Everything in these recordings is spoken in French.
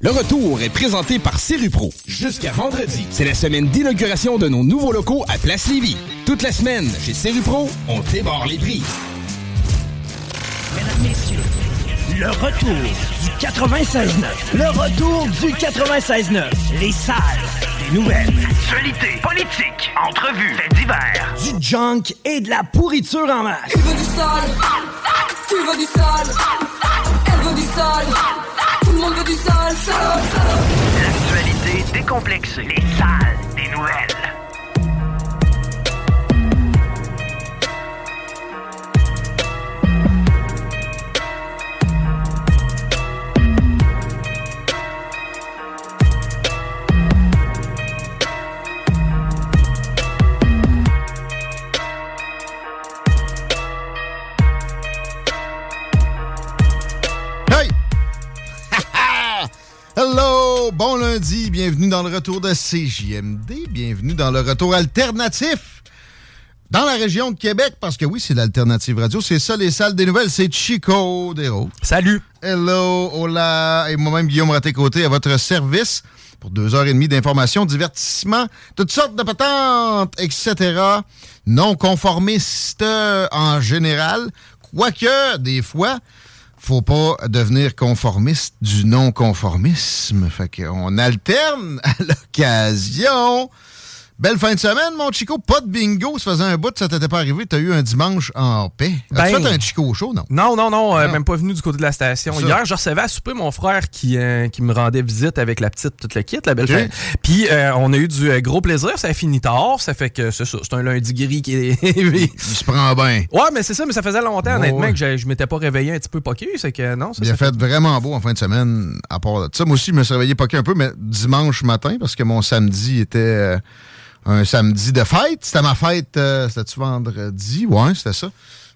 Le retour est présenté par Serupro. Jusqu'à vendredi, c'est la semaine d'inauguration de nos nouveaux locaux à Place Lévis. Toute la semaine, chez Serupro, on débarre les prix. Mesdames, Messieurs, le retour du 96.9. Le retour du 96.9. Les salles des nouvelles. Actualité, politique, entrevues, faits divers. Du junk et de la pourriture en masse. Tu veux du sale Tu veux du sale Elle veut du Tout le monde veut du sale, L'actualité décomplexée. Les salles des nouvelles. Hello! Bon lundi, bienvenue dans le retour de CJMD, bienvenue dans le retour alternatif dans la région de Québec, parce que oui, c'est l'alternative radio, c'est ça les salles des nouvelles, c'est Chico Dero. Salut! Hello, hola, et moi-même Guillaume Raté-Côté à votre service pour deux heures et demie d'informations, divertissement, toutes sortes de patentes, etc. Non conformistes en général, quoique des fois, faut pas devenir conformiste du non-conformisme. Fait qu'on alterne à l'occasion. Belle fin de semaine, mon Chico. Pas de bingo. Ça faisait un bout, ça t'était pas arrivé. T'as eu un dimanche en paix. As-tu Ben- fait un Chico show, non? Non, non, non, euh, Non. même pas venu du côté de la station. Hier, je recevais à souper mon frère qui, euh, qui me rendait visite avec la petite, toute le kit, la belle Ok. fête. Puis euh, on a eu du gros plaisir. Ça a fini tard. Ça fait que c'est ça. C'est un lundi gris qui est. Il se prend bien. ouais, mais c'est ça, mais ça faisait longtemps, honnêtement, ouais. que je, je m'étais pas réveillé un petit peu poqué. C'est que non, ça, Il a ça fait vraiment beau en fin de semaine, à part de ça. Moi aussi, je me suis réveillé pas qu'un peu, mais dimanche matin, parce que mon samedi était un samedi de fête. C'était ma fête, euh, c'était-tu vendredi? Ouais, c'était ça.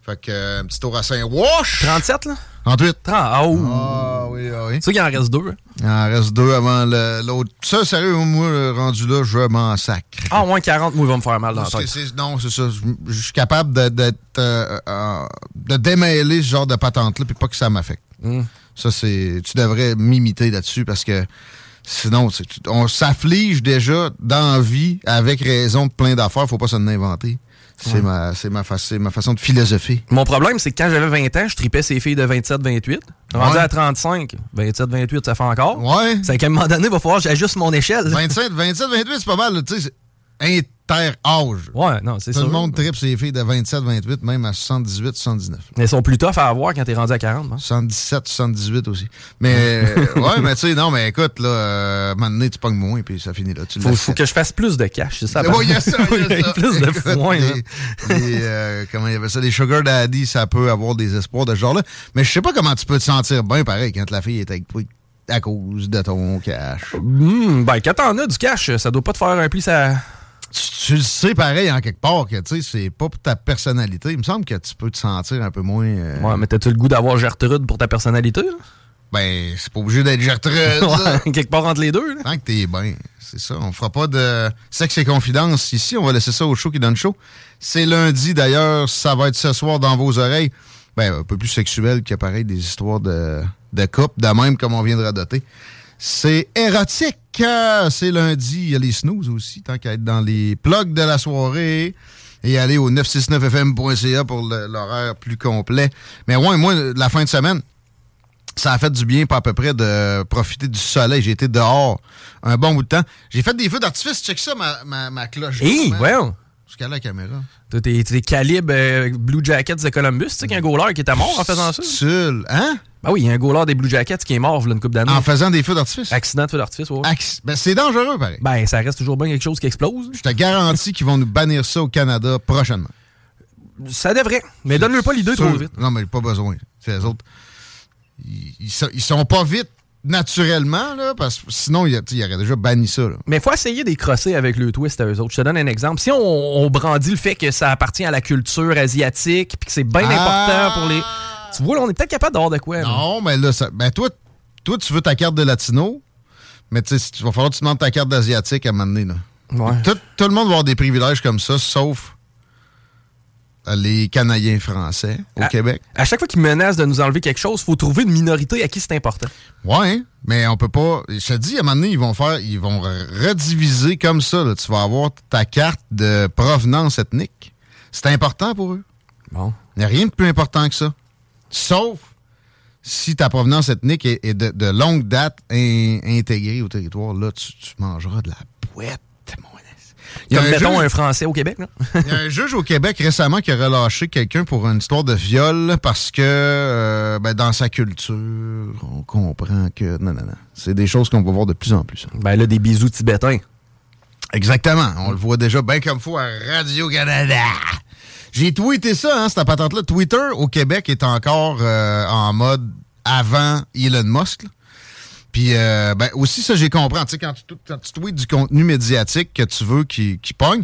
Fait que, euh, un petit tour à Saint-Wash. 37, là? 38. 30. Ah, oh. Ah oui, ah oui. Tu sais qu'il en reste deux. hein? Il en reste deux avant le- l'autre. Ça, sérieux, moi, le rendu là, je m'en sacre. Ah, au moins 40, moi, il va me faire mal dans la C'est- tête. c'est- non, c'est ça. Je, suis capable de, d'être, euh, euh, de démêler ce genre de patente-là, puis pas que ça m'affecte. Mm. Ça, c'est. Tu devrais m'imiter là-dessus parce que sinon, on s'afflige déjà dans la vie avec raison de plein d'affaires. Faut pas s'en inventer. C'est ma, ma, fa- c'est ma façon de philosopher. Mon problème, c'est que quand j'avais 20 ans, je tripais ces filles de 27-28. Rendu Ouais. à 35, 27-28, ça fait encore. Ouais. C'est qu'à un moment donné, il va falloir que j'ajuste mon échelle. 27, 27, 28, c'est pas mal. Tu sais, inter-âge. Ouais, non, c'est Tout ça. le monde tripe ses filles de 27, 28, même à 78, 79. Mais ils sont plus tough à avoir quand t'es rendu à 40. hein. 77, 78 aussi. Mais, euh, ouais, mais tu sais, non, mais écoute, là, euh, à un moment donné, tu pognes moins, puis ça finit là. Tu Faut, que je fasse plus de cash, c'est ça. Oui, il y a ça, y a plus de Écoute, foin. les- les, euh, comment il y avait ça? Les sugar daddy, ça peut avoir des espoirs de ce genre-là. Mais je sais pas comment tu peux te sentir bien pareil quand la fille est avec toi à cause de ton cash. Hmm, ben, quand t'en as du cash, ça doit pas te faire un pli, ça. Tu, le sais pareil en quelque part que, tu sais, c'est pas pour ta personnalité. Il me semble que tu peux te sentir un peu moins... euh, Ouais, mais t'as-tu le goût d'avoir Gertrude pour ta personnalité? là? Ben, c'est pas obligé d'être Gertrude. Ouais, quelque part entre les deux. là. Tant que t'es bien, c'est ça. On fera pas de sexe et confidence ici. On va laisser ça au show qui donne chaud. C'est lundi d'ailleurs. Ça va être ce soir dans vos oreilles. Ben, un peu plus sexuel que pareil des histoires de, de couple, de même comme on vient de radoter. C'est érotique. Euh, C'est lundi. Il y a les snooze aussi, tant qu'à être dans les plugs de la soirée. Et aller au 969fm.ca pour l'horaire plus complet. Mais ouais, moi, la fin de semaine, ça a fait du bien, pas à peu près, de profiter du soleil. J'ai été dehors un bon bout de temps. J'ai fait des feux d'artifice. Check ça, ma, ma, ma cloche. Man. voyons. Jusqu'à la caméra. Tes, tes calibres euh, Blue Jackets de Columbus, tu sais qu'il y a un goaler qui était mort en faisant ça? Sul. Hein? Ben oui, il y a un goaler des Blue Jackets qui est mort voilà une coupe d'années. En faisant des feux d'artifice? Accident de feu d'artifice, ouais. Acc- Ben, c'est dangereux, pareil. Ben, ça reste toujours bien quelque chose qui explose. Je te garantis qu'ils vont nous bannir ça au Canada prochainement. Ça devrait. Mais donne-le pas l'idée trop vite. Non, mais pas besoin. C'est les autres. Ils, ils sont, ils sont pas vite naturellement, là, parce que sinon, il, il aurait déjà banni ça. Là. Mais il faut essayer d'y crosser avec le twist à eux autres. Je te donne un exemple. Si on, on brandit le fait que ça appartient à la culture asiatique puis que c'est bien Ah! important pour les. Tu vois, là, on est peut-être capable d'avoir de quoi. là. Non, mais là, ça, ben toi, toi, tu veux ta carte de latino, mais tu sais, tu vas falloir que tu demandes ta carte d'asiatique à un moment donné, là. Ouais. Tout, tout le monde va avoir des privilèges comme ça, sauf les Canadiens français au. Québec. À chaque fois qu'ils menacent de nous enlever quelque chose, faut trouver une minorité à qui c'est important. Ouais, hein, mais on peut pas. Je te dis, à un moment donné, ils vont faire, ils vont rediviser comme ça. là. Tu vas avoir ta carte de provenance ethnique. C'est important pour eux. Bon. Il n'y a rien de plus important que ça. Sauf si ta provenance ethnique est, est de, de longue date in- intégrée au territoire. Là, tu, tu mangeras de la boîte, mon. Il y a Comme un mettons juge- un Français au Québec. Là. il y a un juge au Québec récemment qui a relâché quelqu'un pour une histoire de viol parce que euh, ben, dans sa culture, on comprend que. Non, non, non. C'est des choses qu'on va voir de plus en plus. hein. Ben là, des bisous tibétains. Exactement. On le voit déjà bien comme faut à Radio-Canada. J'ai tweeté ça, hein, cette patente-là. Twitter au Québec est encore euh, en mode avant Elon Musk. là. Puis euh, ben, aussi, ça, j'ai compris. Tu sais, quand tu, quand tu tweets du contenu médiatique que tu veux qui, qui pogne,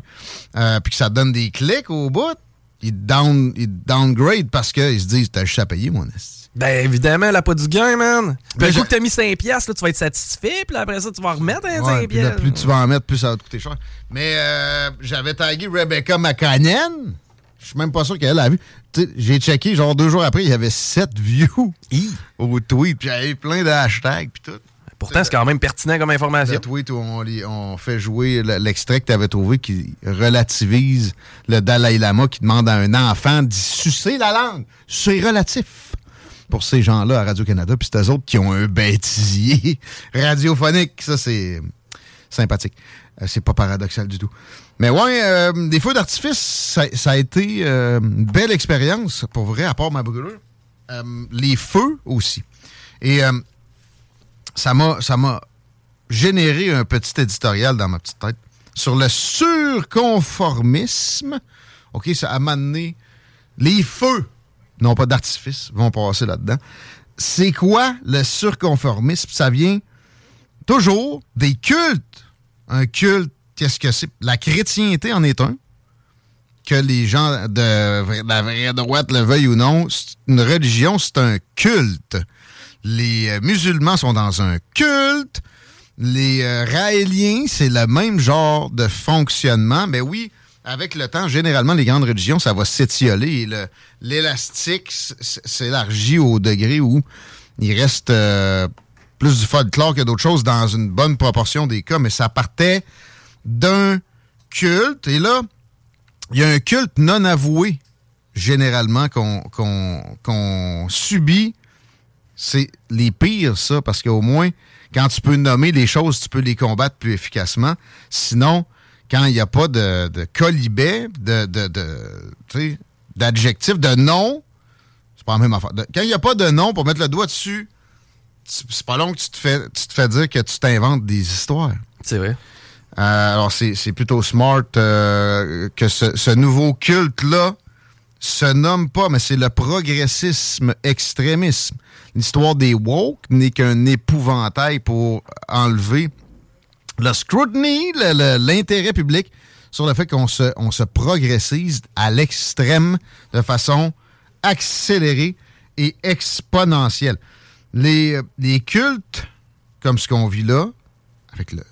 euh, puis que ça te donne des clics au bout, ils te down, ils downgrade parce qu'ils se disent, t'as juste à payer, mon esti. Ben évidemment, elle a pas du gain, man. Puis le coup que t'as mis 5 piastres, là, tu vas être satisfait, puis après ça, tu vas remettre un Ouais, 5 puis là, piastres. plus tu vas en mettre, plus ça va te coûter cher. Mais euh, j'avais tagué Rebecca McConnell. Je suis même pas sûr qu'elle a vu. J'ai checké, genre deux jours après, il y avait 7 views Hi. au tweet. Puis il y avait plein de hashtags, puis tout. Pourtant, c'est quand même pertinent comme information. Le tweet où on, fait jouer le- l'extrait que tu avais trouvé qui relativise le Dalai Lama qui demande à un enfant d'y sucer la langue. C'est relatif pour ces gens-là à Radio-Canada. Puis c'est eux autres qui ont un bêtisier radiophonique. Ça, c'est sympathique. Euh, c'est pas paradoxal du tout. Mais ouais, euh, des feux d'artifice, ça, a été euh, une belle expérience, pour vrai, à part ma brûlure. Euh, les feux aussi. Et ça m'a ça m'a généré un petit éditorial dans ma petite tête sur le surconformisme. OK, ça a mené les feux, non pas d'artifice, vont passer là-dedans. C'est quoi le surconformisme? Ça vient toujours des cultes. Un culte, qu'est-ce que c'est? La chrétienté en est un. Que les gens de la vraie droite le veuillent ou non, une religion, c'est un culte. Les euh, musulmans sont dans un culte. Les euh, raéliens, c'est le même genre de fonctionnement. Mais oui, avec le temps, généralement, les grandes religions, ça va s'étioler. L'élastique s'élargit au degré où il reste euh, plus du folklore que d'autres choses dans une bonne proportion des cas. Mais ça partait d'un culte. Et là, il y a un culte non avoué, généralement, qu'on subit c'est les pires, ça, parce qu'au moins, quand tu peux nommer les choses, tu peux les combattre plus efficacement. Sinon, quand il n'y a pas de, de colibet, de, d'adjectif, de nom, c'est pas la même affaire. Quand il n'y a pas de nom pour mettre le doigt dessus, c'est c'est pas long que tu te fais, tu te fais dire que tu t'inventes des histoires. C'est vrai. Euh, alors, c'est plutôt smart euh, que ce, nouveau culte-là se nomme pas, mais c'est le progressisme extrémisme. L'histoire des woke n'est qu'un épouvantail pour enlever le scrutiny, l'intérêt public sur le fait qu'on se, on se progressise à l'extrême de façon accélérée et exponentielle. Les, euh, les cultes, comme ce qu'on vit là, avec le,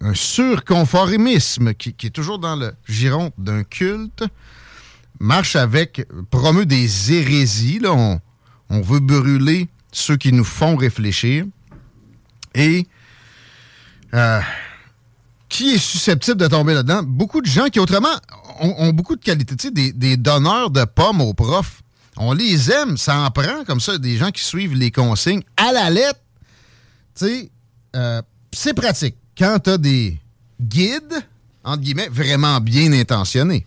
un, surconformisme qui, est toujours dans le giron d'un culte, marche avec, promeut des hérésies. On, veut brûler ceux qui nous font réfléchir. Et euh, qui est susceptible de tomber là-dedans? Beaucoup de gens qui, autrement, ont, beaucoup de qualités. Tu sais, des, donneurs de pommes aux profs On les aime, ça en prend comme ça, des gens qui suivent les consignes à la lettre. Euh, c'est pratique. Quand tu as des guides, entre guillemets, vraiment bien intentionnés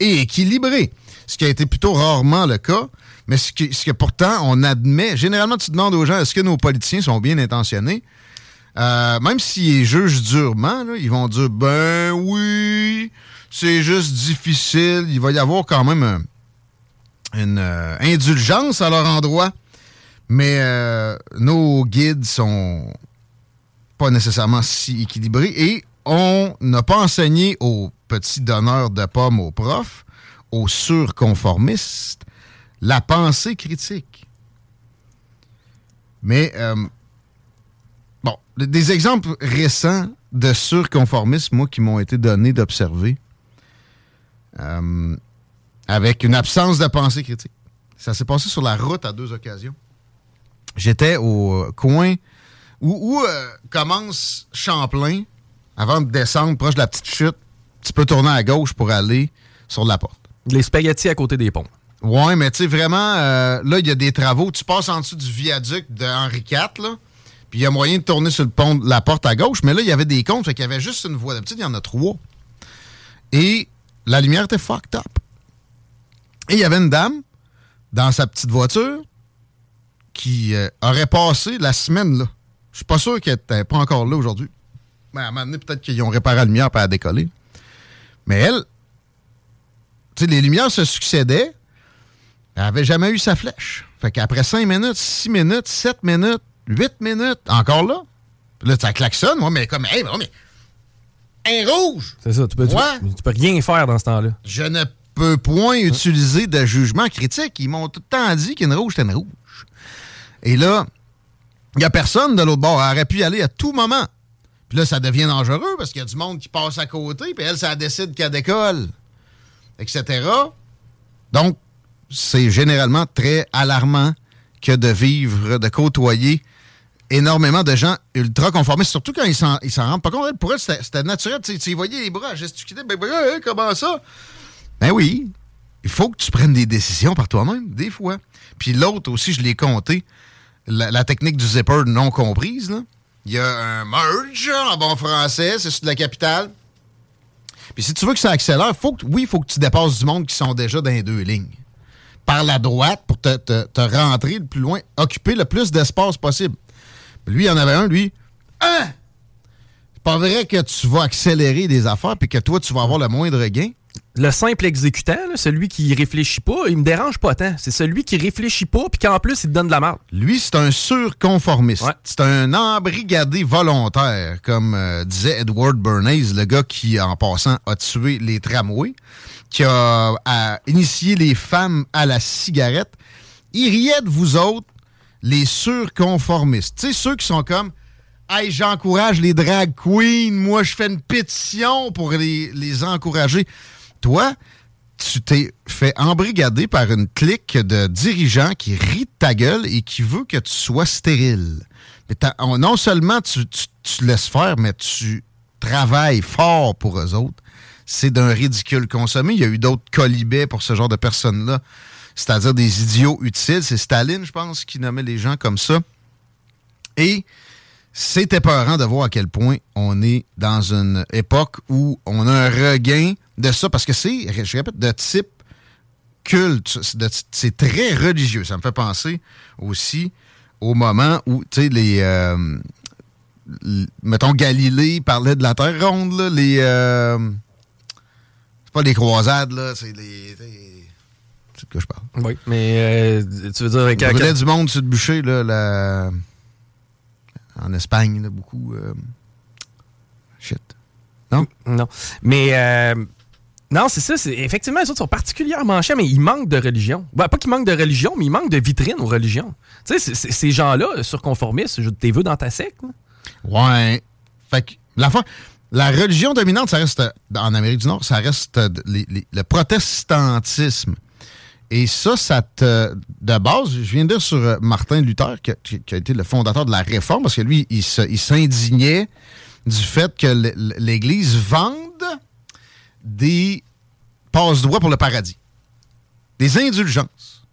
et équilibrés, ce qui a été plutôt rarement le cas, mais ce, que pourtant on admet. Généralement, tu demandes aux gens est-ce que nos politiciens sont bien intentionnés? Euh, Même s'ils jugent durement, ils vont dire ben oui, c'est juste difficile. Il va y avoir quand même une euh, indulgence à leur endroit. Mais euh, nos guides sont pas nécessairement si équilibrés et on n'a pas enseigné aux petits donneurs de pommes aux profs, aux surconformistes, la pensée critique. Mais, euh, bon, des exemples récents de surconformisme, moi, qui m'ont été donnés d'observer, euh, avec une absence de pensée critique. Ça s'est passé sur la route à deux occasions. J'étais au coin où, euh, commence Champlain, avant de descendre proche de la petite chute. Tu peux tourner à gauche pour aller sur la porte. Les spaghettis à côté des ponts. Ouais, mais tu sais, vraiment, euh, là, il y a des travaux. Tu passes en dessous du viaduc de Henri IV, là. Puis il y a moyen de tourner sur le pont, la porte à gauche. Mais là, il y avait des comptes, fait qu'il y avait juste une voie. D'habitude, il y en a trois. Et la lumière était fucked up. Et il y avait une dame dans sa petite voiture qui euh, aurait passé la semaine là. Je suis pas sûr qu'elle n'était pas encore là aujourd'hui. Mais à un moment donné, peut-être qu'ils ont réparé la lumière pour la décoller. Mais elle, tu sais, les lumières se succédaient. Elle n'avait jamais eu sa flèche. Fait qu'après 5 minutes, 6 minutes, 7 minutes, 8 minutes, encore là. Là, ça klaxonne, moi, mais comme, hey, mais, un rouge! C'est ça, tu peux, tu, peux rien faire dans ce temps-là. Je ne peux point utiliser de jugement critique. Ils m'ont tout le temps dit qu'une rouge, c'était une rouge. Et là, il n'y a personne de l'autre bord. Elle aurait pu y aller à tout moment. Puis là, ça devient dangereux parce qu'il y a du monde qui passe à côté, puis elle, ça décide qu'elle décolle, etc. Donc, c'est généralement très alarmant que de vivre, de côtoyer énormément de gens ultra conformistes, surtout quand ils s'en, rendent pas compte. Pour eux, c'était, naturel. Tu, sais, voyais les bras gesticuler. Ben, hein, comment ça? Ben oui, il faut que tu prennes des décisions par toi-même, des fois. Puis l'autre aussi, je l'ai compté, la, technique du zipper non comprise. Il y a un merge en bon français, c'est sur de la capitale. Puis si tu veux que ça accélère, faut que, oui, il faut que tu dépasses du monde qui sont déjà dans les deux lignes par la droite pour te, te, rentrer le plus loin, occuper le plus d'espace possible. Lui, il y en avait un, lui. Hein? C'est pas vrai que tu vas accélérer des affaires puis que toi, tu vas avoir le moindre gain. Le simple exécutant, celui qui réfléchit pas, il me dérange pas tant. C'est celui qui réfléchit pas puis qu'en plus, il te donne de la marde. Lui, c'est un surconformiste. C'est un embrigadé volontaire, comme euh, disait Edward Bernays, le gars qui, en passant, a tué les tramways qui a, initié les femmes à la cigarette, il riait de vous autres, les surconformistes. Tu sais, ceux qui sont comme Hey, j'encourage les drag queens, moi je fais une pétition pour les, les encourager. Toi, tu t'es fait embrigader par une clique de dirigeants qui rit de ta gueule et qui veut que tu sois stérile. Mais non seulement tu, laisses faire, mais tu travailles fort pour eux autres c'est d'un ridicule consommé. Il y a eu d'autres colibets pour ce genre de personnes-là, c'est-à-dire des idiots utiles. C'est Staline, je pense, qui nommait les gens comme ça. Et c'est épeurant de voir à quel point on est dans une époque où on a un regain de ça, parce que c'est, je répète, de type culte, c'est très religieux. Ça me fait penser aussi au moment où, tu sais, les... Euh, mettons, Galilée parlait de la Terre ronde, là, les... Euh, pas des croisades, là, c'est des. C'est de quoi je parle. Oui, mais euh, tu veux dire. Il y du monde sur le bûcher, là, la... en Espagne, là, beaucoup. Euh... Shit. Non? Non. Mais. Non, c'est ça. Effectivement, les autres sont particulièrement chers, mais ils manquent de religion. Pas qu'ils manquent de religion, mais ils manquent de vitrine aux religions. Tu sais, ces gens-là, surconformistes, t'es vu dans ta secte. Ouais. Fait que, la la religion dominante, ça reste, en Amérique du Nord, ça reste le protestantisme. Et ça, ça te. De base, je viens de dire sur euh, Martin Luther, qui, a été le fondateur de la réforme, parce que lui, il s'indignait du fait que l'Église vende des passe-droits pour le paradis. Des indulgences.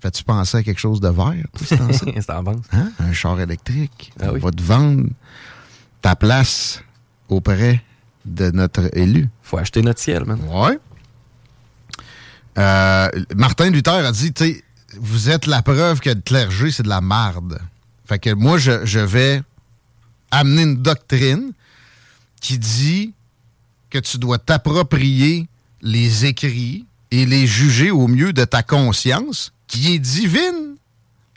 Fais-tu penser à quelque chose de vert? C'est en. Hein? Un char électrique. Ah On oui. va te vendre ta place auprès de notre élu. Faut acheter notre ciel, man. Ouais. Euh, Martin Luther a dit, tu sais, vous êtes la preuve que le clergé, c'est de la marde. Fait que moi, je, je vais amener une doctrine qui dit que tu dois t'approprier les écrits et les juger au mieux de ta conscience, qui est divine,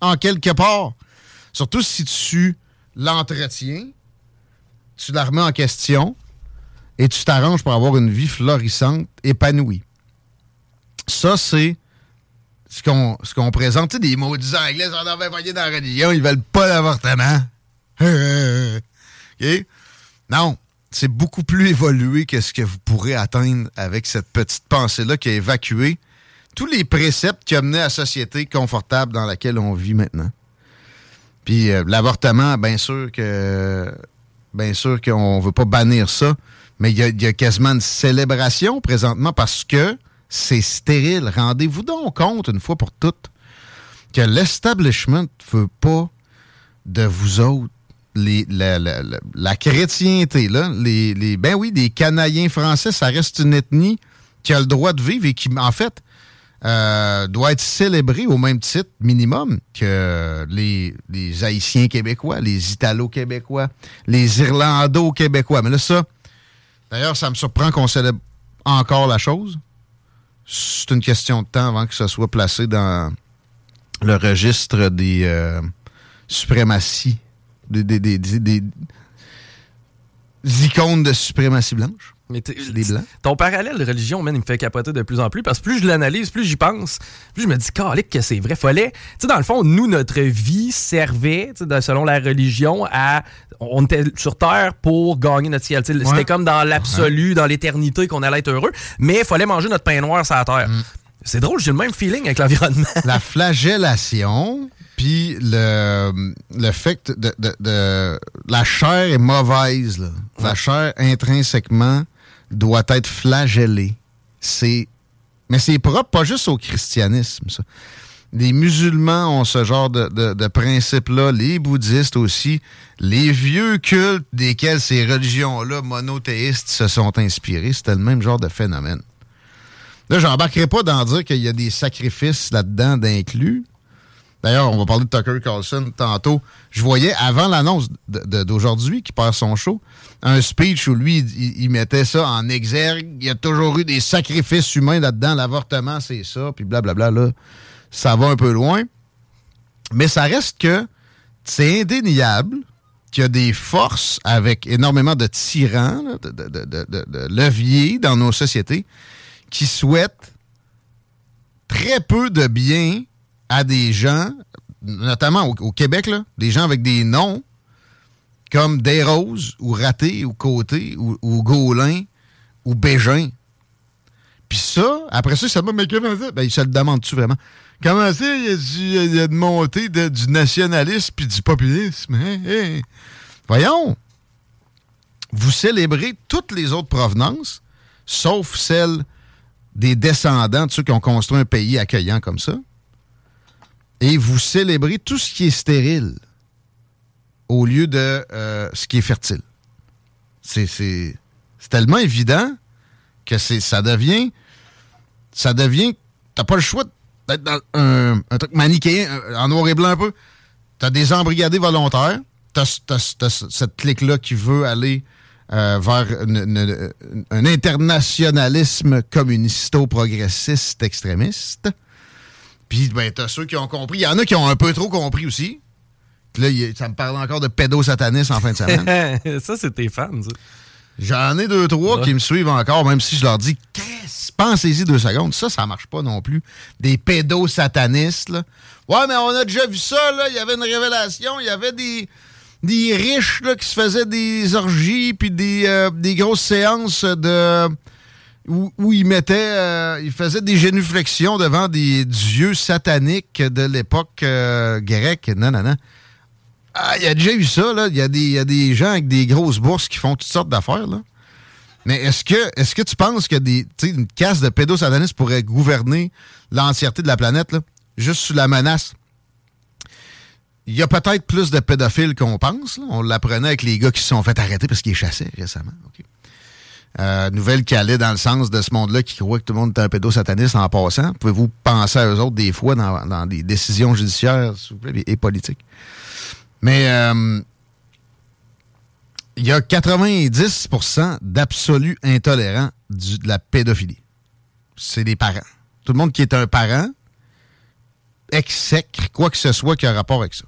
en quelque part. Surtout si tu l'entretiens, tu la remets en question, et tu t'arranges pour avoir une vie florissante, épanouie. Ça, c'est ce qu'on présente. Des maudits anglais, on avait dans la religion, ils veulent pas l'avortement. Non, c'est beaucoup plus évolué que ce que vous pourrez atteindre avec cette petite pensée-là qui a évacué tous les préceptes qui amenaient à la société confortable dans laquelle on vit maintenant. Puis euh, l'avortement, bien sûr que bien sûr qu'on veut pas bannir ça, mais il y, y a quasiment une célébration présentement parce que c'est stérile. Rendez-vous donc compte une fois pour toutes que l'establishment ne veut pas de vous autres la, chrétienté, là, les, ben oui, les Canadiens français, ça reste une ethnie qui a le droit de vivre et qui, en fait, euh, doit être célébrée au même titre minimum que les, les Haïtiens québécois, les Italo-québécois, les Irlando-québécois. Mais là, ça, d'ailleurs, ça me surprend qu'on célèbre encore la chose. C'est une question de temps avant que ça soit placé dans le registre des euh, suprématies, des, des, des, des- icônes de suprématie blanche. Mais des blancs. Ton parallèle de religion, man, il me fait capoter de plus en plus parce que plus je l'analyse, plus j'y pense, plus je me dis, calique, que c'est vrai. Fallait, tu sais, dans le fond, nous, notre vie servait, selon la religion, à. On était sur Terre pour gagner notre ciel. C'était comme dans l'absolu, dans l'éternité qu'on allait être heureux, mais il fallait manger notre pain noir sur la Terre. Mm. C'est drôle, j'ai le même feeling avec l'environnement. la flagellation, puis le, le fait de, de- de- la chair est mauvaise. là. La chair intrinsèquement doit être flagellée. C'est, mais c'est propre pas juste au christianisme. Ça. Les musulmans ont ce genre de, de, de principe-là, les bouddhistes aussi, les vieux cultes desquels ces religions-là monothéistes se sont inspirés, c'était le même genre de phénomène. Là, j'embarquerai pas dans dire qu'il y a des sacrifices là-dedans d'inclus. D'ailleurs, on va parler de Tucker Carlson tantôt. Je voyais, avant l'annonce d'aujourd'hui, qui perd son show, un speech où lui, il, mettait ça en exergue. Il y a toujours eu des sacrifices humains là-dedans. L'avortement, c'est ça, puis blablabla. Là, ça va un peu loin. Mais ça reste que c'est indéniable qu'il y a des forces avec énormément de tyrans, de- de leviers dans nos sociétés qui souhaitent très peu de bien à des gens, notamment au, Québec, des gens avec des noms comme Desroses ou Raté ou Côté ou, Gaulin ou Bégin. Puis ça, après ça, ça m'a mais comment ça? Ben, se le demande-tu vraiment? Comment ça, il y a, une montée de- du nationalisme puis du populisme? hein, hein? Voyons! Vous célébrez toutes les autres provenances, sauf celles des descendants de ceux qui ont construit un pays accueillant comme ça. Et vous célébrez tout ce qui est stérile au lieu de euh, ce qui est fertile. C'est, tellement évident que ça devient. Ça devient. T'as pas le choix d'être dans un, truc manichéen, euh, en noir et blanc un peu. T'as des embrigadés volontaires. T'as, t'as cette clique-là qui veut aller euh, vers un internationalisme communisto-progressiste extrémiste. Puis, ben, t'as ceux qui ont compris. Il y en a qui ont un peu trop compris aussi. Puis là, ça me parle encore de pédosatanisme en fin de semaine. ça, c'est tes fans, ça. J'en ai deux, trois Ouais. qui me suivent encore, même si je leur dis, qu'est-ce, pensez-y deux secondes. Ça, ça marche pas non plus. Des pédosatanistes, là. Ouais, mais on a déjà vu ça, là. Il y avait une révélation. Il y avait des, des riches, là, qui se faisaient des orgies, puis des, euh, des grosses séances de. Où, où ils mettaient. euh, ils faisaient des génuflexions devant des dieux sataniques de l'époque euh, grecque. Non, non, non. Ah, il y a déjà eu ça, là. Il y, a des- il y a des gens avec des grosses bourses qui font toutes sortes d'affaires, là. Mais est-ce que, est que tu penses que des, une casse de pédosatanistes pourrait gouverner l'entièreté de la planète, là? juste sous la menace? Il y a peut-être plus de pédophiles qu'on pense. là. On l'apprenait avec les gars qui se sont fait arrêter parce qu'ils chassaient récemment. Euh, nouvelle qui allait dans le sens de ce monde-là qui croit que tout le monde est un pédosataniste en passant. Pouvez-vous penser à eux autres des fois dans, des décisions judiciaires, s'il vous plaît, et politiques? Mais euh, il y a 90% d'absolus intolérants du- de la pédophilie. C'est des parents. Tout le monde qui est un parent exècre quoi que ce soit qui a rapport avec ça.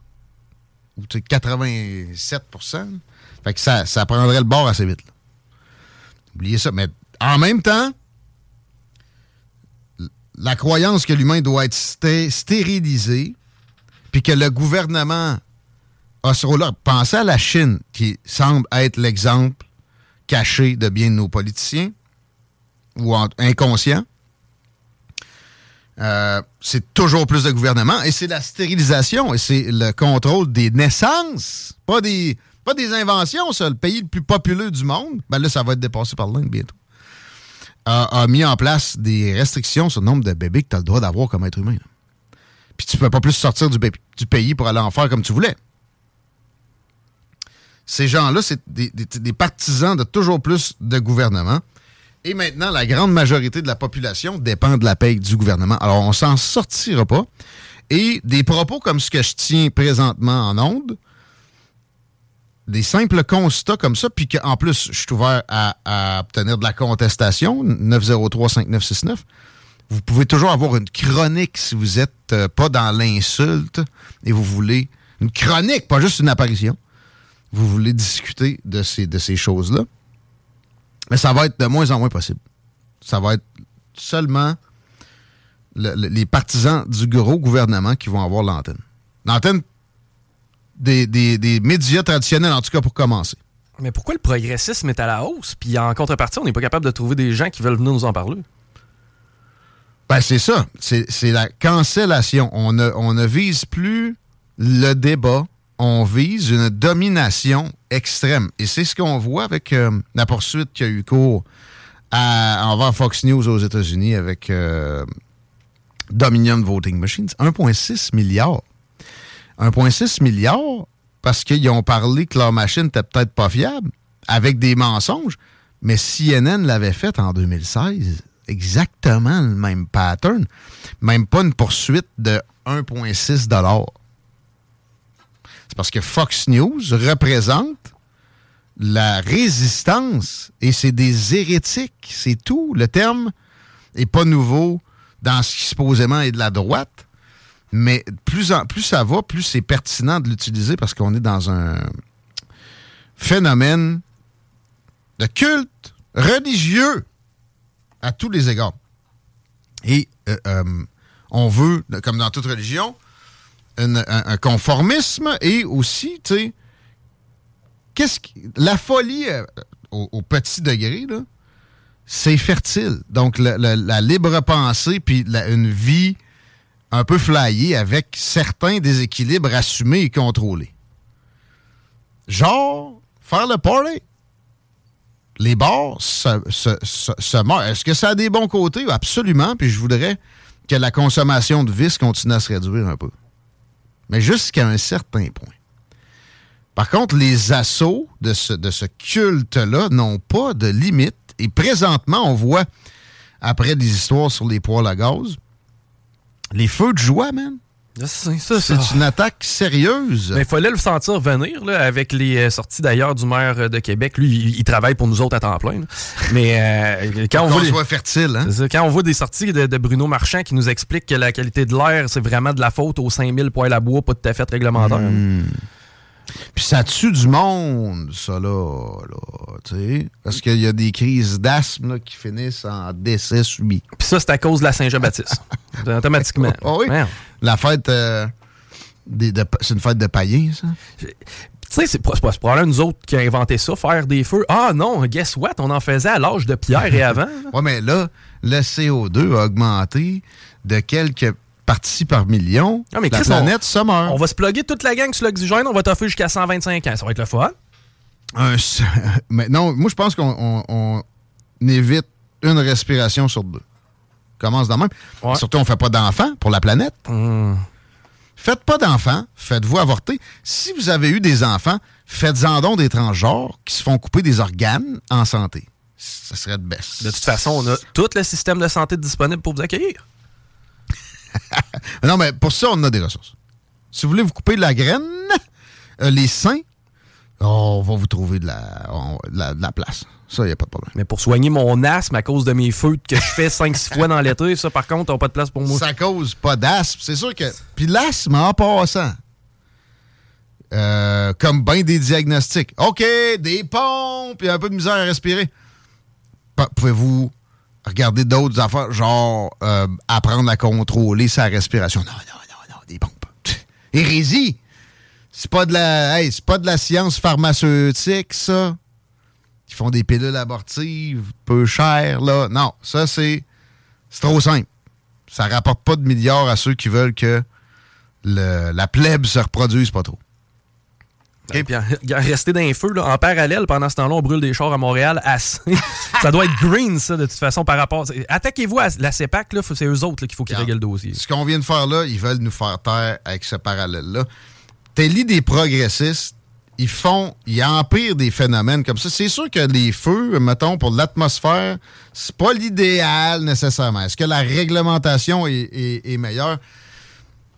Ou tu sais, 87% Fait que ça, ça prendrait le bord assez vite. là. Oubliez ça. Mais en même temps, la croyance que l'humain doit être sté- stérilisé, puis que le gouvernement a ce rôle-là. Pensez à la Chine, qui semble être l'exemple caché de bien de nos politiciens, ou en- inconscients. Euh, c'est toujours plus de gouvernement et c'est la stérilisation et c'est le contrôle des naissances, pas des, pas des inventions, ça. Le pays le plus populeux du monde, ben là, ça va être dépassé par l'Inde bientôt, a, mis en place des restrictions sur le nombre de bébés que tu as le droit d'avoir comme être humain. Puis tu peux pas plus sortir du, pays pour aller en faire comme tu voulais. Ces gens-là, c'est des, partisans de toujours plus de gouvernement. Et maintenant, la grande majorité de la population dépend de la paye du gouvernement. Alors, on s'en sortira pas. Et des propos comme ce que je tiens présentement en onde, des simples constats comme ça, puis qu'en plus, je suis ouvert à, obtenir de la contestation, 903-5969. Vous pouvez toujours avoir une chronique si vous n'êtes pas dans l'insulte et vous voulez une chronique, pas juste une apparition. Vous voulez discuter de ces, de ces choses-là. Mais ça va être de moins en moins possible. Ça va être seulement le- le- les partisans du gros gouvernement qui vont avoir l'antenne. L'antenne des, des- des médias traditionnels, en tout cas pour commencer. Mais pourquoi le progressisme est à la hausse, puis en contrepartie, on n'est pas capable de trouver des gens qui veulent venir nous en parler? Ben, c'est ça. C'est la cancellation. On ne, on ne vise plus le débat. On vise une domination extrême. Et c'est ce qu'on voit avec euh, la poursuite qui a eu cours à, envers Fox News aux États-Unis avec euh, Dominion Voting Machines. 1,6 milliard. 1,6 milliard parce qu'ils ont parlé que leur machine n'était peut-être pas fiable avec des mensonges. Mais CNN l'avait fait en 2016. Exactement le même pattern. Même pas une poursuite de 1,6 C'est parce que Fox News représente la résistance et c'est des hérétiques. C'est tout. Le terme est pas nouveau dans ce qui supposément est de la droite. Mais plus, ça va, plus c'est pertinent de l'utiliser parce qu'on est dans un phénomène de culte religieux à tous les égards. Et euh, euh, on veut, comme dans toute religion, un, conformisme et aussi, tu sais, qu'est-ce la folie euh, au, petit degré, là, c'est fertile. Donc, le- la libre pensée puis la- une vie un peu flyée avec certains déséquilibres assumés et contrôlés. Genre, faire le party. Les bars se, se- se- se. Est-ce que ça a des bons côtés? Absolument. Puis je voudrais que la consommation de vice continue à se réduire un peu. Mais jusqu'à un certain point. Par contre, les assauts de ce, de ce culte-là n'ont pas de limite. Et présentement, on voit, après des histoires sur les poêles à gaz, les feux de joie, man. C'est une attaque sérieuse. Mais il fallait le sentir venir là, avec les euh, sorties d'ailleurs du maire euh, de Québec. Lui, il, il travaille pour nous autres à temps plein. là. Mais euh, quand, on voit les- fertile, hein? Ça, quand on voit des sorties de, de Bruno Marchand qui nous explique que la qualité de l'air, c'est vraiment de la faute aux 5000 poêles à bois, pas tout à fait réglementaire. Hmm. Puis ça tue du monde, ça, là. là tu sais. Parce qu'il y a des crises d'asthme qui finissent en décès subis. Puis ça, c'est à cause de la Saint-Jean-Baptiste. Automatiquement. Ah oui? Merde. La fête, euh, de- c'est une fête de païens, ça? Tu sais, c'est probablement nous autres qui a inventé ça, faire des feux. Ah non, guess what? On en faisait à l'âge de pierre et avant. Oui, mais là, le CO2 a augmenté de quelques parties par million. Ah, mais la Chris, planète on, se meurt. on va se plugger toute la gang sur l'oxygène, on va t'offrir jusqu'à 125 ans. Ça va être le fun. Un s- mais non, moi, je pense qu'on on- on évite une respiration sur deux. commence de même. Ouais. Surtout, on fait pas d'enfants pour la planète. Hmm. Faites pas d'enfants, faites-vous avorter. Si vous avez eu des enfants, faites-en donc des transgenres qui se font couper des organes en santé. Ça serait de baisse. De toute façon, on a tout le système de santé disponible pour vous accueillir. Non, mais pour ça, on a des ressources. Si vous voulez vous couper de la graine, euh, les seins, on va vous trouver de la, on- de la, de la place. Ça, il n'y a pas de problème. Mais pour soigner mon asthme à cause de mes feux que je fais 5-6 fois dans l'été, ça, par contre, t'as pas de place pour moi. Ça cause pas d'asthme. C'est sûr que. Puis l'asthme en passant. euh, comme bien des diagnostics. OK, des pompes et un peu de misère à respirer. Pouvez-vous regarder d'autres affaires, genre euh, apprendre à contrôler sa respiration? Non, non, non, non, des pompes. Hérésie! C'est pas de la. C'est pas de la science pharmaceutique, ça. Ils font des pilules abortives peu chères, là. Non, ça, c'est. C'est trop simple. Ça rapporte pas de milliards à ceux qui veulent que la plèbe se reproduise pas trop. Et puis, regarde, rester dans les feux, là, en parallèle, pendant ce temps-là, on brûle des chars à Montréal assez. ça doit être green, ça, de toute façon, par rapport. Attaquez-vous à la CEPAC, là, c'est eux autres qu'il faut qu'ils règlent le dossier. Ce qu'on vient de faire là, ils veulent nous faire taire avec ce parallèle-là. T'es des progressistes, ils font, ils empirent des phénomènes comme ça. C'est sûr que les feux, mettons, pour l'atmosphère, c'est pas l'idéal nécessairement. Est-ce que la réglementation est, est- est meilleure?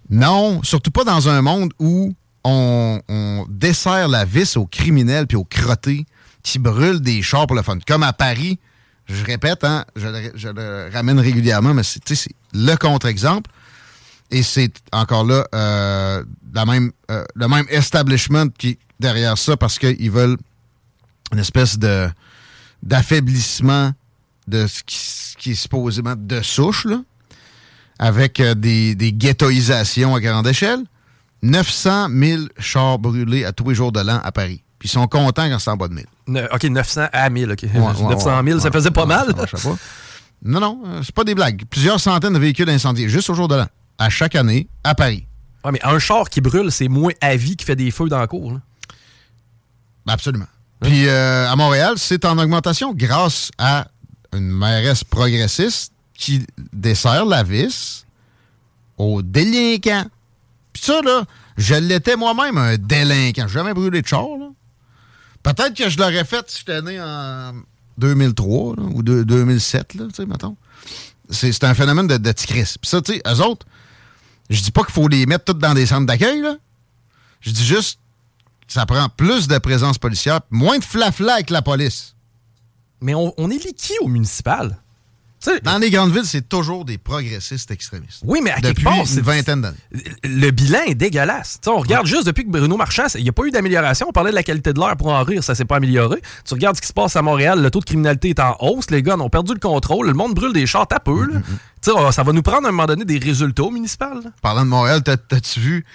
Non, surtout pas dans un monde où on, on dessert la vis aux criminels puis aux crottés qui brûlent des chars pour le fun. Comme à Paris, je répète, hein, je, le, ramène régulièrement, mais c'est le contre-exemple. Et c'est encore là euh, la même, euh, le même establishment qui derrière ça parce qu'ils veulent une espèce de d'affaiblissement de ce qui, ce qui est supposément de souche, avec euh, des, des ghettoisations à grande échelle. 900 000 chars brûlés à tous les jours de l'an à Paris. Puis ils sont contents quand c'est en bas de 1000. Ne- OK, 900 à 1000. OK. Ouais, ouais, 900 000, ça faisait pas mal. pas. Non, non, euh, c'est pas des blagues. Plusieurs centaines de véhicules incendiés juste au jour de l'an, à chaque année, à Paris. Ouais, mais un char qui brûle, c'est moins à vie qui fait des feux dans la cour. là. Ben, Absolument. Puis euh, à Montréal, c'est en augmentation grâce à une mairesse progressiste qui dessert la vis aux délinquants. Puis ça, là, je l'étais moi-même un délinquant. J'ai jamais brûlé de char. Peut-être que je l'aurais fait si j'étais né en 2003 là, ou de- 2007, là, tu sais, mettons. C'est un phénomène de, de. Puis ça, tu sais, eux autres, je dis pas qu'il faut les mettre toutes dans des centres d'accueil, là. Je dis juste ça prend plus de présence policière, moins de flafla avec la police. Mais on, on est liquide au municipal. Dans les grandes villes, c'est toujours des progressistes extrémistes. Oui, mais à quelque Depuis part, une vingtaine d'années. le bilan est dégueulasse. On regarde juste depuis que Bruno Marchand, il n'y a pas eu d'amélioration. On parlait de la qualité de l'air pour en rire, ça s'est pas amélioré. Tu regardes ce qui se passe à Montréal, le taux de criminalité est en hausse, les gars ont perdu le contrôle, le monde brûle des chars à peu. Mm, ça va nous prendre à un moment donné des résultats au municipal. là. Parlant de Montréal, t'as- t'as-tu vu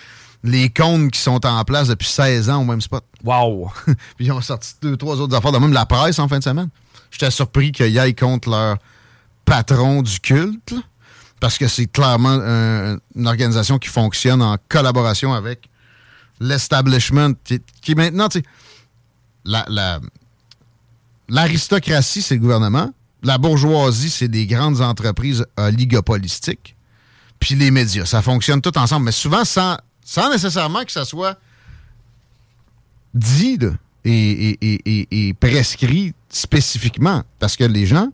les comptes qui sont en place depuis 16 ans au même spot? Wow! Puis ils ont sorti deux, trois autres affaires, de même la presse en fin de semaine. J'étais surpris qu'ils aillent contre leur patron du culte, parce que c'est clairement une organisation qui fonctionne en collaboration avec l'establishment, qui, maintenant, tu l'aristocratie, c'est le gouvernement, la bourgeoisie, c'est des grandes entreprises oligopolistiques, puis les médias. Ça fonctionne tout ensemble, mais souvent sans, sans nécessairement que ça soit dit et prescrit spécifiquement, parce que les gens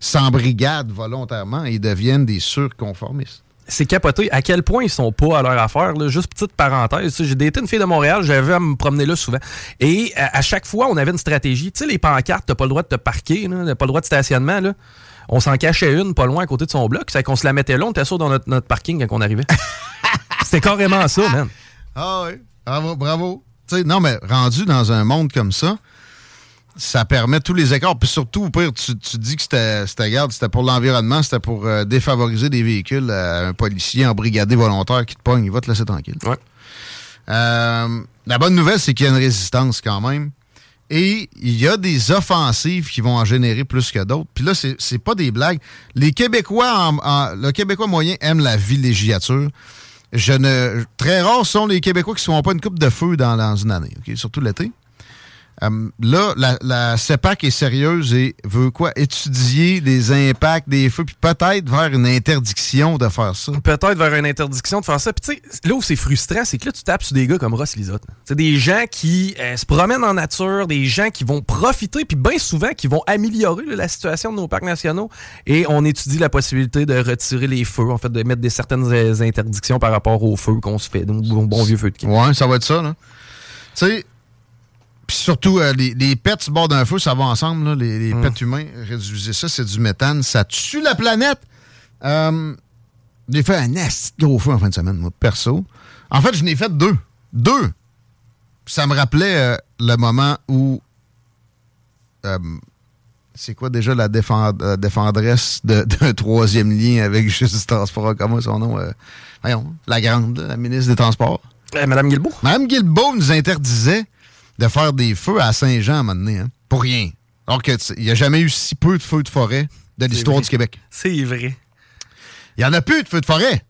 s'embrigadent volontairement et deviennent des surconformistes. C'est capoté à quel point ils sont pas à leur affaire. Là? Juste petite parenthèse, j'ai daté une fille de Montréal, j'avais à me promener là souvent. Et à, à chaque fois, on avait une stratégie. Tu sais, les pancartes, t'as pas le droit de te parquer, t'as pas le droit de stationnement. Là. On s'en cachait une pas loin à côté de son bloc, c'est qu'on se la mettait là, on était sûr dans notre, notre parking quand on arrivait. C'était carrément ça, man. Ah oui, bravo, bravo. Non, mais rendu dans un monde comme ça, ça permet tous les écarts. Puis surtout, au pire, tu, tu dis que c'était, garde, c'était pour l'environnement, c'était pour euh, défavoriser des véhicules à un policier embrigadé volontaire qui te pogne, il va te laisser tranquille. Ouais. Euh, la bonne nouvelle, c'est qu'il y a une résistance quand même. Et il y a des offensives qui vont en générer plus que d'autres. Puis là, c'est, pas des blagues. Les Québécois, en- en- le Québécois moyen aime la villégiature. Je ne, très rares sont les Québécois qui ne se font pas une coupe de feu dans, dans une année, surtout l'été. Euh, là, la, la CEPAC est sérieuse et veut quoi? Étudier les impacts des feux, puis peut-être vers une interdiction de faire ça. Peut-être vers une interdiction de faire ça. Puis tu sais, là où c'est frustrant, c'est que là, tu tapes sur des gars comme Ross Lisotte. C'est des gens qui euh, se promènent en nature, des gens qui vont profiter, puis bien souvent, qui vont améliorer là, la situation de nos parcs nationaux. Et on étudie la possibilité de retirer les feux, en fait, de mettre des certaines euh, interdictions par rapport aux feux qu'on se fait, donc bon, bon vieux feu de camp. Ouais, ça va être ça, là. Tu sais, puis surtout, euh, les, les pets bord d'un feu, ça va ensemble, là, les, les Mm. pets humains. Réduisez ça, c'est du méthane. Ça tue la planète. Euh, j'ai fait un de gros feu en fin de semaine, moi, perso. En fait, je n'ai fait deux. Deux. Ça me rappelait euh, le moment où. c'est quoi déjà la défend- défendresse de- d'un troisième lien avec Justice Transport? Comment son nom? voyons, la grande, la ministre des Transports. Madame Guilbeault? Madame Guilbeault nous interdisait de faire des feux à Saint-Jean à un moment donné, hein, pour rien. Alors qu'il n'y a jamais eu si peu de feux de forêt de l'histoire du Québec. C'est vrai. Il n'y en a plus de feux de forêt.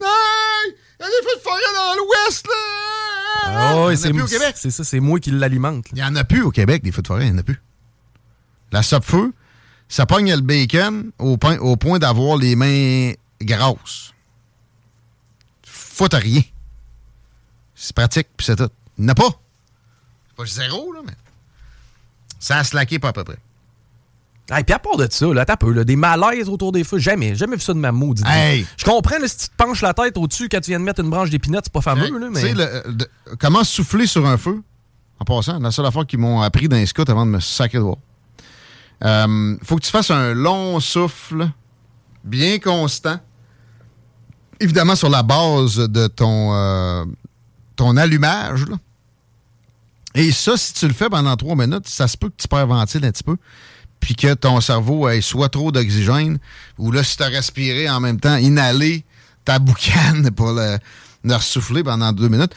Hey! Il y a des feux de forêt dans l'Ouest, là! A c'est plus au Québec. C'est ça, c'est moi qui l'alimente. Il n'y en a plus au Québec, des feux de forêt, il n'y en a plus. La feu ça pogne le bacon au, point- au point d'avoir les mains grasses. Faut à rien. C'est pratique, puis c'est tout. Il n'y en a pas. Pas zéro, là, mais. Ça a slacké pas à peu près. Et puis à part de ça, là, t'as peu, là, des malaises autour des feux, jamais, jamais vu ça de ma maudite. Hey! Je comprends, là, si tu te penches la tête au-dessus quand tu viens de mettre une branche d'épinette, c'est pas fameux, là, Tu mais. sais, le- euh, comment souffler sur un feu, en passant, la seule affaire qu'ils m'ont appris dans les scouts avant de me sacrer de voir. Euh, faut que tu fasses un long souffle, bien constant. Évidemment, sur la base de ton, euh, ton allumage. là. Et ça, si tu le fais pendant trois minutes, ça se peut que tu perventiles un petit peu, puis que ton cerveau ait soit trop d'oxygène, ou là, si tu as respiré en même temps, inhaler ta boucane pour le, le ressouffler pendant deux minutes,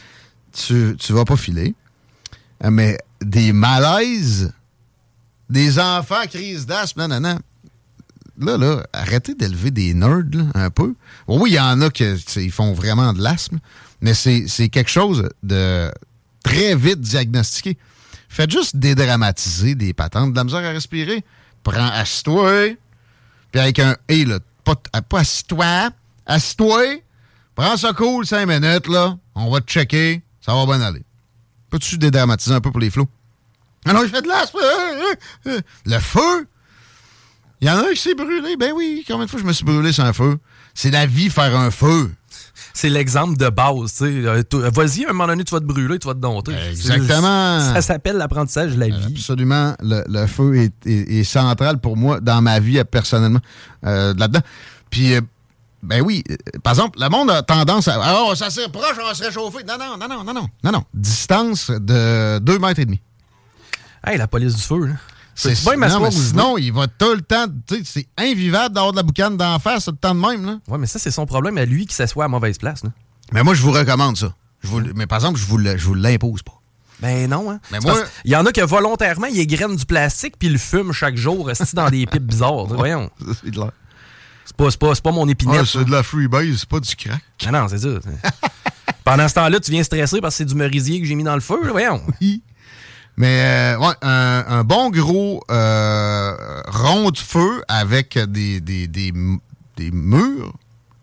tu, tu vas pas filer. Euh, Mais des malaises, des enfants à crise d'asthme, non, non. Là, là, arrêtez d'élever des nerds, un peu. Oui, il y en a qui font vraiment de l'asthme, mais c'est quelque chose de très vite diagnostiqué. Faites juste dédramatiser des patentes, de la misère à respirer. Prends, assis-toi, puis avec un « et », là, pas, pas assis-toi, assis-toi, prends ça cool, cinq minutes, là, on va te checker, ça va bien aller. Peux-tu dédramatiser un peu pour les flots? Ah non, je fais de l'asthme! euh, euh, euh. Le feu! Il y en a un qui s'est brûlé. Ben oui, combien de fois je me suis brûlé un feu? C'est la vie, faire un feu. C'est l'exemple de base, tu sais. Euh, Vas-y, à un moment donné, tu vas te brûler, tu vas te dompter. Exactement. Ça s'appelle l'apprentissage de la vie. Absolument. Le, le feu est, est- est central pour moi dans ma vie euh, personnellement euh, là-dedans. Puis, euh, ben oui, euh, par exemple, le monde a tendance à. Oh, ça s'est proche, on va se réchauffer. Non, non, non, non, non, non. Non, non. Distance de 2 mètres et demi. Hey, la police du feu, là. C'est bien non, mais sinon, il va tout le temps. Tu sais, c'est invivable d'avoir de la boucane d'en face tout le temps de même, là. Ouais, mais ça, c'est son problème à lui qui s'assoit à mauvaise place, là. Mais moi, je vous recommande ça. Je vous le- mais par exemple, je vous je vous l'impose pas. Ben non, hein. Mais moi- Il y en a qui volontairement, ils égrènent du plastique puis ils le fument chaque jour, dans des pipes bizarres. Voyons. C'est de C'est pas, pas, pas mon épinette. Ouais, c'est de la freebase, c'est pas du crack. Ah non, c'est ça. Pendant ce temps-là, tu viens stresser parce que c'est du merisier que j'ai mis dans le feu. là, Voyons. Mais euh, ouais, un, un bon gros euh, rond de feu avec des, des, des, des murs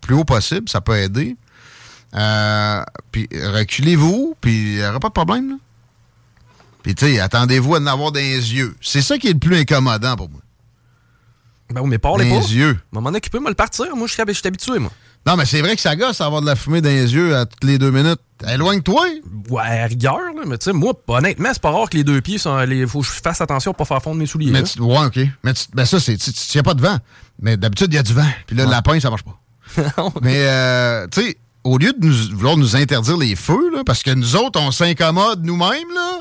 plus haut possible, ça peut aider. Euh, puis reculez-vous, puis il n'y aura pas de problème. Là. Puis tu sais, attendez-vous à en avoir dans les yeux. C'est ça qui est le plus incommodant pour moi. Ben oui, mais parlez Dans pas. les yeux. M'en occuper, moi, le partir. Moi, je suis hab- je suis habitué, moi. Non, mais c'est vrai que ça gosse avoir de la fumée dans les yeux à toutes les deux minutes. Éloigne-toi. Ouais, à rigueur, là, mais tu sais, moi, honnêtement, c'est pas rare que les deux pieds sont. Il faut que je fasse attention pour pas faire fondre mes souliers. Mais tu, ouais, OK. Mais tu- ben ça, c'est. Tu n'y a pas de vent. Mais d'habitude, il y a du vent. Puis là, le lapin, ça marche pas. Mais, euh, tu sais, au lieu de nous, vouloir nous interdire les feux, là, parce que nous autres, on s'incommode nous-mêmes, là,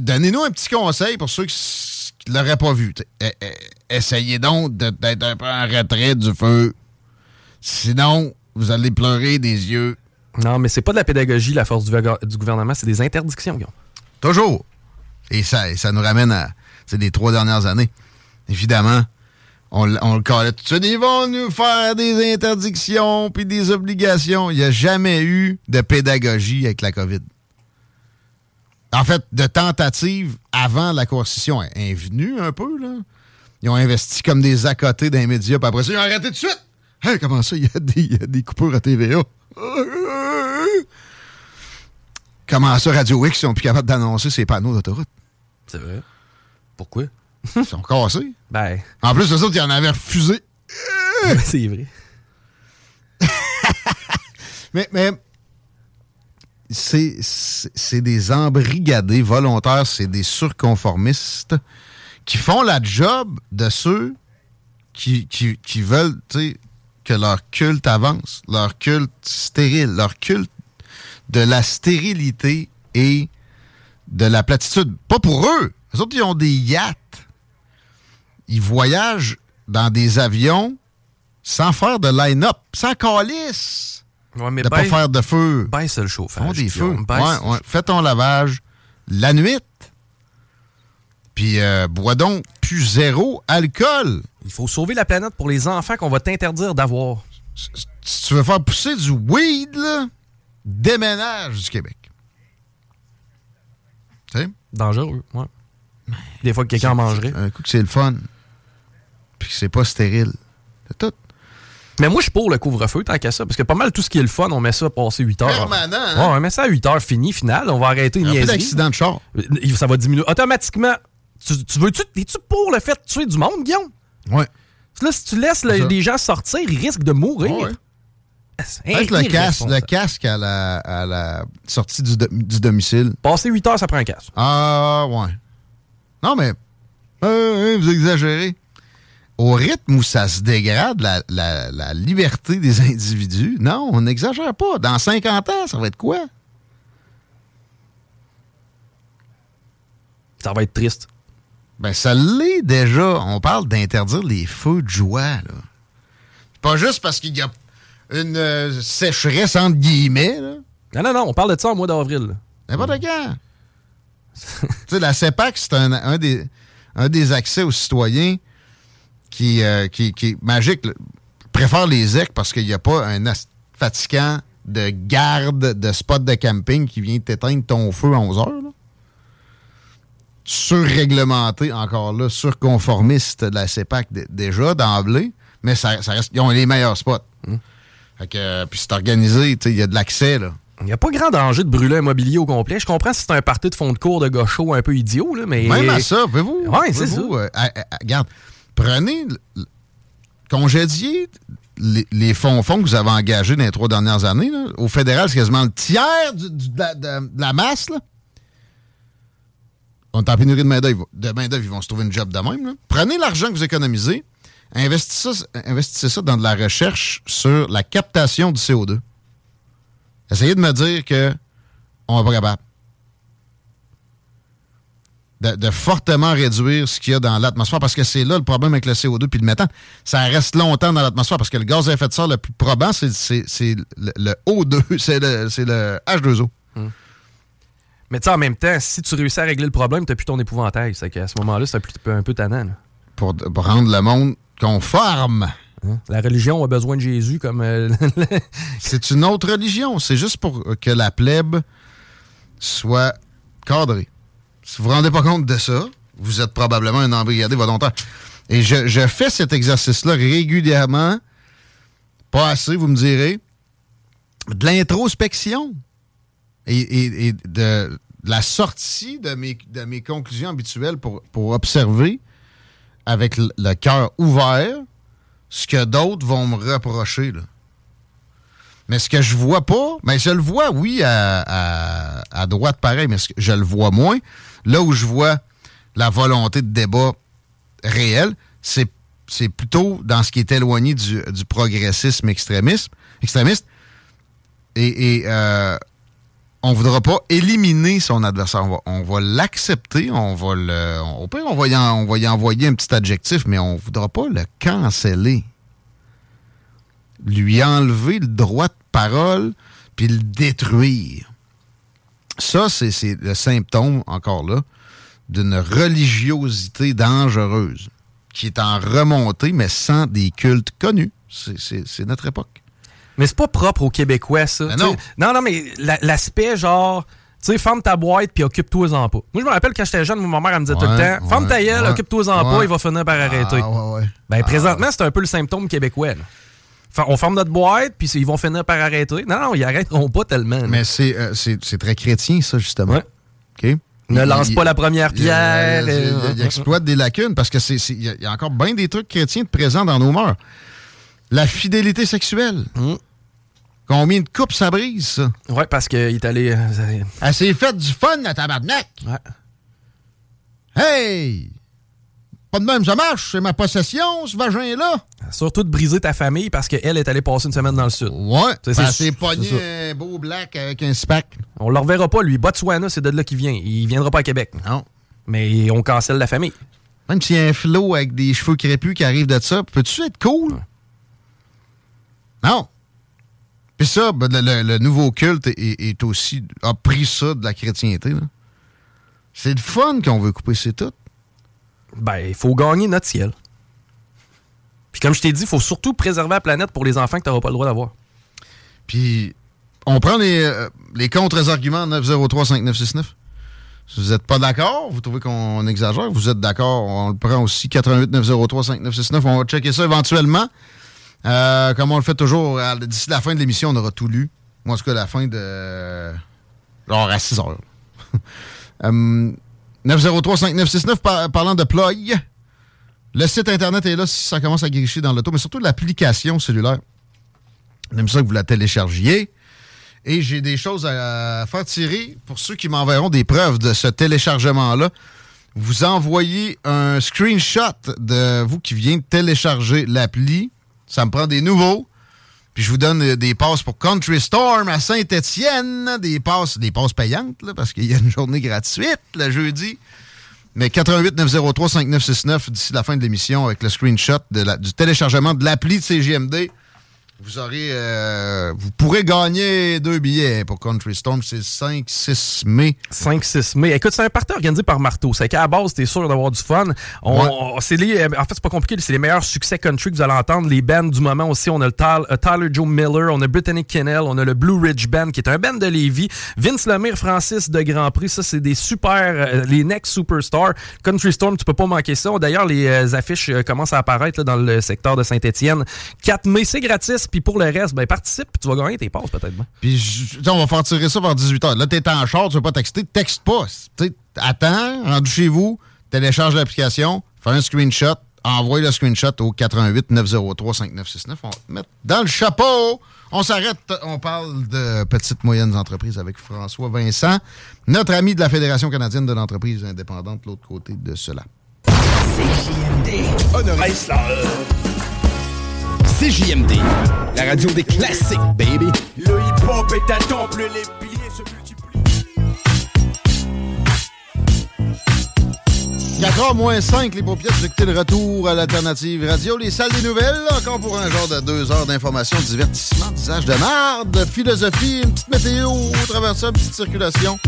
donnez-nous un petit conseil pour ceux qui ne l'auraient pas vu. Eh, eh, essayez donc d'être un peu en retrait du feu. Sinon, vous allez pleurer des yeux. Non, mais c'est pas de la pédagogie, la force du, gouvernement, c'est des interdictions, Guillaume. Toujours. Et ça, et ça nous ramène à c'est les trois dernières années. Évidemment, on, le calait tout de suite. Ils vont nous faire des interdictions puis des obligations. Il n'y a jamais eu de pédagogie avec la COVID. en fait, de tentatives avant la coercition est venue un peu, là. Ils ont investi comme des à côté d'un média, puis après ça, ils ont arrêté de suite. Hey, comment ça, il y, a des- il y a des coupures à TVA? Comment ça, Radio X, ils sont plus capables d'annoncer ces panneaux d'autoroute? C'est vrai. Pourquoi? Ils sont cassés. Ben, En plus, eux autres, ils en avaient refusé. c'est vrai. Mais, mais c'est des embrigadés volontaires, c'est des surconformistes qui font la job de ceux qui, qui, qui veulent tu sais, que leur culte avance, leur culte stérile, leur culte de la stérilité et de la platitude. Pas pour eux. Les autres, ils ont des yachts. Ils voyagent dans des avions sans faire de line-up, sans calice Ouais, mais de pas faire de feu. baisse le chauffage. Font des feux. Guillaume, baisse- Ouais, ouais. Fais ton lavage la nuit. Puis euh, bois donc plus zéro alcool. Il faut sauver la planète pour les enfants qu'on va t'interdire d'avoir. Si tu veux faire pousser du weed, là, déménage du Québec. Tu sais? Dangereux, ouais. Des fois que quelqu'un en mangerait. Un coup que c'est le fun. Puis que c'est pas stérile. C'est tout. Mais moi, je suis pour le couvre-feu, tant qu'à ça. Parce que pas mal tout ce qui est le fun, on met ça à passer 8 heures. Permanent, hein? Ouais, on met ça à 8 heures fini, final. On va arrêter une Un peu niaiserie. d'accident de char. Ça va diminuer automatiquement. Tu, tu veux-tu, es-tu pour le fait de tuer du monde, Guillaume? Ouais. Là, si tu laisses le- les gens sortir, ils risquent de mourir. Ouais. Avec le casque, le casque à la, à la sortie du, du domicile. Passer 8 heures, ça prend un casque. Ah, ouais. Non, mais. euh, euh, vous exagérez. Au rythme où ça se dégrade, la, la- la liberté des individus, non, on n'exagère pas. Dans 50 ans, ça va être quoi? Ça va être triste. Ben, ça l'est déjà. On parle d'interdire les feux de joie, là. Pas juste parce qu'il y a une euh, sécheresse entre guillemets, là. Non, non, non, on parle de ça au mois d'avril. N'importe quand. tu sais, la CEPAC, c'est un, un des, un des accès aux citoyens qui, euh, qui, qui est magique. là. Je préfère les EC parce qu'il n'y a pas un fatigant de garde de spot de camping qui vient t'éteindre ton feu à 11 heures. Surréglementé, encore là, surconformiste de la CEPAC déjà d'emblée, mais ça, ça reste, ils ont les meilleurs spots. Fait que, euh, puis c'est organisé, il y a de l'accès, là. Il n'y a pas grand danger de brûler un mobilier au complet. Je comprends si c'est un party de fond de cours de gaucho un peu idiot, là, mais. Même à ça, pouvez-vous? Ouais, c'est pouvez-vous, euh, à- à- regarde, prenez, congédiez les, les fonds-fonds que vous avez engagés dans les trois dernières années. là. Au fédéral, c'est quasiment le tiers du- du- de, la, de- de la masse. Là. On est en pénurie de main-d'œuvre. De main-d'œuvre, ils vont se trouver une job de même. Prenez l'argent que vous économisez, investissez ça, dans de la recherche sur la captation du CO2. Essayez de me dire que on n'est pas capable de, fortement réduire ce qu'il y a dans l'atmosphère parce que c'est là le problème avec le CO2 puis le méthane. Ça reste longtemps dans l'atmosphère parce que le gaz à effet de serre le plus probant, c'est le, le O2, c'est le, c'est le H2O. Mais tu sais, en même temps, si tu réussis à régler le problème, t'as plus ton épouvantail. C'est qu'à ce moment-là, c'est un peu, un peu tannant. là. Pour, pour rendre le monde conforme. Hein? La religion a besoin de Jésus comme. euh, C'est une autre religion. C'est juste pour que la plèbe soit cadrée. Si vous ne vous rendez pas compte de ça, vous êtes probablement un embrigadé volontaire. Et je, je fais cet exercice-là régulièrement. Pas assez, vous me direz. De l'introspection. Et, et- et de la sortie de mes, de mes conclusions habituelles pour, pour observer avec le, cœur ouvert ce que d'autres vont me reprocher. Là. Mais ce que je vois pas, mais je le vois, oui, à, à- droite pareil, mais je le vois moins. Là où je vois la volonté de débat réel, c'est, plutôt dans ce qui est éloigné du, du progressisme extrémiste. extrémiste. Et, et, euh, on ne voudra pas éliminer son adversaire. On va, l'accepter, on va le. Au pire, on va, y envoyer un petit adjectif, mais on ne voudra pas le canceller lui enlever le droit de parole puis le détruire. Ça, c'est le symptôme, encore là, d'une religiosité dangereuse qui est en remontée, mais sans des cultes connus. C'est notre époque. Mais c'est pas propre aux Québécois, ça. Ben tu non. non, non, mais la- l'aspect genre. sais, ferme ta boîte puis occupe-toi-en pas. Moi, je me rappelle quand j'étais jeune, ma mère, elle me disait tout le temps ferme ta gueule, ouais, occupe-toi-en pas, il va finir par arrêter. Ah, ouais. Ben, présentement, c'est un peu le symptôme québécois. là. On ferme notre boîte, puis ils vont finir par arrêter. Non, non, ils arrêteront pas tellement. là. Mais c'est euh, c'est- très chrétien, ça, justement. Ouais. OK? Ne lance il- pas la première pierre. Il, il- euh, il exploite des lacunes parce que c'est c'est- il y, a- il y a encore bien des trucs chrétiens de présents dans nos mœurs. La fidélité sexuelle. Mm. Combien de couples ça brise, ça? Ouais, parce qu'il est allé. euh, Elle s'est faite du fun, la tabarnak! Ouais. Hey! Pas de même, ça marche, c'est ma possession, ce vagin-là. Surtout de briser ta famille parce qu'elle est allée passer une semaine dans le sud. Ouais, C'est- ben, c'est- c'est pogné c'est un beau black avec un spack. On le reverra pas, lui. Botswana, c'est de là qu'il vient. Il viendra pas à Québec. Non. Mais on cancelle la famille. Même s'il y a un flot avec des cheveux crépus qui arrive de ça, peux-tu être cool? Non. Puis ça, ben, le, nouveau culte est, est aussi a pris ça de la chrétienté. C'est le fun qu'on veut couper, c'est tout. Ben, il faut gagner notre ciel. Puis comme je t'ai dit, il faut surtout préserver la planète pour les enfants que tu n'auras pas le droit d'avoir. Puis on prend les, euh, les contre-arguments 903-5969. Si vous n'êtes pas d'accord, vous trouvez qu'on exagère, vous êtes d'accord, on le prend aussi 88-903-5969. On va checker ça éventuellement. Euh, comme on le fait toujours, à- d'ici la fin de l'émission, on aura tout lu. Moi, en tout cas, la fin de. Genre à 6 heures. Euh, 903-5969, par- parlant de ploy. Le site Internet est là si ça commence à gricher dans l'auto, mais surtout l'application cellulaire. On aime ça que vous la téléchargiez. Et j'ai des choses à faire tirer pour ceux qui m'enverront des preuves de ce téléchargement-là. Vous envoyez un screenshot de vous qui vient de télécharger l'appli. Ça me prend des nouveaux. Puis je vous donne euh, des passes pour Country Storm à Saint-Étienne. Des passes, des passes payantes, là, parce qu'il y a une journée gratuite le jeudi. Mais 88 903 5969 d'ici la fin de l'émission avec le screenshot du téléchargement de l'appli de CGMD. Vous aurez, euh, vous pourrez gagner deux billets pour Country Storm. C'est le 5-6 mai. 5-6 mai. Écoute, c'est un party organisé par Marteau. C'est qu'à la base, t'es sûr d'avoir du fun. On, Ouais. on- c'est les, euh, en fait, c'est pas compliqué. C'est les meilleurs succès country que vous allez entendre. Les bands du moment aussi. On a le Tyler, euh, Tyler Joe Miller, on a Brittany Kennel, on a le Blue Ridge Band, qui est un band de Lévis. Vince Lemire, Francis de Grand Prix. Ça, c'est des super, euh, les next superstars. Country Storm, tu peux pas manquer ça. D'ailleurs, les affiches commencent à apparaître là, dans le secteur de Saint-Étienne. 4 mai, c'est gratis. Puis pour le reste, ben, participe, puis tu vas gagner tes passes peut-être. ben. Puis je- tu sais, on va faire tirer ça vers 18h. Là, t'es en short, tu veux pas texter, texte pas. Tu sais, attends, rendu chez vous, télécharge l'application, fais un screenshot, envoie le screenshot au 88 903 5969. On va te mettre dans le chapeau. On s'arrête, on parle de petites moyennes entreprises avec François Vincent, notre ami de la Fédération canadienne de l'entreprise indépendante, de l'autre côté de cela. CJMD, la radio des classiques, baby. Le hip-hop est un temple, les piliers se multiplient. 4h moins 5, les paupières, écoutez le retour à l'alternative radio. Les salles des nouvelles, encore pour un genre de deux heures d'information, divertissement, disage de marde, philosophie, une petite météo, au travers de ça, une petite circulation.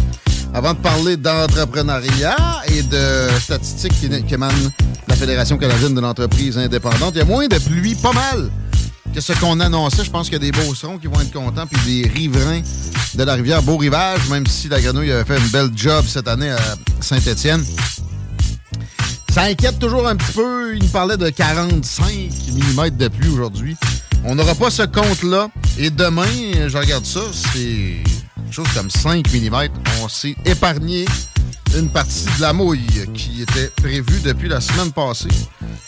Avant de parler d'entrepreneuriat et de statistiques qui, émanent de la Fédération canadienne de l'entreprise indépendante, il y a moins de pluie, pas mal, que ce qu'on annonçait. Je pense qu'il y a des Beaucerons qui vont être contents, puis des riverains de la rivière Beau-Rivage, même si la grenouille avait fait une belle job cette année à Saint-Étienne. Ça inquiète toujours un petit peu. Il nous parlait de 45 mm de pluie aujourd'hui. On n'aura pas ce compte-là. Et demain, je regarde ça, c'est chose comme 5 mm. On s'est épargné une partie de la mouille qui était prévue depuis la semaine passée.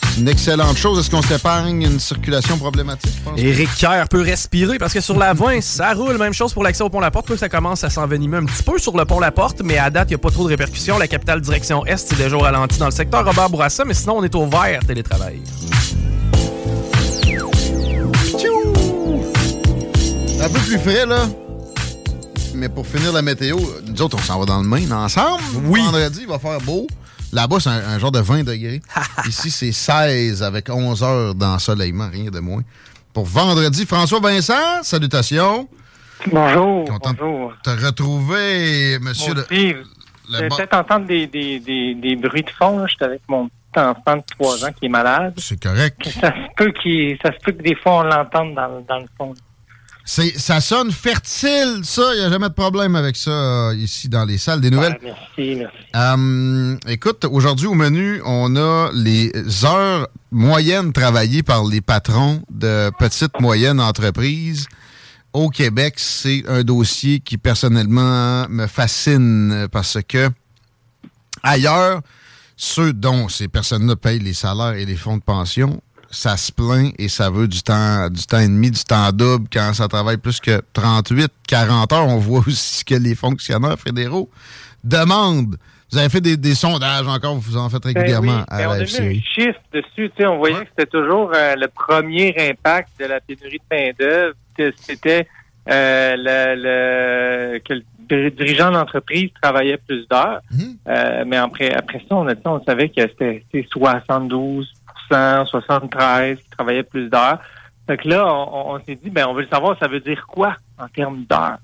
C'est une excellente chose. Est-ce qu'on s'épargne une circulation problématique? Éric Kerr peut respirer parce que sur la 20, ça roule. Même chose pour l'accès au pont La Porte. Là, ça commence à s'envenimer un petit peu sur le pont La Porte, mais à date, il n'y a pas trop de répercussions. La capitale direction Est, c'est déjà au ralenti dans le secteur Robert Bourassa, mais sinon, on est au vert télétravail. Un peu plus frais, là. Mais pour finir la météo, nous autres, on s'en va dans le Maine ensemble. Oui. Vendredi, il va faire beau. Là-bas, c'est un, un genre de 20 degrés. Ici, c'est 16 avec 11 heures d'ensoleillement, rien de moins. Pour vendredi, François Vincent, salutations. Bonjour, Content bonjour. de te retrouver, monsieur Moi le, le Vous allez bo- peut-être entendre des, des, des, des bruits de fond. là. J'étais avec mon petit enfant de 3 ans qui est malade. C'est correct. Ça se peut qu'il, ça se peut que des fois on l'entende dans, dans le fond. C'est, ça sonne fertile, ça. Il n'y a jamais de problème avec ça euh, ici dans les salles des nouvelles. Merci, merci. Euh, écoute, aujourd'hui au menu, on a les heures moyennes travaillées par les patrons de petites moyennes entreprises. Au Québec, c'est un dossier qui personnellement me fascine parce que ailleurs, ceux dont ces personnes-là payent les salaires et les fonds de pension, ça se plaint et ça veut du temps, du temps et demi, du temps double quand ça travaille plus que 38, 40 heures. On voit aussi que les fonctionnaires fédéraux demandent. Vous avez fait des, des sondages encore, vous en faites Ben régulièrement oui, à ben on la a mis un FCI. chiffre dessus. On voyait que c'était toujours euh, le premier impact de la pénurie de main-d'œuvre, que c'était euh, le, le- que le dir- dirigeant d'entreprise travaillait plus d'heures. Mhm. Euh, mais après, après ça, on, a, on savait que c'était c'était 72 73 qui travaillaient plus d'heures. Fait que là, on, on s'est dit, ben, on veut le savoir, ça veut dire quoi en termes d'heures?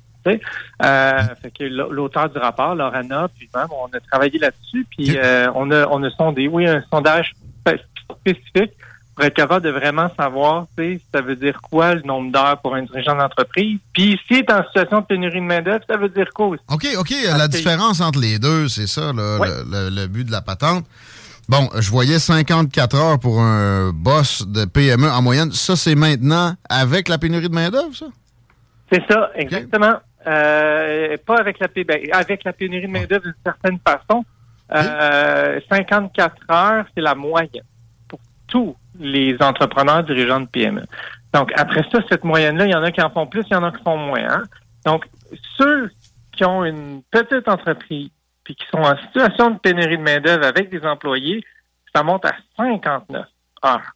Euh, fait que l'auteur du rapport, Lorana, puis même, on a travaillé là-dessus, puis euh, on a on a sondé, oui, un sondage spé- spécifique pour être capable de vraiment savoir, sais, ça veut dire quoi le nombre d'heures pour un dirigeant d'entreprise. Puis s'il est en situation de pénurie de main-d'œuvre, ça veut dire quoi aussi? OK, OK, la différence entre les deux, c'est ça, là, Oui. le, le- le but de la patente. Bon, je voyais 54 heures pour un boss de PME en moyenne. Ça, c'est maintenant avec la pénurie de main-d'œuvre, ça? C'est ça, exactement. Euh, pas avec la, ben, avec la pénurie de main-d'œuvre d'une certaine façon. Euh, 54 heures, c'est la moyenne pour tous les entrepreneurs dirigeants de PME. Donc, après ça, cette moyenne-là, il y en a qui en font plus, il y en a qui font moins. hein. Donc, ceux qui ont une petite entreprise puis qui sont en situation de pénurie de main-d'œuvre avec des employés, ça monte à 59 heures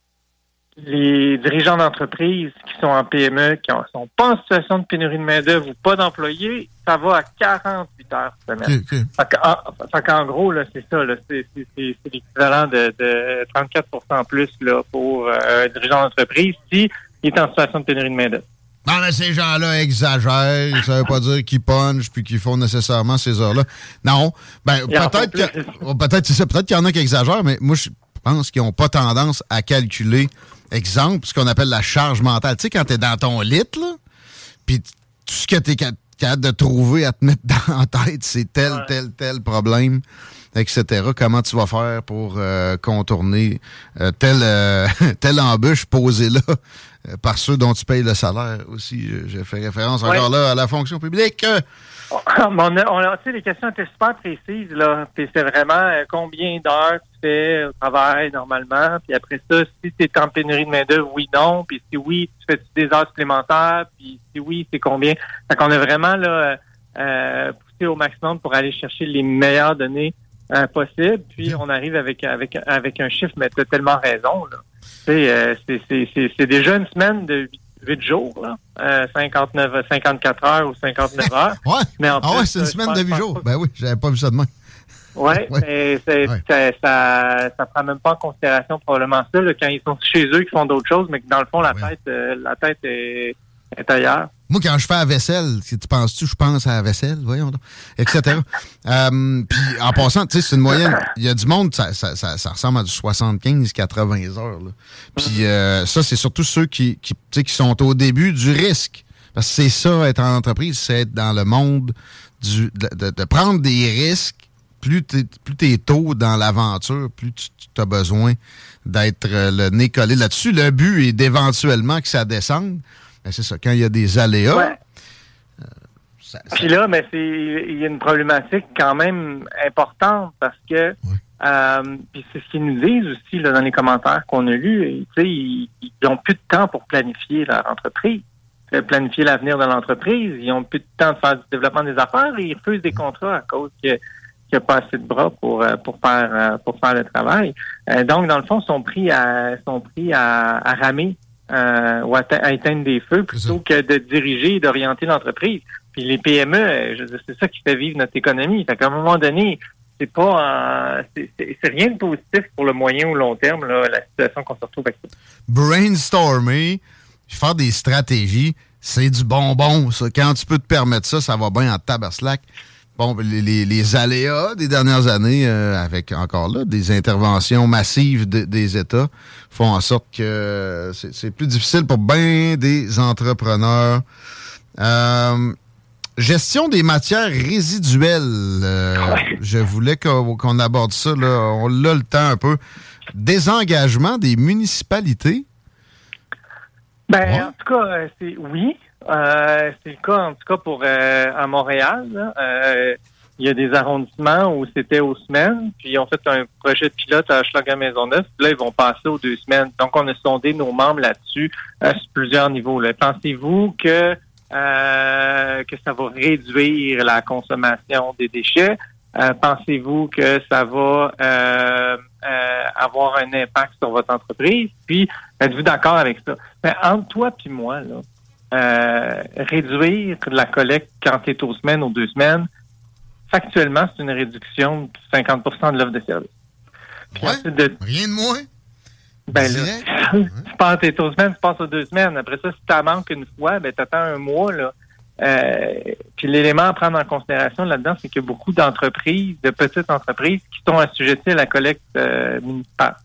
les dirigeants d'entreprise qui sont en PME, qui ne sont pas en situation de pénurie de main-d'œuvre ou pas d'employés, ça va à 48 heures semaine. OK, OK. Fait qu'en- gros, là, c'est ça, là, c'est, l'équivalent de, de 34 en plus là, pour euh, un dirigeant d'entreprise si il est en situation de pénurie de main-d'œuvre. Non, mais ces gens-là exagèrent. Ça veut pas dire qu'ils punchent puis qu'ils font nécessairement ces heures-là. Non. Ben, peut-être que, oh, peut-être, c'est ça. Peut-être qu'il y en a qui exagèrent, mais moi, je pense qu'ils n'ont pas tendance à calculer, exemple, ce qu'on appelle la charge mentale. Tu sais, quand t'es dans ton lit, là, puis tout ce que t'es ca- capable de trouver à te mettre dans la tête, c'est tel, tel, tel problème, etc. Comment tu vas faire pour euh, contourner euh, telle, euh, telle embûche posée là par ceux dont tu payes le salaire aussi. Euh, J'ai fait référence Ouais. encore là à la fonction publique. Euh, Mais on a, on a- tu sais, les questions étaient super précises, là. Puis c'est vraiment euh, combien d'heures tu fais au travail normalement. Puis après ça, si tu es en pénurie de main-d'œuvre, oui, non. Puis si oui, tu fais des heures supplémentaires? Puis si oui, c'est combien? Fait qu'on a vraiment là, euh, euh, poussé au maximum pour aller chercher les meilleures données euh, possibles. Puis on arrive avec, avec, avec un chiffre, mais tu as tellement raison, là. Euh, c'est- c'est c'est- c'est déjà une semaine de 8 jours, là. Euh, 59, 54 heures ou 59 heures. Ouais. Mais en Ah ouais, c'est une euh, semaine de pense- huit je jours. pense Ben oui, j'avais pas vu ça de même. Ouais, mais Ouais. ça, ça, ça prend même pas en considération probablement ça là, quand ils sont chez eux, qu'ils font d'autres choses, mais que dans le fond, la Ouais. tête, euh, la tête est, est ailleurs. Moi, quand je fais la vaisselle, si tu penses-tu, je pense à la vaisselle, voyons donc, etc. Euh, Puis en passant, tu sais, c'est une moyenne. Il y a du monde, ça, ça, ça, ça ressemble à du 75-80 heures. là. Puis euh, ça, c'est surtout ceux qui, qui, qui sont au début du risque. Parce que c'est ça, être en entreprise, c'est être dans le monde du, de, de- de prendre des risques. Plus tu plus t'es tôt dans l'aventure, plus tu, tu as besoin d'être euh, le nez collé là-dessus. Le but est d'éventuellement que ça descende. Ben, c'est ça, quand il y a des aléas, Ouais. ça- ça- Puis là, mais c'est il y a une problématique quand même importante parce que euh, puis c'est ce qu'ils nous disent aussi là, dans les commentaires qu'on a lus. ils n'ont plus de temps pour planifier leur entreprise, euh, planifier l'avenir de l'entreprise. Ils ont plus de temps de faire du développement des affaires et ils refusent des contrats à cause que qu'il n'y a pas assez de bras pour euh, pour faire euh, pour faire le travail. Euh, donc, dans le fond, ils sont pris à sont pris à, à ramer euh, ou à, te- à éteindre des feux plutôt que de diriger et d'orienter l'entreprise. Puis les PME, euh, c'est ça qui fait vivre notre économie. Fait qu'à un moment donné, c'est pas euh, c'est- rien de positif pour le moyen ou long terme, là, la situation qu'on se retrouve avec ça. brainstormer, faire des stratégies, c'est du bonbon, ça. Quand tu peux te permettre ça, ça va bien en tabaslac. Bon, les, les- les aléas des dernières années, euh, avec encore là des interventions massives de- des États, font en sorte que c'est c'est plus difficile pour bien des entrepreneurs Euh, gestion des matières résiduelles. Euh, je voulais qu'on aborde ça. Là. On l'a le temps un peu. Désengagement des municipalités? Ben, Ouais. en tout cas, euh, c'est oui. Euh, c'est le cas, en tout cas, pour euh, à Montréal. là. Euh, il y a des arrondissements où c'était aux semaines, puis ils ont fait un projet de pilote à Schlager Maisonneuve. puis Là, ils vont passer aux deux semaines. Donc, on a sondé nos membres là-dessus à plusieurs niveaux. Pensez-vous que euh, que ça va réduire la consommation des déchets? Euh, Pensez-vous que ça va euh, euh, avoir un impact sur votre entreprise? Puis, êtes-vous d'accord avec ça? Mais entre toi puis moi, là, euh, réduire la collecte quand tu es aux semaines, aux deux semaines, factuellement, c'est une réduction de 50% de l'offre de service. Puis de- Rien de moins. ben tu passes tes aux semaines, tu passes aux deux semaines. Après ça, si tu manques une fois, ben t'attends un mois. Là. Euh, puis l'élément à prendre en considération là-dedans, c'est qu'il y a beaucoup d'entreprises, de petites entreprises, qui sont assujetties à la collecte euh, municipale.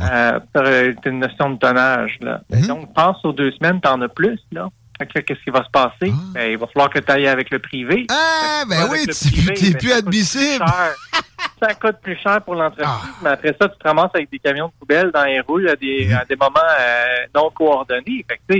Euh, par, euh, c'est une notion de tonnage. Là. Ben, Donc, passe aux deux semaines, tu en as plus. là. Qu'est-ce qui va se passer? Ben, il va falloir que tu ailles avec le privé. Ah, ben oui, tu- plus admissible. ça coûte plus cher pour l'entreprise, Ah. mais après ça, tu te ramasses avec des camions de poubelle dans les roues à des, Mm. à des moments euh, non coordonnés. Fait que,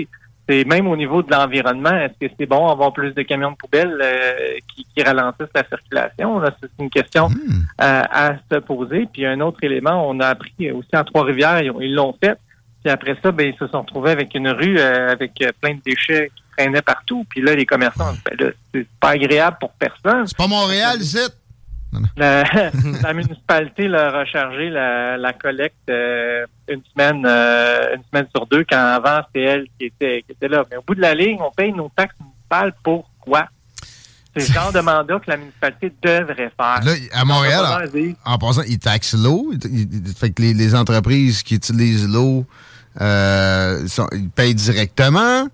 c'est même au niveau de l'environnement, est-ce que c'est bon d'avoir plus de camions de poubelle euh, qui, qui ralentissent la circulation? C'est une question Hmm. euh, à se poser. Puis un autre élément, on a appris aussi en Trois-Rivières, ils ont- ils l'ont fait. Puis après ça, ben, ils se sont retrouvés avec une rue euh, avec euh, plein de déchets qui traînaient partout. Puis là, les commerçants, ben là, c'est pas agréable pour personne. C'est pas Montréal, La, la municipalité leur a chargé la, la collecte euh, une semaine euh, une semaine sur deux, quand avant, c'était elle qui était, qui était là. Mais au bout de la ligne, on paye nos taxes municipales pour quoi? C'est le genre de mandat que la municipalité devrait faire. Là, à Montréal, en, en passant, ils taxent l'eau. Fait que les, les entreprises qui utilisent l'eau, euh, ils payent directement.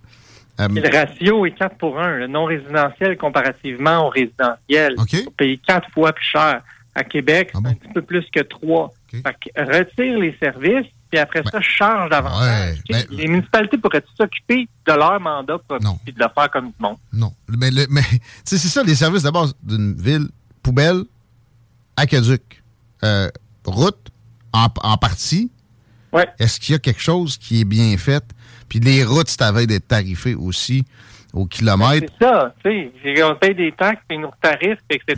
Euh, Le ratio est 4 pour 1. Le non résidentiel comparativement au résidentiel. Faut payer 4 fois plus cher. À Québec, Ah bon? un petit peu plus que 3. OK. Fait que retire les services, puis après ça, charge davantage. Ouais, mais- Les municipalités pourraient s'occuper de leur mandat puis de le faire comme du monde. Non. Mais, mais c'est ça, les services de base d'une ville. Poubelle, aqueduc, euh, route, en, en partie. Ouais. Est-ce qu'il y a quelque chose qui est bien fait? Puis les routes, à veille d'être tarifé aussi au kilomètre. C'est ça, tu sais. On paye des taxes, puis nos tarifs, etc.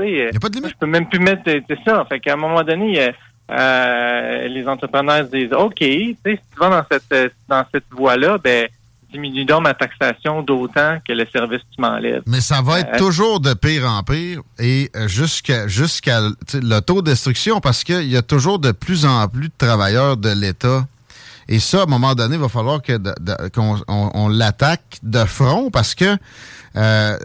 Il n'y a pas de limite. je peux même plus mettre de- c'est ça. Fait qu'à un moment donné, euh, euh, les entrepreneurs se disent OK, tu sais, si tu vas dans cette euh, dans cette voie-là, ben diminue donc ma taxation d'autant que le service que tu m'enlèves. Mais ça va être Euh, toujours de pire en pire et euh, jusqu'à jusqu'à l'autodestruction parce qu'il y a toujours de plus en plus de travailleurs de l'État. Et ça, à un moment donné, il va falloir que qu'on on, on l'attaque de front parce que euh,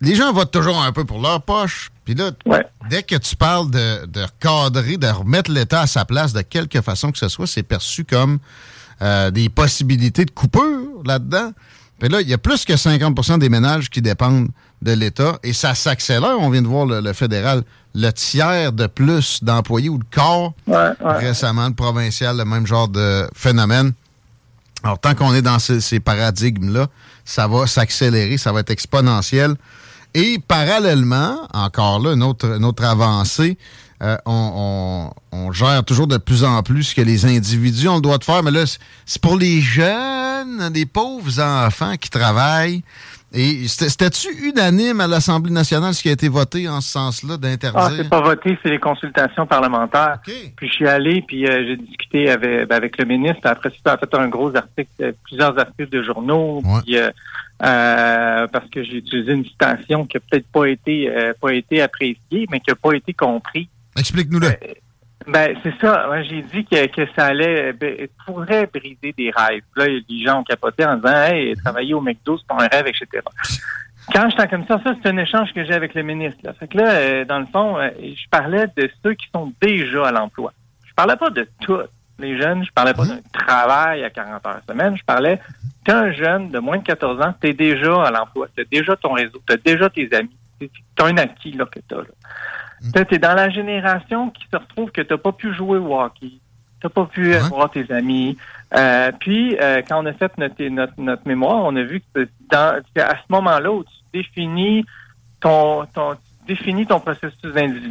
les gens votent toujours un peu pour leur poche. Puis là, Ouais. dès que tu parles de, de cadrer, de remettre l'État à sa place de quelque façon que ce soit, c'est perçu comme euh, des possibilités de coupure là-dedans. Puis là, il y a plus que 50% des ménages qui dépendent de l'État et ça s'accélère. On vient de voir le, le fédéral, le tiers de plus d'employés ou de corps Ouais, ouais. récemment, le provincial, le même genre de phénomène. Alors, tant qu'on est dans ce- ces paradigmes-là, ça va s'accélérer, ça va être exponentiel. Et parallèlement, encore là, une autre, une autre avancée, euh, on, on- on gère toujours de plus en plus ce que les individus ont le droit de faire, mais là, c'est- c'est pour les jeunes, les pauvres enfants qui travaillent. Et c'était- c'était-tu unanime à l'Assemblée nationale ce qui a été voté en ce sens-là Ah, d'interdire? c'est pas voté, c'est les consultations parlementaires. OK. Puis je suis allé, puis euh, j'ai discuté avec, ben, avec le ministre. Après ça, a fait un gros article, euh, plusieurs articles de journaux. Ouais. Puis, euh, euh, parce que j'ai utilisé une citation qui a peut-être pas été pas été appréciée, mais qui a pas été comprise. Explique-nous-le. Ben c'est ça. Moi, j'ai dit que, que ça allait ben, pourrait briser des rêves. Là, les gens ont capoté en disant Hey, travailler au McDo, c'est pas un rêve, etc. Quand j'étais comme ça, ça c'est un échange que j'ai avec le ministre. Là. Fait que là, euh, dans le fond, euh, je parlais de ceux qui sont déjà à l'emploi. Je parlais pas de tous les jeunes, je parlais pas d'un travail à 40 heures semaine, je parlais t'es un jeune de moins de 14 ans, t'es déjà à l'emploi, t'as déjà ton réseau, t'as déjà tes amis, t'as un acquis là, que t'as. Là. T'es- T'es dans la génération qui se retrouve que t'as pas pu jouer au hockey. T'as pas pu euh, voir tes amis. Euh, puis, euh, quand on a fait notre, notre, notre mémoire, on a vu que dans, à ce moment-là où tu définis ton, ton, tu définis ton processus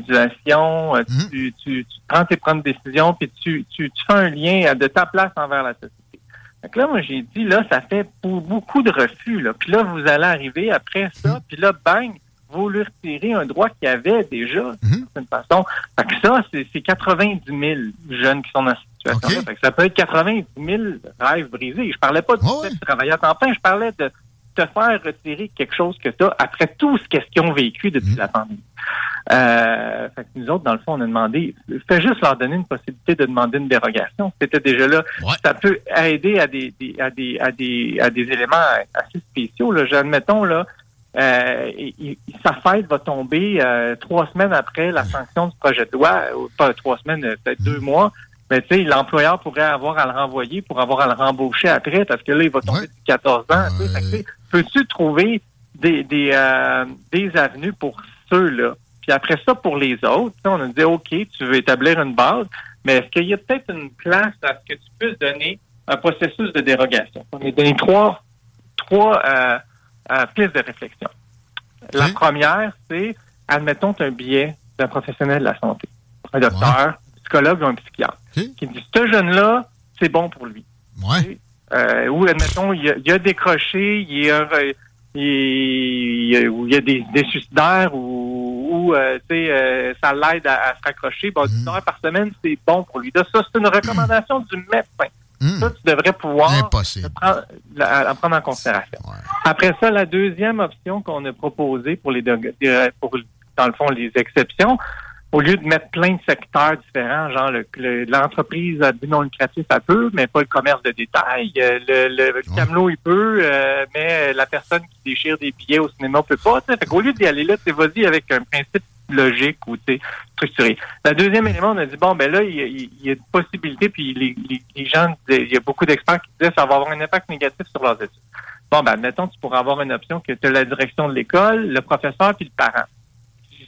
d'individuation, euh, tu, tu, tu prends tes propres décisions, puis tu, tu, tu fais un lien euh, de ta place envers la société. Donc là, moi, j'ai dit, là, ça fait beaucoup de refus. Là. Puis là, vous allez arriver après ça, puis là, bang, vous lui retirez un droit qu'il y avait déjà, d'une certaine façon. Fait que ça, c'est c'est 90 000 jeunes qui sont dans cette situation-là. Ça peut être 90 000 rêves brisés. Je parlais pas de travailler à temps plein, je parlais de te faire retirer quelque chose que tu as après tout ce qu'ils ont vécu depuis la pandémie. Euh, fait que nous autres, dans le fond, on a demandé, fais juste leur donner une possibilité de demander une dérogation. C'était déjà là. Ça peut aider à des, des- à des à des à des éléments assez spéciaux. Là. Admettons là, euh, il- sa fête va tomber euh, trois semaines après la sanction du projet de loi, ou pas trois semaines, euh, peut-être deux mois. Mais tu sais, l'employeur pourrait avoir à le renvoyer pour avoir à le rembaucher après, parce que là, il va tomber de 14 ans. sais, Peux-tu trouver des, des, euh, des avenues pour ceux-là? Puis après ça, pour les autres, tu sais, on a dit, OK, tu veux établir une base, mais est-ce qu'il y a peut-être une place à ce que tu puisses donner un processus de dérogation? On a donné trois, trois euh, euh, pistes de réflexion. La première, c'est, admettons, as un billet d'un professionnel de la santé, un docteur, un psychologue ou un psychiatre, qui dit, ce jeune-là, c'est bon pour lui. Euh, ou, admettons, il a, il a décroché, il, heureux- il, y a des, des suicidaires ou, ou euh, euh, ça l'aide à, à se raccrocher. Bon, 10 heures par semaine, c'est bon pour lui. Là, ça, c'est une recommandation du médecin. Ça, tu devrais pouvoir prendre, la, la prendre en considération. Après ça, la deuxième option qu'on a proposée pour les pour dans le fond les exceptions, au lieu de mettre plein de secteurs différents, genre le- le- l'entreprise à but non lucratif, ça peut, mais pas le commerce de détail. Euh, Le, le camelot, il peut, euh, mais la personne qui déchire des billets au cinéma peut pas. Fait qu'au lieu d'y aller là, tu sais, vas-y avec un principe logique ou tu sais, structuré. Le deuxième élément, on a dit, bon, ben là, il y y a une possibilité, puis les, les, les gens, il y a beaucoup d'experts qui disaient que ça va avoir un impact négatif sur leurs études. Bon, ben, admettons, tu pourras avoir une option que tu as la direction de l'école, le professeur puis le parent.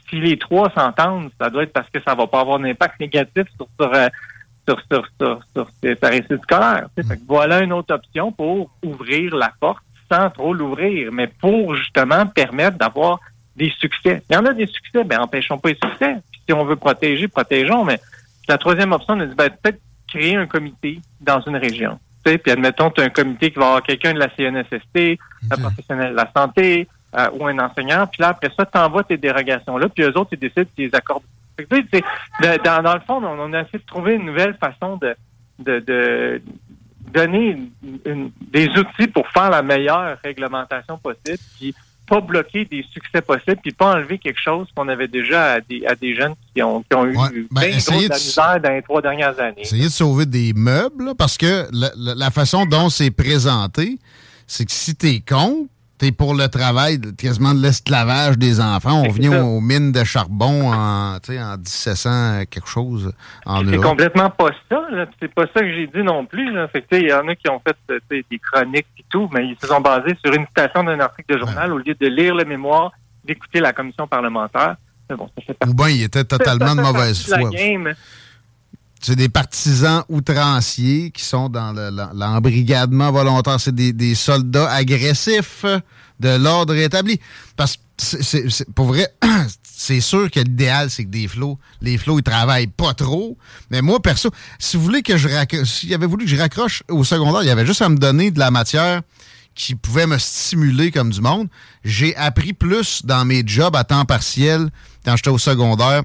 Si les trois s'entendent, ça doit être parce que ça va pas avoir un impact négatif sur, sur, euh, sur, sur, sur, ta réussite scolaire. Fait que voilà une autre option pour ouvrir la porte sans trop l'ouvrir, mais pour justement permettre d'avoir des succès. Il y en a des succès, ben empêchons pas les succès. Puis si on veut protéger, protégeons, mais la troisième option, on a dit ben, peut-être créer un comité dans une région. Sais, Puis admettons, tu as un comité qui va avoir quelqu'un de la CNSST, un professionnel de la santé euh, ou un enseignant, puis là, après ça, tu envoies tes dérogations-là, puis eux autres, ils décident s'ils les accordent. Tu sais, dans, dans le fond, on, on a essayé de trouver une nouvelle façon de, de, de donner une- une- des outils pour faire la meilleure réglementation possible, puis pas bloquer des succès possibles, puis pas enlever quelque chose qu'on avait déjà à des, à des jeunes qui ont, qui ont eu ben, bien gros essayez de la misère dans les trois dernières années. Essayer de sauver des meubles, parce que la, la- la façon dont c'est présenté, c'est que si t'es con, t'es pour le travail quasiment de l'esclavage des enfants. On vient aux, mines de charbon en, en 1700 quelque chose C'est complètement pas ça. C'est pas ça que j'ai dit non plus. Il y en a qui ont fait des chroniques et tout, mais ils se sont basés sur une citation d'un article de journal au lieu de lire le mémoire, d'écouter la commission parlementaire. Mais bon, ça fait partie. Ou bien il était totalement de Ça mauvaise foi. C'est des partisans outranciers qui sont dans l'embrigadement volontaire. C'est des, soldats agressifs de l'ordre établi. Parce que, pour vrai, c'est sûr que l'idéal, c'est que des flots, les flots, ils travaillent pas trop. Mais moi, perso, si vous voulez que je raccroche, s'il avait voulu que je raccroche au secondaire, il y avait juste à me donner de la matière qui pouvait me stimuler comme du monde. J'ai appris plus dans mes jobs à temps partiel quand j'étais au secondaire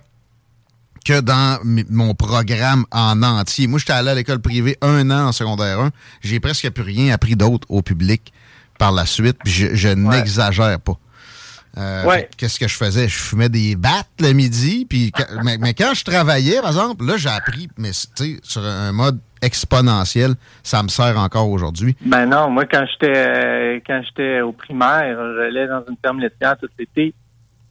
que dans mon programme en entier. Moi, j'étais allé à l'école privée un an en secondaire 1. J'ai presque plus rien appris d'autre au public par la suite. puis je je n'exagère pas. Euh, Ouais. Qu'est-ce que je faisais? Je fumais des battes le midi. Puis mais, mais quand je travaillais, par exemple, là, j'ai appris, mais tu sais, sur un mode exponentiel, ça me sert encore aujourd'hui. Ben non, moi quand j'étais euh, quand j'étais au primaire, j'allais dans une ferme laitière tout l'été.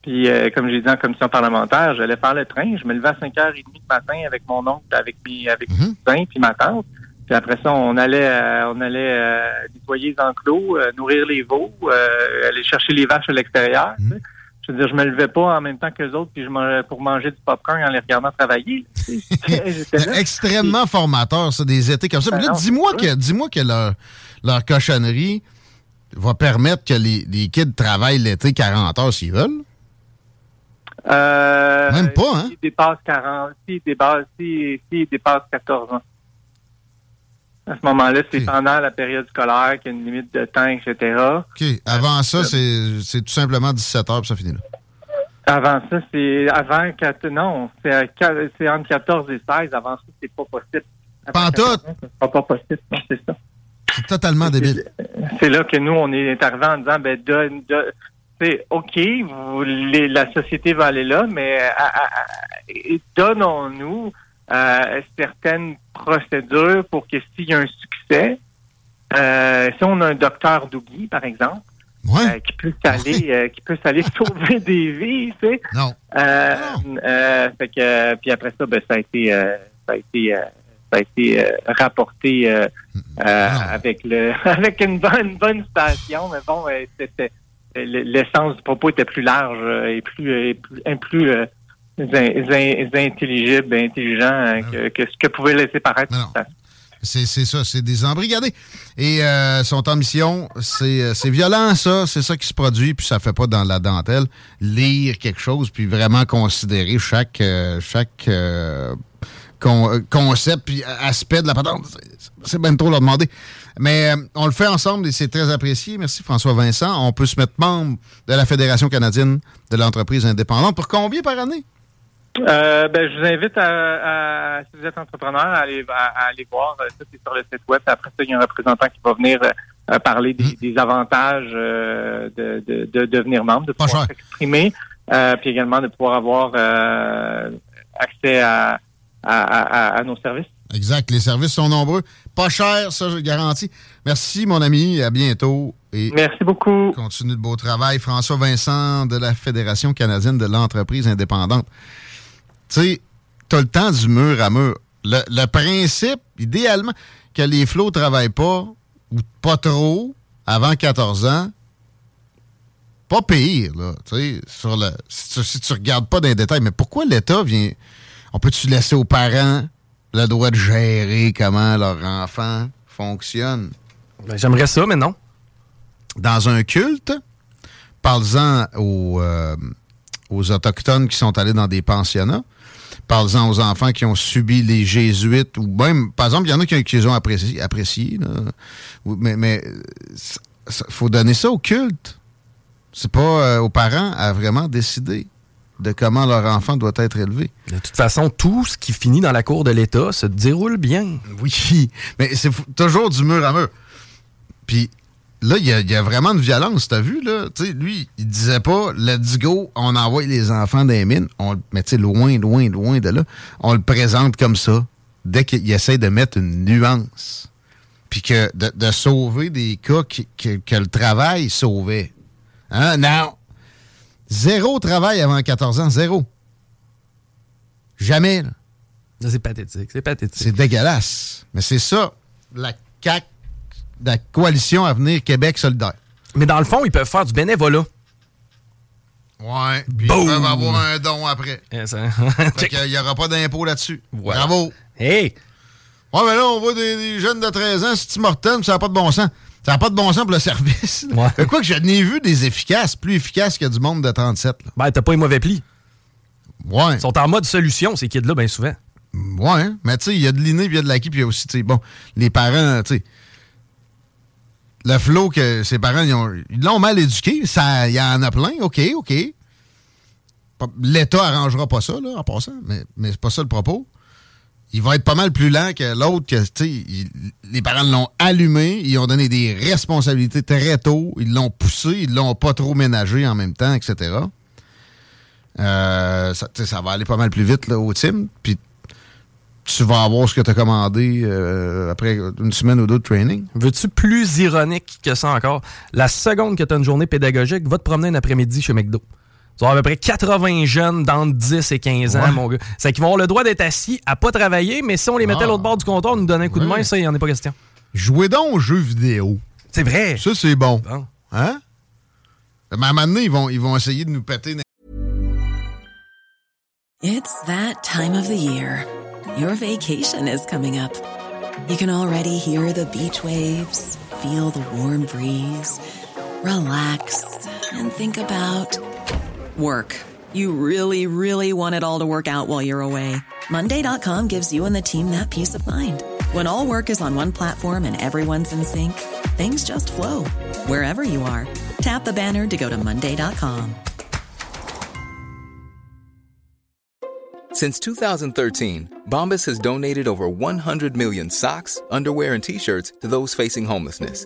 Puis euh, comme j'ai dit en commission parlementaire, j'allais faire le train. Je me levais à 5h30 le matin avec mon oncle, avec mes avec mes cousins puis ma tante. Puis après ça, on allait euh, on allait euh, nettoyer les enclos, euh, nourrir les veaux, euh, aller chercher les vaches à l'extérieur. sais. je veux dire, je me levais pas en même temps que les autres puis je mangeais pour manger du popcorn en les regardant travailler. Extrêmement formateur, ça, des étés comme ça. Ben Mais là, non, dis-moi que, dis-moi que leur, leur cochonnerie va permettre que les, les kids travaillent l'été 40 heures s'ils veulent. Euh, Même pas, hein? S'il dépasse 40, s'il dépasse, dépasse 14 ans. À ce moment-là, c'est pendant la période scolaire qu'il y a une limite de temps, etc. OK. Avant ça, c'est c'est tout simplement 17 heures puis ça finit là. Avant ça, c'est avant 4, non, c'est c'est entre 14 et 16. Avant ça, c'est pas possible. Pantoute! 14 ans, C'est pas, possible, c'est ça. C'est totalement débile. C'est là que nous, on est arrivé en disant, ben, donne, donne- c'est OK, vous, les- la société va aller là, mais euh, à- à- donnons-nous euh, certaines procédures pour que s'il y a un succès, euh, si on a un docteur Dougie, par exemple, euh, qui peut s'aller, euh, qui peut s'aller sauver des vies, tu sais. Non. Euh, euh, fait que, euh, puis après ça, ben, ça a été, euh, ça a été, euh, ça a été euh, rapporté euh, euh, avec le, avec une bonne, une bonne station, mais bon, euh, c'était l'essence du propos était plus large euh, et plus, et plus, et plus euh, in- in- intelligible, intelligent euh, que, que ce que pouvait laisser paraître. C'est ça, c'est des embrigadés. Et euh, sont en mission, c'est euh, c'est violent ça, c'est ça qui se produit, puis ça fait pas dans la dentelle. Lire quelque chose, puis vraiment considérer chaque, euh, chaque euh, con- euh, concept, puis aspect de la patente. C'est- même trop leur demander. Mais euh, on le fait ensemble et c'est très apprécié. Merci François Vincent. On peut se mettre membre de la Fédération canadienne de l'entreprise indépendante. Pour combien par année? Euh, ben, je vous invite à, à- si vous êtes entrepreneur, à aller, à, à aller voir. euh, Ça, c'est sur le site web. Après ça, il y a un représentant qui va venir euh, euh, parler des, des avantages euh, de, de, de devenir membre, de pouvoir s'exprimer, euh, puis également de pouvoir avoir euh, accès à, à, à, à nos services. Exact. Les services sont nombreux. Pas cher, ça, je le garantis. Merci, mon ami. À bientôt. Et Merci beaucoup. Continue le beau travail. François Vincent de la Fédération canadienne de l'entreprise indépendante. Tu sais, tu as le temps du mur à mur. Le, le principe, idéalement, que les flots ne travaillent pas ou pas trop avant 14 ans, pas pire, là. Tu sais, sur le, si tu, si tu regardes pas dans les détails, mais pourquoi l'État vient. On peut-tu laisser aux parents le droit de gérer comment leur enfant fonctionne? Ben, J'aimerais ça, mais non. Dans un culte, parle-en aux, euh, aux Autochtones qui sont allés dans des pensionnats. Parle-en aux enfants qui ont subi les Jésuites, ou même, par exemple, il y en a qui, qui les ont appréciés, mais mais il faut donner ça au culte. C'est pas euh, aux parents à vraiment décider de comment leur enfant doit être élevé. De toute façon, tout ce qui finit dans la cour de l'État se déroule bien. Oui, mais c'est toujours du mur à mur. Puis là, il y, a- il y a vraiment une violence, t'as vu, là? Tu sais, lui, il disait pas, let's go, on envoie les enfants des mines. On, le- mais tu loin, loin, loin de là, on le présente comme ça, dès qu'il essaie de mettre une nuance. Puis que de, de sauver des cas qui- que, que le travail sauvait. Hein? Non! Zéro travail avant 14 ans, zéro. Jamais, là. C'est pathétique, c'est pathétique. C'est dégueulasse. Mais c'est ça, la CAC, la coalition à venir Québec solidaire. Mais dans le fond, ils peuvent faire du bénévolat. Ouais. Puis ils peuvent avoir un don après. Eh, ça- Fait qu'il n'y aura pas d'impôt là-dessus. Voilà. Bravo. Hey! Ouais, mais là, on voit des, des jeunes de 13 ans, c'est Morton, ça n'a pas de bon sens. Ça n'a pas de bon sens pour le service. Fait Quoi que je n'ai vu des efficaces, plus efficaces que du monde de 37. là. Ben, t'as pas les mauvais plis. Ouais. Ils sont en mode solution, ces kids-là, bien souvent. Ouais, hein. mais tu sais, il y a de l'inné, puis il y a de l'acquis, puis il y a aussi, tu sais, bon, les parents, tu sais, le flow que ses parents, ils ont- ils l'ont mal éduqué, ça, il y en a plein, OK, OK. L'État arrangera pas ça, là, en passant, mais, mais c'est pas ça le propos. Il va être pas mal plus lent que l'autre, que, il- les parents l'ont allumé, ils ont donné des responsabilités très tôt, ils l'ont poussé, ils l'ont pas trop ménagé en même temps, etc. Euh, ça, va aller pas mal plus vite au team. Puis tu vas avoir ce que tu as commandé euh, après une semaine ou deux de training. Veux-tu plus ironique que ça encore? La seconde que tu as une journée pédagogique, va te promener un après-midi chez McDo. Tu vas avoir à peu près 80 jeunes d'entre 10 et 15 ans, Ouais. mon gars. C'est qu'ils vont avoir le droit d'être assis à pas travailler, mais si on les mettait Ah. à l'autre bord du comptoir, nous donner un coup de main, ça, il n'y en est pas question. Jouez donc aux jeux vidéo. C'est vrai. Ça, c'est bon. Hein? Mais à un moment donné, ils vont, ils vont essayer de nous péter. It's that time of the year. Your vacation is coming up. You can already hear the beach waves, feel the warm breeze, relax, and think about work. You really, really want it all to work out while you're away. Monday.com gives you and the team that peace of mind. When all work is on one platform and everyone's in sync, things just flow wherever you are. Tap the banner to go to Monday.com. Since 2013, Bombas has donated over 100 million socks, underwear, and t shirts to those facing homelessness.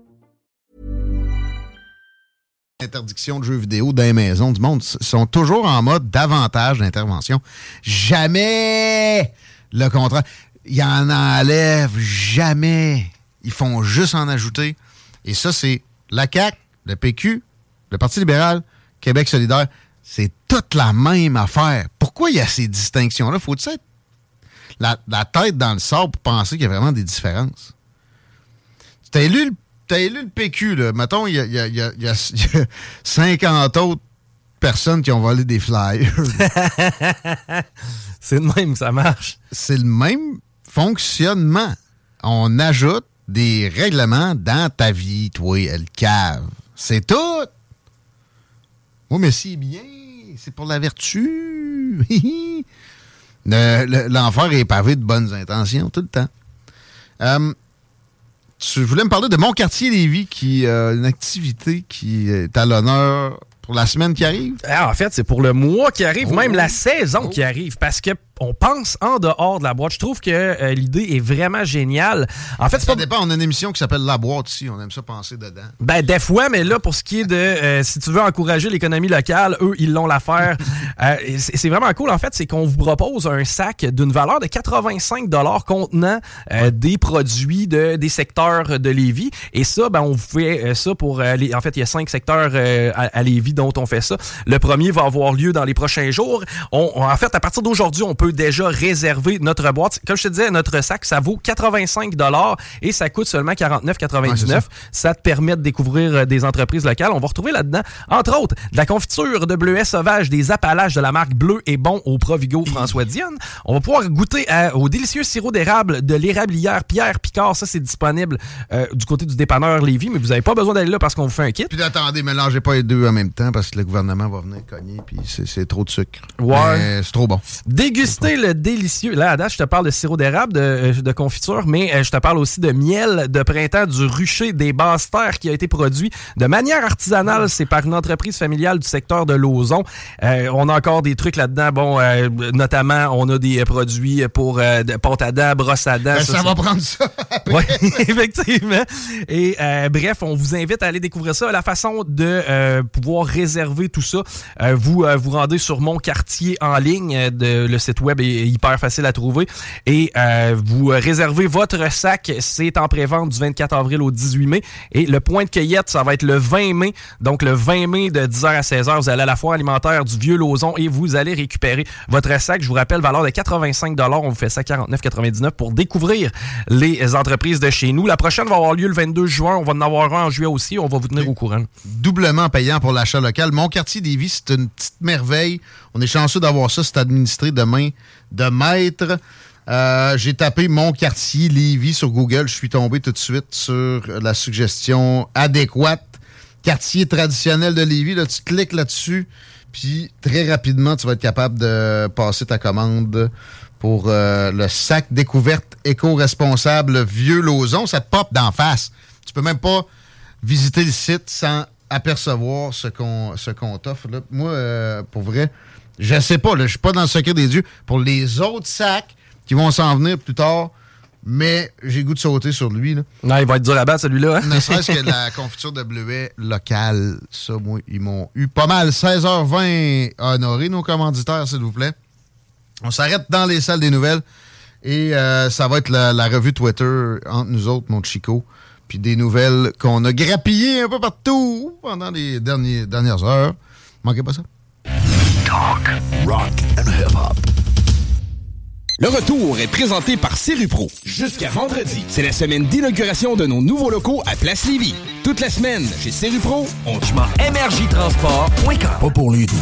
Interdiction de jeux vidéo dans les maisons du monde sont toujours en mode davantage d'intervention. Jamais le contraire. Ils en enlèvent jamais. Ils font juste en ajouter. Et ça, c'est la CAQ, le PQ, le Parti libéral, Québec solidaire. C'est toute la même affaire. Pourquoi il y a ces distinctions-là? Faut-il être la, tête dans le sable pour penser qu'il y a vraiment des différences? Tu as élu le t'as élu le PQ, là. Mettons, il y a, y, a, y, a, y a, 50 autres personnes qui ont volé des flyers. c'est le même, ça marche. C'est le même fonctionnement. On ajoute des règlements dans ta vie, toi, elle cave. C'est tout. Oui, mais c'est bien. C'est pour la vertu. L'enfer est pavé de bonnes intentions tout le temps. Euh, tu voulais me parler de Mon Quartier Lévis, qui euh, une activité qui est à l'honneur pour la semaine qui arrive? Ah, en fait, c'est pour le mois qui arrive, même la saison qui arrive, parce que on pense en dehors de la boîte. Je trouve que euh, l'idée est vraiment géniale. En fait, ça pas... dépend. On a une émission qui s'appelle La boîte ici. On aime ça penser dedans. Ben, des fois, mais là, pour ce qui est de euh, si tu veux encourager l'économie locale, eux, ils l'ont l'affaire. euh, c'est vraiment cool, en fait, c'est qu'on vous propose un sac d'une valeur de 85 contenant euh, des produits de, des secteurs de Lévis. Et ça, ben, on fait ça pour les. En fait, il y a cinq secteurs à, à, Lévis dont on fait ça. Le premier va avoir lieu dans les prochains jours. On, en fait, à partir d'aujourd'hui, on peut déjà réservé notre boîte. Comme je te disais, notre sac, ça vaut 85 et ça coûte seulement 49,99. ça. ça. te permet de découvrir euh, des entreprises locales. On va retrouver là-dedans, entre autres, de la confiture de bleuet sauvage des Appalaches de la marque Bleu et Bon au Provigo François Diane. On va pouvoir goûter au délicieux sirop d'érable de l'érablière Pierre Picard. Ça, c'est disponible euh, du côté du dépanneur Lévis, mais vous n'avez pas besoin d'aller là parce qu'on vous fait un kit. Puis d'attendez, mélangez pas les deux en même temps parce que le gouvernement va venir cogner puis c'est trop de sucre. Ouais. C'est trop bon. Déguster le délicieux. Là, à je te parle de sirop d'érable, de, euh, de, confiture, mais euh, je te parle aussi de miel de printemps du rucher des basses terres qui a été produit de manière artisanale. C'est par une entreprise familiale du secteur de Lauson. Euh, on a encore des trucs là-dedans. Bon, euh, notamment, on a des produits pour euh, de pâte à dents, brosse à dents. Ben, ça, ça, va prendre ça. Oui, effectivement. Et bref, on vous invite à aller découvrir ça. La façon de pouvoir réserver tout ça, vous vous rendez sur mon quartier en ligne. De, le site web est hyper facile à trouver. Et euh, vous réservez votre sac. C'est en pré-vente du 24 avril au 18 mai. Et le point de cueillette, ça va être le 20 mai. Donc, le 20 mai de 10h à 16h, vous allez à la foire alimentaire du Vieux-Lauson et vous allez récupérer votre sac. Je vous rappelle, valeur de 85 On vous fait ça 49,99 pour découvrir les entreprises de chez nous. La prochaine va avoir lieu le 22 juin. On va en avoir un en juillet aussi. On va vous tenir au courant. Doublement payant pour l'achat local. Mon quartier des c'est une petite merveille. On est chanceux d'avoir ça. C'est administré de main de maître. Euh, j'ai tapé mon quartier Lévis sur Google. Je suis tombé tout de suite sur la suggestion adéquate. Quartier traditionnel de Lévis. Là, tu cliques là-dessus, puis très rapidement, tu vas être capable de passer ta commande pour euh, le sac découverte éco-responsable Vieux Lauson. Ça te pop d'en face. Tu peux même pas visiter le site sans apercevoir ce qu'on ce qu'on t'offre. Moi, euh, pour vrai, je sais pas, je suis pas dans le secret des dieux. Pour les autres sacs qui vont s'en venir plus tard, mais j'ai goût de sauter sur lui. Là. Non, il va être dur à battre celui-là. Hein? ne serait-ce que la confiture de bleuet locale. Ça, moi, ils m'ont eu pas mal. 16h20 à honorer nos commanditaires, s'il vous plaît. On s'arrête dans les salles des nouvelles Et euh, ça va être la, la revue Twitter entre nous autres, mon Chico. Puis des nouvelles qu'on a grappillées un peu partout pendant les derniers, dernières heures. Manquez pas ça. Talk, rock and hip-hop. Le retour est présenté par Serupro. Jusqu'à vendredi, c'est la semaine d'inauguration de nos nouveaux locaux à Place Lévis. Toute la semaine, chez Serupro, on MRJTransport.com. Pas pour lui tout.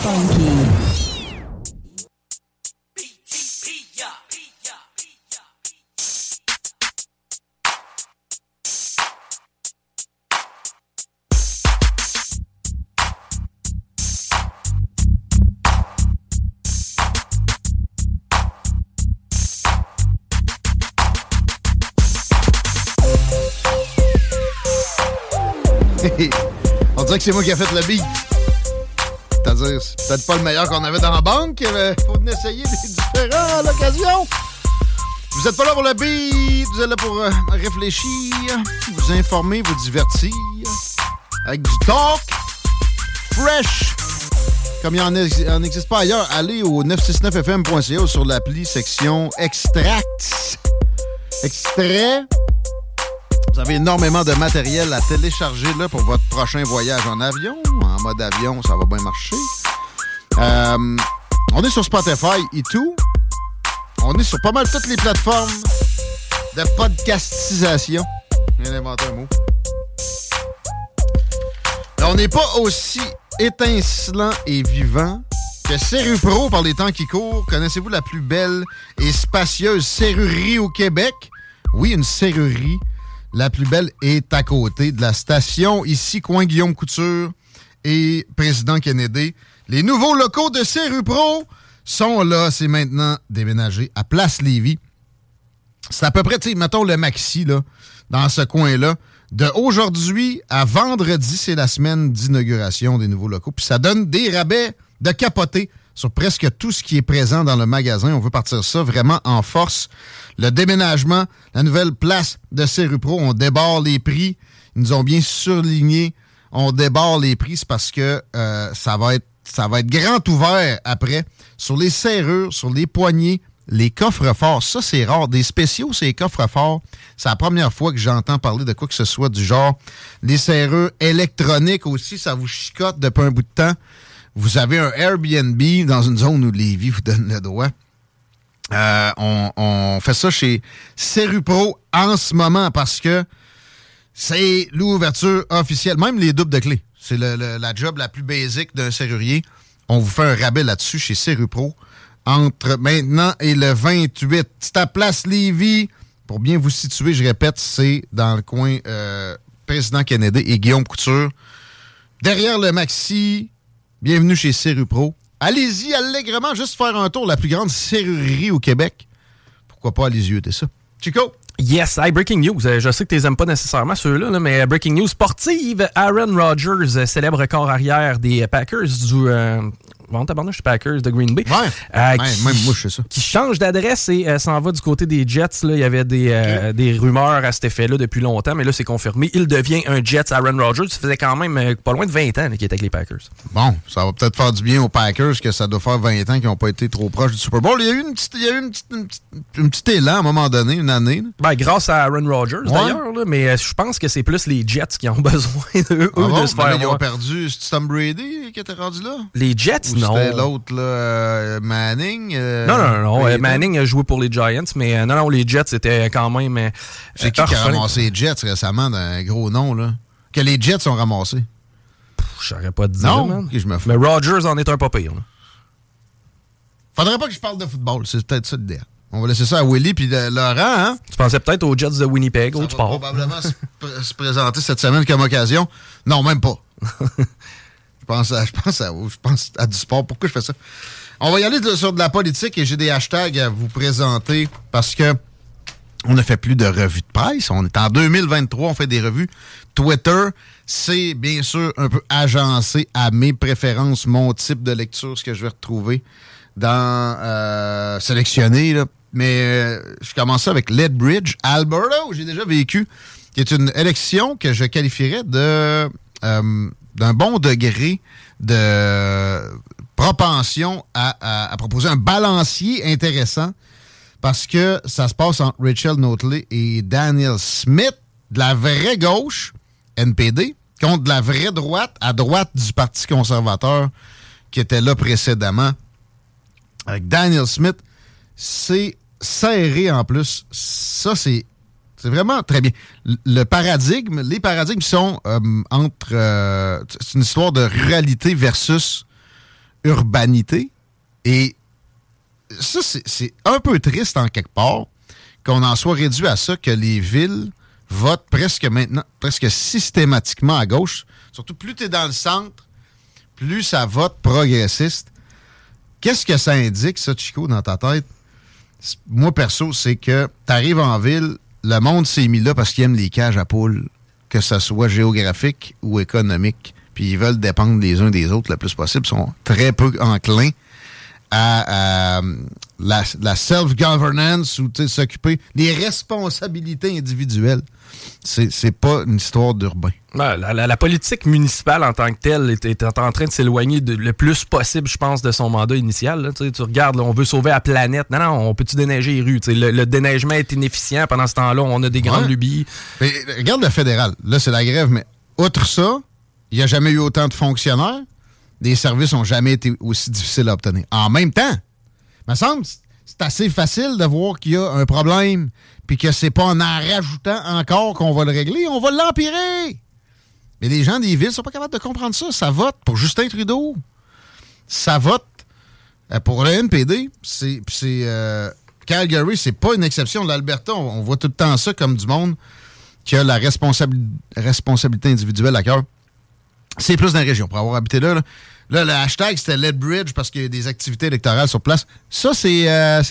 On dirait que c'est moi qui ai fait le beat. C'est-à-dire, c'est peut-être pas le meilleur qu'on avait dans la banque. Il faut essayer des différents à l'occasion. Vous êtes pas là pour le beat, vous êtes là pour euh, réfléchir, vous informer, vous divertir. Avec du talk fresh. Comme il n'en existe pas ailleurs, allez au 969fm.ca sur l'appli section extract. Extrait. Vous avez énormément de matériel à télécharger là, pour votre prochain voyage en avion. En mode avion, ça va bien marcher. Euh, on est sur Spotify et tout. On est sur pas mal toutes les plateformes de podcastisation. Je viens d'inventer un mot. On n'est pas aussi étincelant et vivant que Serupro par les temps qui courent. Connaissez-vous la plus belle et spacieuse serrurerie au Québec? Oui, une serrurerie. La plus belle est à côté de la station, ici, coin Guillaume Couture et Président Kennedy. Les nouveaux locaux de Serupro sont là. C'est maintenant déménagé à Place Lévis. C'est à peu près, tu sais, mettons le maxi, là, dans ce coin-là. De aujourd'hui à vendredi, c'est la semaine d'inauguration des nouveaux locaux. Puis ça donne des rabais de capoter sur presque tout ce qui est présent dans le magasin. On veut partir ça vraiment en force. Le déménagement, la nouvelle place de Serupro, on débarre les prix. Ils nous ont bien surligné. On débarre les prix, c'est parce que euh, ça va être grand ouvert après sur les serrures, sur les poignées, les coffres forts. Ça, c'est rare. Des spéciaux, ces coffres forts. C'est la première fois que j'entends parler de quoi que ce soit du genre. Les serrures électroniques aussi, ça vous chicote depuis un bout de temps. Vous avez un Airbnb dans une zone où Lévis vous donne le droit. Euh, on, fait ça chez Serupro en ce moment parce que c'est l'ouverture officielle. Même les doubles de clés. C'est la job la plus basique d'un serrurier. On vous fait un rabais là-dessus chez Serupro entre maintenant et le 28. C'est à Place Lévis. Pour bien vous situer, je répète, c'est dans le coin euh, Président Kennedy et Guillaume Couture. Derrière le Maxi, bienvenue chez Serupro. Allez-y allègrement, juste faire un tour. La plus grande serrurerie au Québec. Pourquoi pas allez-y, c'est ça? Chico? Yes, hey, breaking news. Euh, Je sais que tu les aimes pas nécessairement ceux-là, là, mais euh, breaking news sportive. Aaron Rodgers, euh, célèbre corps arrière des Packers du. Bon, tabarnouche, Packers de Green Bay. Ouais. Euh, Ouais, qui- même moi, je sais ça. Qui change d'adresse et euh, s'en va du côté des Jets. Là. Il y avait des, euh, des rumeurs à cet effet-là depuis longtemps, mais là, c'est confirmé. Il devient un Jets Aaron Rodgers. Ça faisait quand même pas loin de 20 ans qu'il était avec les Packers. Bon, ça va peut-être faire du bien aux Packers que ça doit faire 20 ans qu'ils n'ont pas été trop proches du Super Bowl. Il y a eu une petite, il y a eu une petite, une petite- un petit élan à un moment donné, une année. Ben, grâce à Aaron Rodgers, Ouais. d'ailleurs, mais je pense que c'est plus les Jets qui ont besoin d'eux Ah bon? de se Mais faire ils ont perdu. Tom Brady qui était rendu là? Les Jets, Ou. C'était l'autre, là, euh, Manning? euh, Non, non, non. non. Manning a joué pour les Giants, mais euh, non, non, les Jets étaient quand même. C'est qui qui a ramassé les Jets récemment d'un gros nom, là? Que les Jets ont ramassé. Je saurais pas te dire. Non? man. Je me fous. Mais Rodgers en est un pas pire. là. Faudrait pas que je parle de football. C'est peut-être ça l'idée. On va laisser ça à Willy puis Laurent, hein? Tu pensais peut-être aux Jets de Winnipeg, Ça autre va sport. probablement se, pr- se présenter cette semaine comme occasion. Non, même pas. je, pense à, je, pense à, du sport. Pourquoi je fais ça? On va y aller sur de la politique et j'ai des hashtags à vous présenter parce que on ne fait plus de revues de presse. On est en 2023, on fait des revues. Twitter, c'est bien sûr un peu agencé à mes préférences, mon type de lecture, ce que je vais retrouver dans euh, sélectionné. là. Mais euh, je commence avec Lethbridge, Alberta, où j'ai déjà vécu, qui est une élection que je qualifierais de euh, d'un bon degré de propension à, proposer un balancier intéressant parce que ça se passe entre Rachel Notley et Daniel Smith, de la vraie gauche, NPD, contre de la vraie droite, à droite du Parti conservateur qui était là précédemment. Avec Daniel Smith, c'est serré en plus. Ça, c'est c'est vraiment très bien. Le paradigme, les paradigmes sont euh, entre. Euh, c'est une histoire de ruralité versus urbanité. Et ça, c'est un peu triste en quelque part qu'on en soit réduit à ça, que les villes votent presque maintenant, presque systématiquement à gauche. Surtout plus tu es dans le centre, plus ça vote progressiste. Qu'est-ce que ça indique, ça, Chico, dans ta tête? Moi, perso, c'est que tu arrives en ville, le monde s'est mis là parce qu'ils aiment les cages à poules, que ce soit géographique ou économique. Puis ils veulent dépendre les uns des autres le plus possible. Sont très peu enclins à, la, self-governance ou s'occuper des responsabilités individuelles. C'est pas une histoire d'urbain. la, politique municipale en tant que telle est, en train de s'éloigner le plus possible, je pense, de son mandat initial. Tu regardes, on veut sauver la planète. Non, non, on peut-tu déneiger les rues? Le, déneigement est inefficient. Pendant ce temps-là, on a des grandes lubies. regarde le fédéral. Là, c'est la grève, mais outre ça, il n'y a jamais eu autant de fonctionnaires des services n'ont jamais été aussi difficiles à obtenir. En même temps, me semble c'est assez facile de voir qu'il y a un problème puis que c'est pas en en rajoutant encore qu'on va le régler, on va l'empirer. Mais les gens des villes sont pas capables de comprendre ça. Ça vote pour Justin Trudeau. Ça vote euh, pour le NPD. C'est euh, Calgary, c'est pas une exception. L'Alberta, on, voit tout le temps ça comme du monde qui a la responsabilité individuelle à cœur. C'est plus dans la région. Pour avoir habité là, là, le hashtag, c'était Bridge parce qu'il y a des activités électorales sur place. Ça, c'est euh,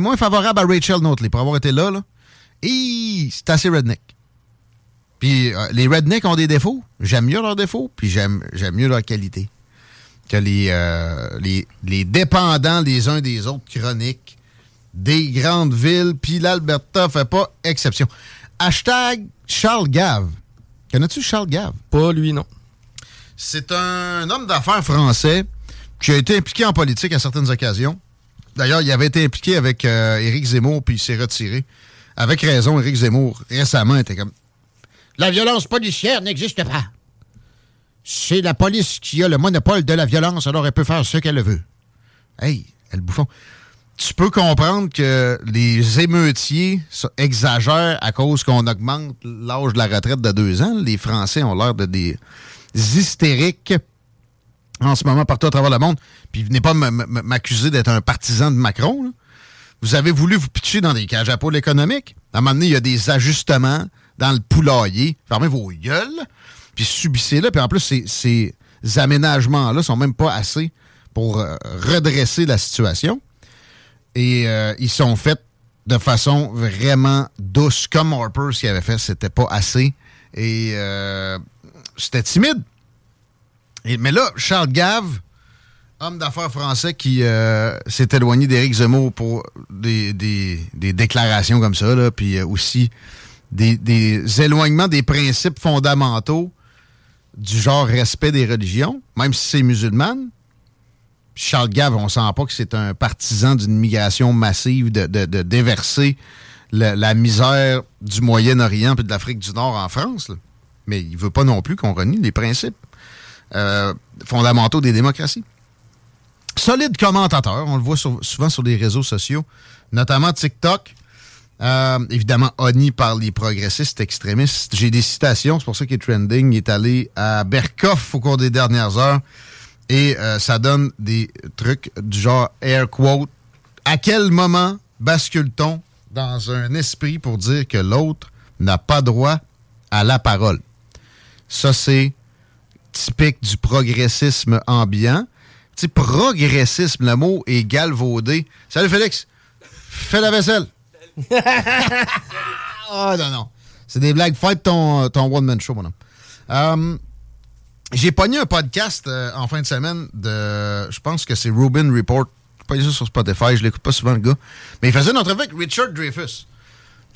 moins favorable à Rachel Notley pour avoir été là. là. Et c'est assez redneck. Puis euh, les rednecks ont des défauts. J'aime mieux leurs défauts, puis j'aime mieux leur qualité que les, euh, les, les dépendants les uns des autres chroniques des grandes villes. Puis l'Alberta fait pas exception. Hashtag Charles Gave. Connais-tu Charles Gave? Pas lui, non. C'est un homme d'affaires français qui a été impliqué en politique à certaines occasions. D'ailleurs, il avait été impliqué avec euh, Éric Zemmour, puis il s'est retiré. Avec raison, Éric Zemmour, récemment, était comme La violence policière n'existe pas. C'est la police qui a le monopole de la violence, alors elle peut faire ce qu'elle veut. Hey, elle bouffon. Tu peux comprendre que les émeutiers exagèrent à cause qu'on augmente l'âge de la retraite de deux ans. Les Français ont l'air de des hystériques en ce moment partout à travers le monde. Puis venez pas m'accuser d'être un partisan de Macron. Vous avez voulu vous pitcher dans des cages à poules économiques. À un moment donné, il y a des ajustements dans le poulailler. Fermez vos gueules, puis subissez-le. Puis en plus, ces, aménagements-là sont même pas assez pour euh, redresser la situation. Et euh, ils sont faits de façon vraiment douce, comme Harper, ce qu'il avait fait, c'était pas assez. Et euh, c'était timide. mais là, Charles Gave, homme d'affaires français qui euh, s'est éloigné d'Éric Zemmour pour des, déclarations comme ça, là, puis euh, aussi des, éloignements des principes fondamentaux du genre respect des religions, même si c'est musulmane. Charles Gave, on sent pas que c'est un partisan d'une migration massive, de, déverser la misère du Moyen-Orient et de l'Afrique du Nord en France mais il ne veut pas non plus qu'on renie les principes euh, fondamentaux des démocraties. Solide commentateur, on le voit souvent sur les réseaux sociaux, notamment TikTok. Euh, évidemment, honni par les progressistes extrémistes. J'ai des citations, c'est pour ça qu'il est trending. Il est allé à Berkoff au cours des dernières heures et euh, ça donne des trucs du genre air quote. À quel moment bascule-t-on dans un esprit pour dire que l'autre n'a pas droit à la parole? Ça, c'est typique du progressisme ambiant. Tu sais, progressisme, le mot est galvaudé. Salut Félix, fais la vaisselle. oh non, non. C'est des blagues. Faites ton, ton one-man show, mon homme. Euh, j'ai pogné un podcast euh, en fin de semaine de. Je pense que c'est Ruben Report. Je pas ça sur Spotify, je l'écoute pas souvent, le gars. Mais il faisait une entrevue avec Richard Dreyfus.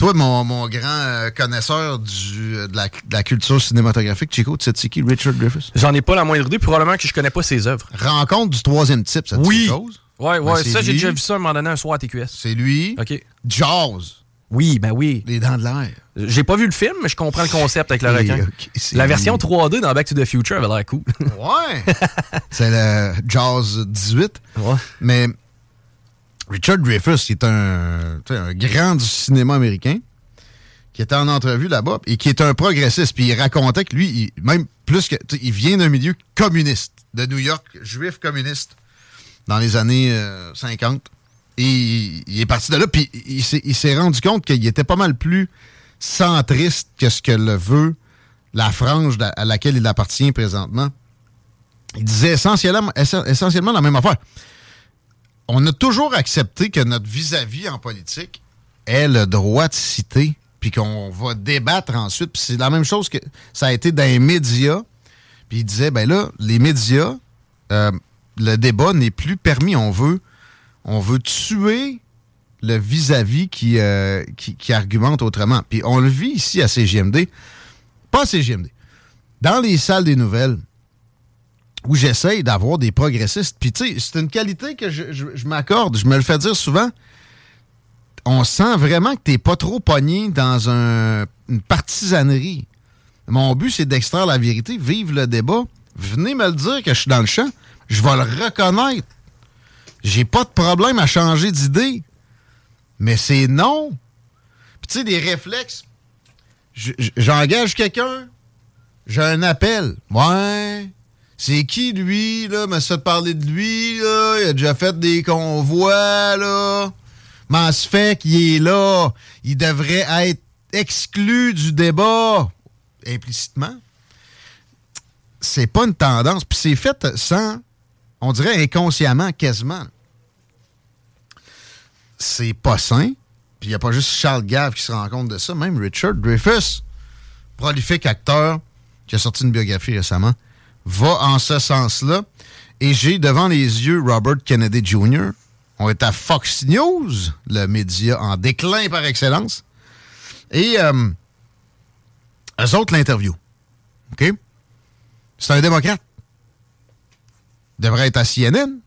Toi, mon, mon grand euh, connaisseur du, euh, de, la, de, la, culture cinématographique, Chico, tu sais c'est qui, Richard Dreyfuss? J'en ai pas la moindre idée, probablement que je connais pas ses œuvres. Rencontre du troisième type, ça te oui. chose? Ouais, Ben, ouais, c'est ça, j'ai déjà vu ça à un moment donné un soir à TQS. C'est lui. OK. Jaws. Oui, ben oui. Les dents de l'air. J'ai pas vu le film, mais je comprends le concept avec le requin. La version lui. 3D dans Back to the Future avait l'air cool. Ouais. c'est le Jaws 18. Ouais. Mais Richard Dreyfuss, est un, grand du cinéma américain, qui était en entrevue là-bas, et qui est un progressiste. Puis il racontait que lui, il- même plus que. Il vient d'un milieu communiste, de New York, juif communiste, dans les années euh, 50. Et il, est parti de là, puis il, s'est- rendu compte qu'il était pas mal plus centriste que ce que le veut la frange à laquelle il appartient présentement. Il disait essentiellement, essen- essentiellement la même affaire. On a toujours accepté que notre vis-à-vis en politique ait le droit de citer, puis qu'on va débattre ensuite. Puis c'est la même chose que ça a été dans les médias. Puis il disait, ben là, les médias, euh, le débat n'est plus permis. On veut, on veut tuer le vis-à-vis qui, euh, qui, argumente autrement. Puis on le vit ici à CGMD, pas à CGMD, dans les salles des nouvelles, où j'essaye d'avoir des progressistes. Puis tu sais, c'est une qualité que je, je- m'accorde, je me le fais dire souvent. On sent vraiment que t'es pas trop pogné dans un- une partisanerie. Mon but, c'est d'extraire la vérité, vivre le débat. Venez me le dire que je suis dans le champ. Je vais le reconnaître. J'ai pas de problème à changer d'idée. Mais c'est non. Puis tu sais, des réflexes. J'engage quelqu'un, j'ai un appel. Ouais. C'est qui, lui, là? Me fait parler de lui, là. Il a déjà fait des convois, là. M'en se fait qu'il est là. Il devrait être exclu du débat. Implicitement. C'est pas une tendance. Puis c'est fait sans, on dirait inconsciemment, quasiment. C'est pas sain. Puis il n'y a pas juste Charles Gave qui se rend compte de ça. Même Richard Dreyfuss, prolifique acteur, qui a sorti une biographie récemment, va en ce sens-là. Et j'ai devant les yeux Robert Kennedy Jr. On est à Fox News, le média en déclin par excellence. Et euh, eux autres l'interview. OK? C'est un démocrate. Il devrait être à CNN.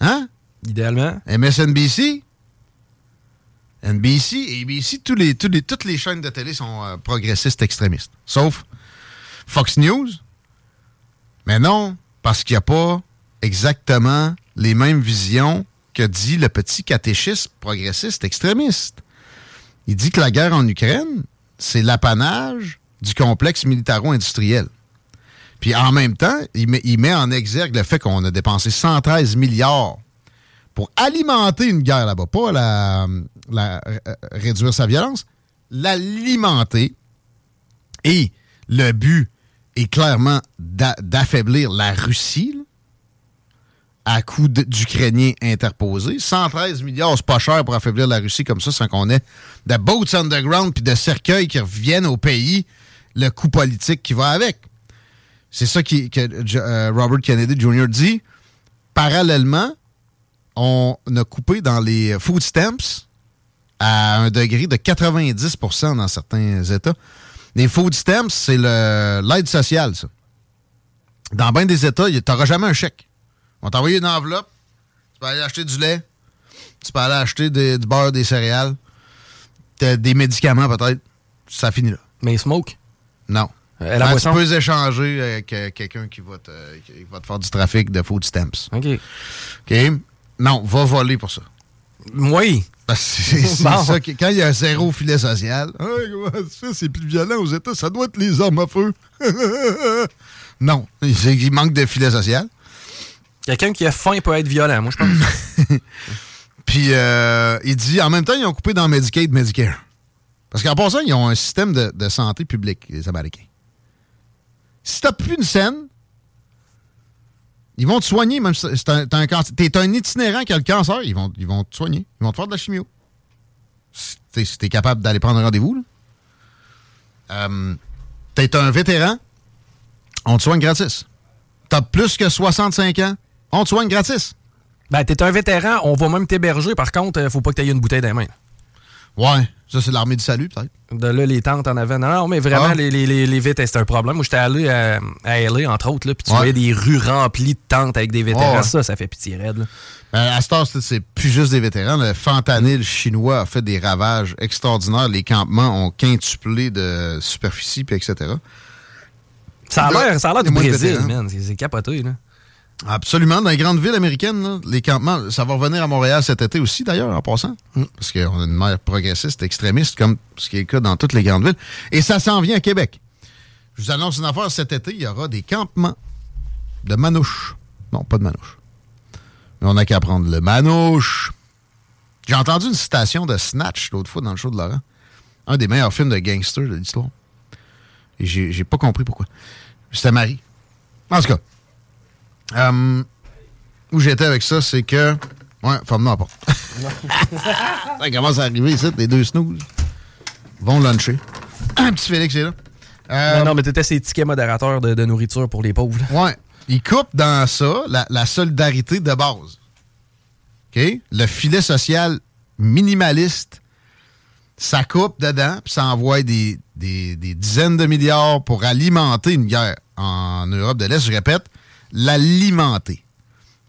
Hein? Idéalement. MSNBC. NBC, ABC, tous les, tous les, toutes les chaînes de télé sont euh, progressistes extrémistes. Sauf Fox News. Mais non, parce qu'il n'y a pas exactement les mêmes visions que dit le petit catéchisme progressiste extrémiste. Il dit que la guerre en Ukraine, c'est l'apanage du complexe militaro-industriel. Puis en même temps, il met, en exergue le fait qu'on a dépensé 113 milliards pour alimenter une guerre là-bas, pas la, la- euh, réduire sa violence, l'alimenter. Et le but est clairement d'a- d'affaiblir la Russie à coup d'Ukrainiens interposés. 113 milliards, c'est pas cher pour affaiblir la Russie comme ça sans qu'on ait de boats underground puis de cercueils qui reviennent au pays, le coût politique qui va avec. C'est ça que euh, Robert Kennedy Jr. dit. Parallèlement, on a coupé dans les food stamps à un degré de 90% dans certains États. Les food stamps, c'est l'aide sociale, ça. Dans bien des États, tu n'auras jamais un chèque. On va t'envoyer une enveloppe, tu peux aller acheter du lait, tu peux aller acheter des- du beurre, des céréales, t'as des médicaments peut-être. Ça finit là. Mais smoke? Non. Euh, la boisson? tu peux échanger avec euh, quelqu'un qui, va te- qui va te faire du trafic de food stamps. OK. OK? Non, va voler pour ça. Oui. Parce que c'est Bon. ça. que- quand il y a un zéro filet social, Ah, c'est plus violent aux États, ça doit être les armes à feu. non, qu'il manque de filet social. Quelqu'un qui a faim peut être violent, moi, je pense. Puis euh, il dit, en même temps, ils ont coupé dans Medicaid, Medicare. Parce qu'en passant, ils ont un système de, de santé publique, les Américains. Si t'as plus une scène, ils vont te soigner, même si c'est un, un. T'es itinérant qui a le cancer, ils vont, ils vont te soigner. Ils vont te faire de la chimio. Si t'es, t'es capable d'aller prendre un rendez-vous. Euh, t'es un vétéran, on te soigne gratis. T'as plus que 65 ans, on te soigne gratis. Ben, t'es un vétéran, on va même t'héberger. Par contre, euh, faut pas que t'aies une bouteille dans les. Ouais, ça c'est l'armée du salut peut-être. De là, les tentes en avant. Non, non, mais vraiment, Ah. les, les, les, les vétérans, c'était un problème. Moi, j'étais allé à, à LA, entre autres, là, puis tu Ouais. voyais des rues remplies de tentes avec des vétérans. Ouais. Ça, ça fait pitié raide. là. Euh, à cette heure, c'est- plus juste des vétérans. Le fentanyl chinois a fait des ravages extraordinaires. Les campements ont quintuplé de superficie, puis etc. Ça a l'air du Brésil, man. C'est capoté, là. Absolument. Dans les grandes villes américaines, là, les campements, ça va revenir à Montréal cet été aussi, d'ailleurs, en passant. Parce qu'on a une maire progressiste, extrémiste, comme ce qui est le cas dans toutes les grandes villes. Et ça s'en vient à Québec. Je vous annonce une affaire, cet été, il y aura des campements de manouches. Non, pas de manouches. Mais on n'a qu'à prendre le manouche. J'ai entendu une citation de Snatch l'autre fois dans le show de Laurent. Un des meilleurs films de gangsters de l'histoire. Et j'ai j'ai pas compris pourquoi. C'était Marie. En tout cas, euh, où j'étais avec ça, c'est que. Ouais, ferme-nous la porte. ça commence à arriver ici, les deux snooze vont luncher. Un petit Félix est là. Euh, non, non, mais t'étais ces tickets modérateurs de, de nourriture pour les pauvres. Ouais. Il coupe dans ça la, la solidarité de base. OK? Le filet social minimaliste, ça coupe dedans, puis ça envoie des, des- des dizaines de milliards pour alimenter une guerre en Europe de l'Est. Je répète, l'alimenter.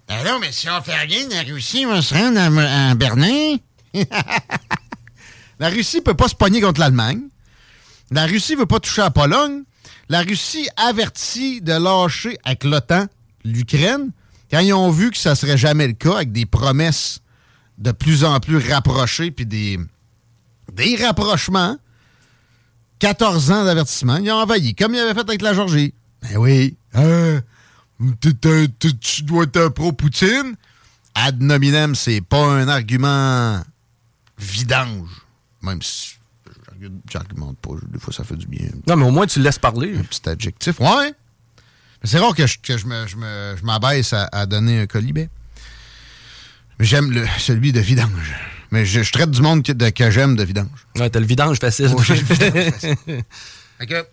Ah non, mais si on fait rien, la Russie va se rendre à, à Berlin. la Russie peut pas se pogner contre l'Allemagne. La Russie veut pas toucher à la Pologne. La Russie avertit de lâcher avec l'OTAN l'Ukraine quand ils ont vu que ça serait jamais le cas avec des promesses de plus en plus rapprochées puis des, des rapprochements. 14 ans d'avertissement. Ils ont envahi, comme ils avaient fait avec la Georgie. Ben oui. Hein? Tu dois être un pro-Poutine. Ad nominem, c'est pas un argument vidange. Même si j'argu- j'argumente pas. Des fois, ça fait du bien. Non, mais au moins, tu le laisses parler. Un petit adjectif. Ouais. Mais c'est rare que je, que je me- je me- je m'abaisse à, à donner un colibet. Mais j'aime celui de vidange. Mais je, traite du monde que, de- que j'aime de vidange. Ouais, t'as le vidange facile. Ouais, j'ai le vidange facile. Que,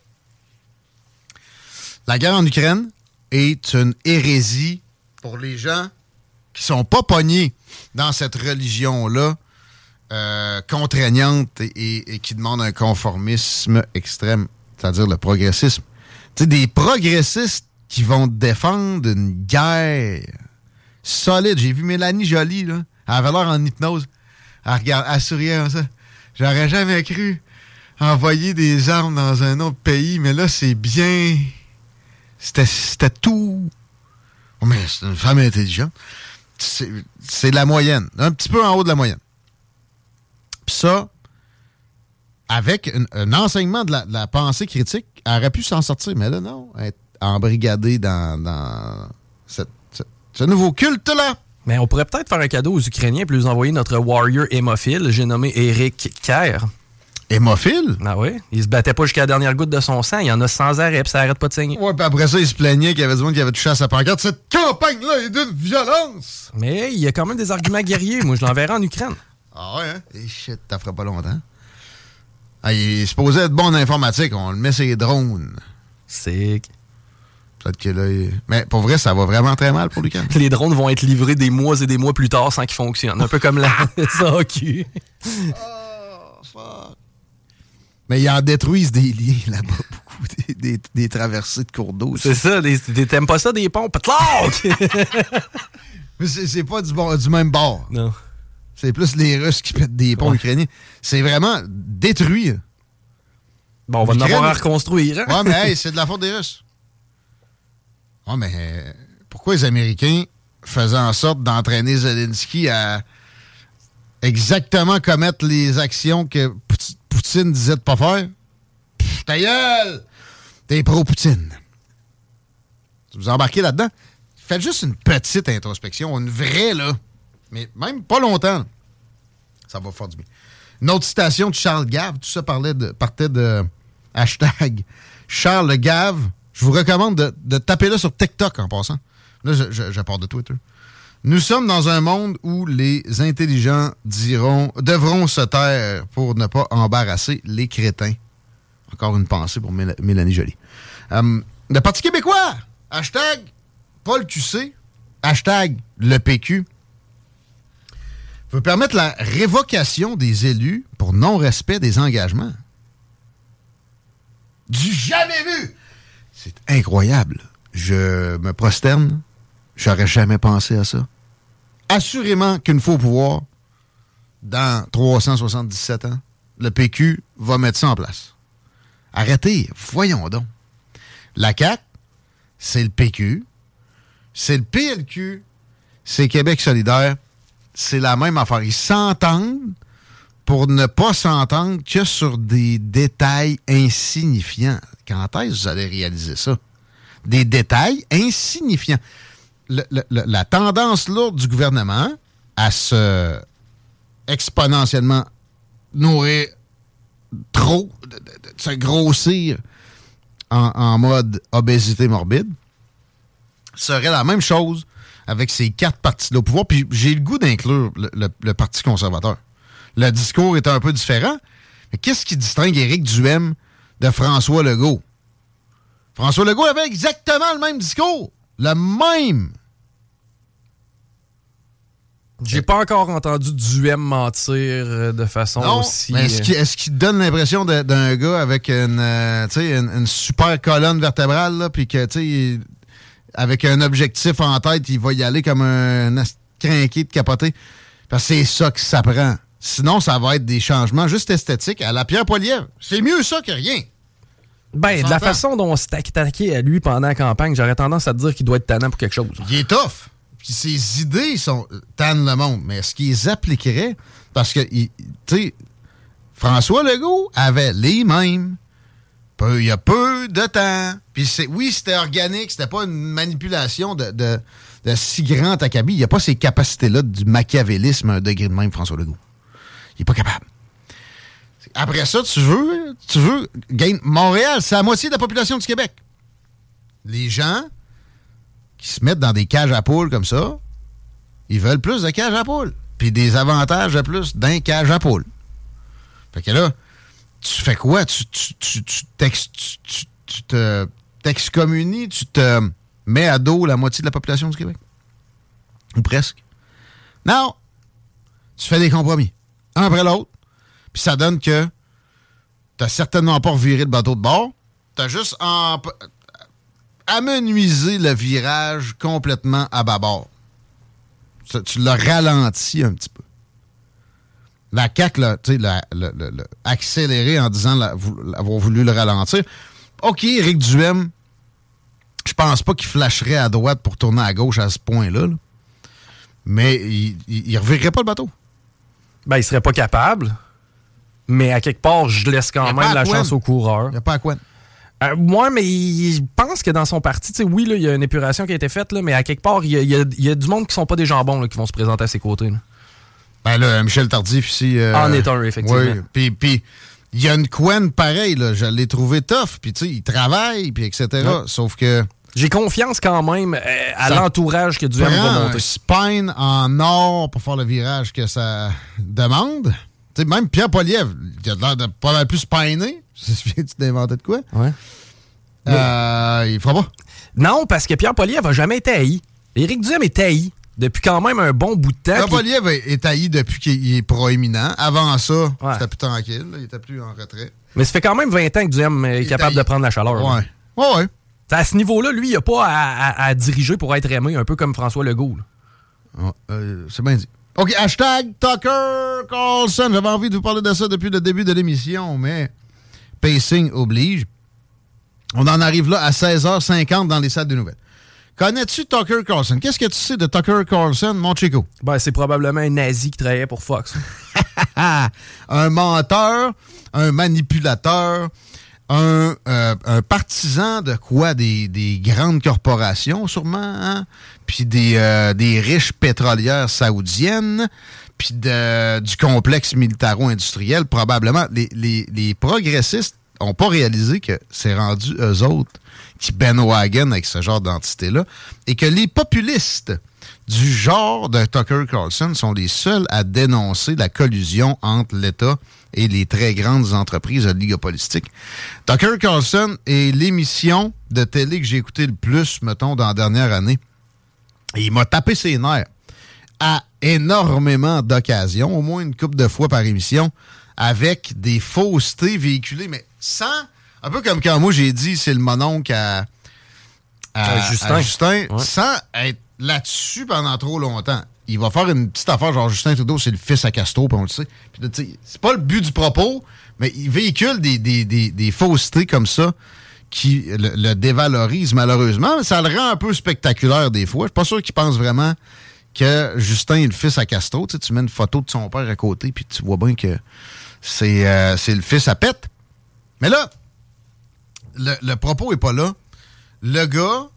la guerre en Ukraine est une hérésie pour les gens qui sont pas pognés dans cette religion-là euh, contraignante et, et- qui demande un conformisme extrême, c'est-à-dire le progressisme. Tu sais, des progressistes qui vont défendre une guerre solide. J'ai vu Mélanie Jolie, là. Elle avait en hypnose. Elle, regarde, elle souriait comme ça. J'aurais jamais cru envoyer des armes dans un autre pays, mais là, c'est bien. C'était tout. Oh, mais c'est une femme intelligente. C'est la moyenne. Un petit peu en haut de la moyenne. Puis ça, avec un, enseignement de la, pensée critique, elle aurait pu s'en sortir. Mais là, non. Être embrigadée dans, ce nouveau culte-là. Mais on pourrait peut-être faire un cadeau aux Ukrainiens et les envoyer notre warrior hémophile. J'ai nommé Eric Kerr. Hémophile? Ah oui? Il se battait pas jusqu'à la dernière goutte de son sang. Il y en a sans arrêt, puis ça arrête pas de saigner. Ouais, puis après ça, il se plaignait qu'il y avait du monde qui avait touché à sa pancarte. Cette campagne-là est d'une violence! Mais il y a quand même des arguments guerriers. Moi, je l'enverrai en Ukraine. Ah ouais, hein? Et shit, t'en feras pas longtemps. Ah, il est supposé être bon en informatique. On le met sur les drones. C'est. Peut-être que là. il- Mais pour vrai, ça va vraiment très mal pour l'Ukraine. Les drones vont être livrés des mois et des mois plus tard sans qu'ils fonctionnent. Un peu comme la SAQ. Mais ils en détruisent des liens là-bas, beaucoup. Des, des- des traversées de cours d'eau. C'est ça, t'aimes pas ça des ponts? C'est pas du, bon, du même bord. Non. C'est plus les Russes qui pètent des ponts Ouais. ukrainiens. C'est vraiment détruit. Bon, on va en avoir à reconstruire. hein? Ouais, mais hey, c'est de la faute des Russes. Ouais, mais euh, pourquoi les Américains faisaient en sorte d'entraîner Zelensky à exactement commettre les actions que Poutine disait de pas faire? Pff, ta gueule! T'es pro-Poutine. Vous embarquez là-dedans? Faites juste une petite introspection, une vraie, là. Mais même pas longtemps. Ça va faire du bien. Une autre citation de Charles Gave, tout ça parlait de, partait de hashtag Charles Gave. Je vous recommande de, taper là sur TikTok en passant. Là, je, je pars de Twitter. Nous sommes dans un monde où les intelligents diront, devront se taire pour ne pas embarrasser les crétins. Encore une pensée pour Méla- Mélanie Joly. Euh, le Parti québécois, hashtag Paul QC, hashtag le PQ. veut permettre la révocation des élus pour non-respect des engagements. Du jamais vu! C'est incroyable. Je me prosterne. J'aurais jamais pensé à ça. Assurément qu'une fois au pouvoir, dans 377 ans, le PQ va mettre ça en place. Arrêtez, voyons donc. La CAQ, c'est le PQ, c'est le PLQ, c'est Québec solidaire, c'est la même affaire. Ils s'entendent pour ne pas s'entendre que sur des détails insignifiants. Quand est-ce que vous allez réaliser ça? Des détails insignifiants. La tendance lourde du gouvernement à se exponentiellement nourrir trop, de, se grossir en, mode obésité morbide, serait la même chose avec ces quatre partis-là au pouvoir. Puis j'ai le goût d'inclure le Parti conservateur. Le discours est un peu différent. Mais qu'est-ce qui distingue Éric Duhem de François Legault? François Legault avait exactement le même discours. Le même. J'ai pas encore entendu Duhem mentir euh, de façon Non, aussi. mais est-ce qu'il est-ce qu'il donne l'impression d'un gars avec une, euh, une, une super colonne vertébrale, là, puis que, tu sais, il- avec un objectif en tête, il va y aller comme un crinqué de capoter? Parce que c'est ça que ça prend. Sinon, ça va être des changements juste esthétiques à la Pierre Poilievre. C'est mieux ça que rien. Ben, de la façon dont on s'est attaqué à lui pendant la campagne, j'aurais tendance à te dire qu'il doit être tannant pour quelque chose. Il est tough. Puis ses idées sont tannent le monde. Mais est-ce qu'ils appliqueraient? Parce que, tu sais, François Legault avait les mêmes. Peu- il y a peu de temps. Puis oui, c'était organique, c'était pas une manipulation de, de, de si grand acabit. Il n'y a pas ces capacités-là du machiavélisme à un degré de même, François Legault. Il est pas capable. Après ça, tu veux, tu veux gagner. Montréal, c'est la moitié de la population du Québec. Les gens qui se mettent dans des cages à poules comme ça, ils veulent plus de cages à poules. Puis des avantages de plus d'un cage à poules. Fait que là, tu fais quoi? Tu, tu, te t'excommunies, tu te mets à dos la moitié de la population du Québec? Ou presque? Non! Tu fais des compromis. Un après l'autre. Puis ça donne que t'as certainement pas reviré le bateau de bord. T'as juste en- amenuisé le virage complètement à bâbord. Ça, Tu l'as ralenti un petit peu. La CAQ, tu l'a- l'a- l'a- l'a accéléré en disant avoir voulu le ralentir. OK, Éric Duhem, je pense pas qu'il flasherait à droite pour tourner à gauche à ce point-là. là. Mais il, il, il revirerait pas le bateau. Ben, il serait pas capable. Mais à quelque part, je laisse quand même la chance au coureur. Il n'y a pas à quoi. Euh, moi, mais il- je pense que dans son parti, tu sais, oui, là, il y a une épuration qui a été faite, là, mais à quelque part, il y a, y y du monde qui sont pas des jambons là, qui vont se présenter à ses côtés. là. Ben là, Michel Tardif ici. euh, En est un, effectivement. Oui, puis puis il y a une couenne pareille, là. Je l'ai trouvé tough, puis tu sais, il travaille, puis etc. Ouais. Sauf que. J'ai confiance quand même euh, à l'entourage que Duhem va un monter. spine en or pour faire le virage que ça demande. Même Pierre Poliev, il a l'air de pas mal plus spiner. Viens-tu d'inventer de quoi? Ouais. Euh, il fera pas. Non, parce que Pierre Poliev n'a jamais été haï. Éric Duhem est haï depuis quand même un bon bout de temps. Pierre Poliev est est haï depuis qu'il est proéminent. Avant ça, c'était plus tranquille. là. Il était plus en retrait. Mais ça fait quand même 20 ans que Duhem est capable de prendre la chaleur. là. Ouais. Ouais, ouais. À ce niveau-là, lui, il n'a pas à, à- à diriger pour être aimé, un peu comme François Legault. Ah, euh, c'est bien dit. OK, hashtag Tucker Carlson. J'avais envie de vous parler de ça depuis le début de l'émission, mais pacing oblige. On en arrive là à 16h50 dans les salles de nouvelles. Connais-tu Tucker Carlson? Qu'est-ce que tu sais de Tucker Carlson, mon chico? Ben, c'est probablement un nazi qui travaillait pour Fox. un menteur, un manipulateur, un, euh, un partisan de quoi? Des, des grandes corporations, sûrement, hein? Puis des, euh, riches pétrolières saoudiennes, puis du complexe militaro-industriel, probablement. Les progressistes n'ont pas réalisé que c'est rendu eux autres qui bandwagon avec ce genre d'entité-là, et que les populistes du genre de Tucker Carlson sont les seuls à dénoncer la collusion entre l'État et les très grandes entreprises oligopolistiques. Tucker Carlson est l'émission de télé que j'ai écouté le plus, mettons, dans la dernière année. Et il m'a tapé ses nerfs à énormément d'occasions, au moins une couple de fois par émission, avec des faussetés véhiculées, mais sans. Un peu comme quand moi j'ai dit c'est le mononcle à, à, À Justin. à Justin, Ouais. sans être là-dessus pendant trop longtemps. Il va faire une petite affaire genre Justin Trudeau, c'est le fils à Castro, puis on le sait. C'est pas le but du propos, mais il véhicule des, des, des, des faussetés comme ça qui le, le dévalorisent malheureusement. Ça le rend un peu spectaculaire des fois. Je suis pas sûr qu'il pense vraiment que Justin est le fils à Castro. Tu, tu mets une photo de son père à côté, puis tu vois bien que c'est euh, le fils à pète. Mais là, le, le propos est pas là. Le gars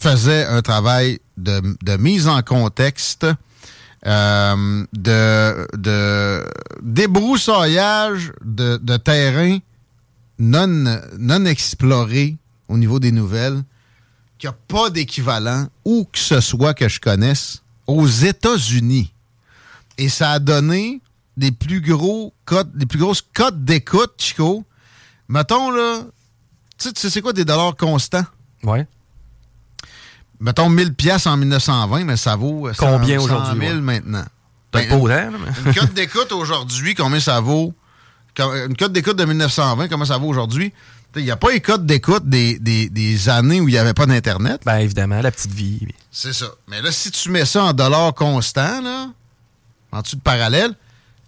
faisait un travail de, mise en contexte, euh, de, de débroussaillage de, de terrain non, non exploré au niveau des nouvelles, qui a pas d'équivalent où que ce soit que je connaisse aux États-Unis. Et ça a donné des plus gros codes, des plus grosses cotes d'écoute, Chico. Mettons, là, tu sais, c'est quoi des dollars constants? Ouais. Mettons 1000 pièces en 1920, mais ça vaut euh, 100 Combien 100 aujourd'hui, 000 ouais? maintenant. Ben, pas autant, là, mais- Une cote d'écoute aujourd'hui, combien ça vaut? Une cote d'écoute de 1920, comment ça vaut aujourd'hui? Il n'y a pas les codes d'écoute des, des- des années où il n'y avait pas d'Internet. Ben évidemment, la petite vie. C'est ça. Mais là, si tu mets ça en dollars constants, là, en dessous de parallèle,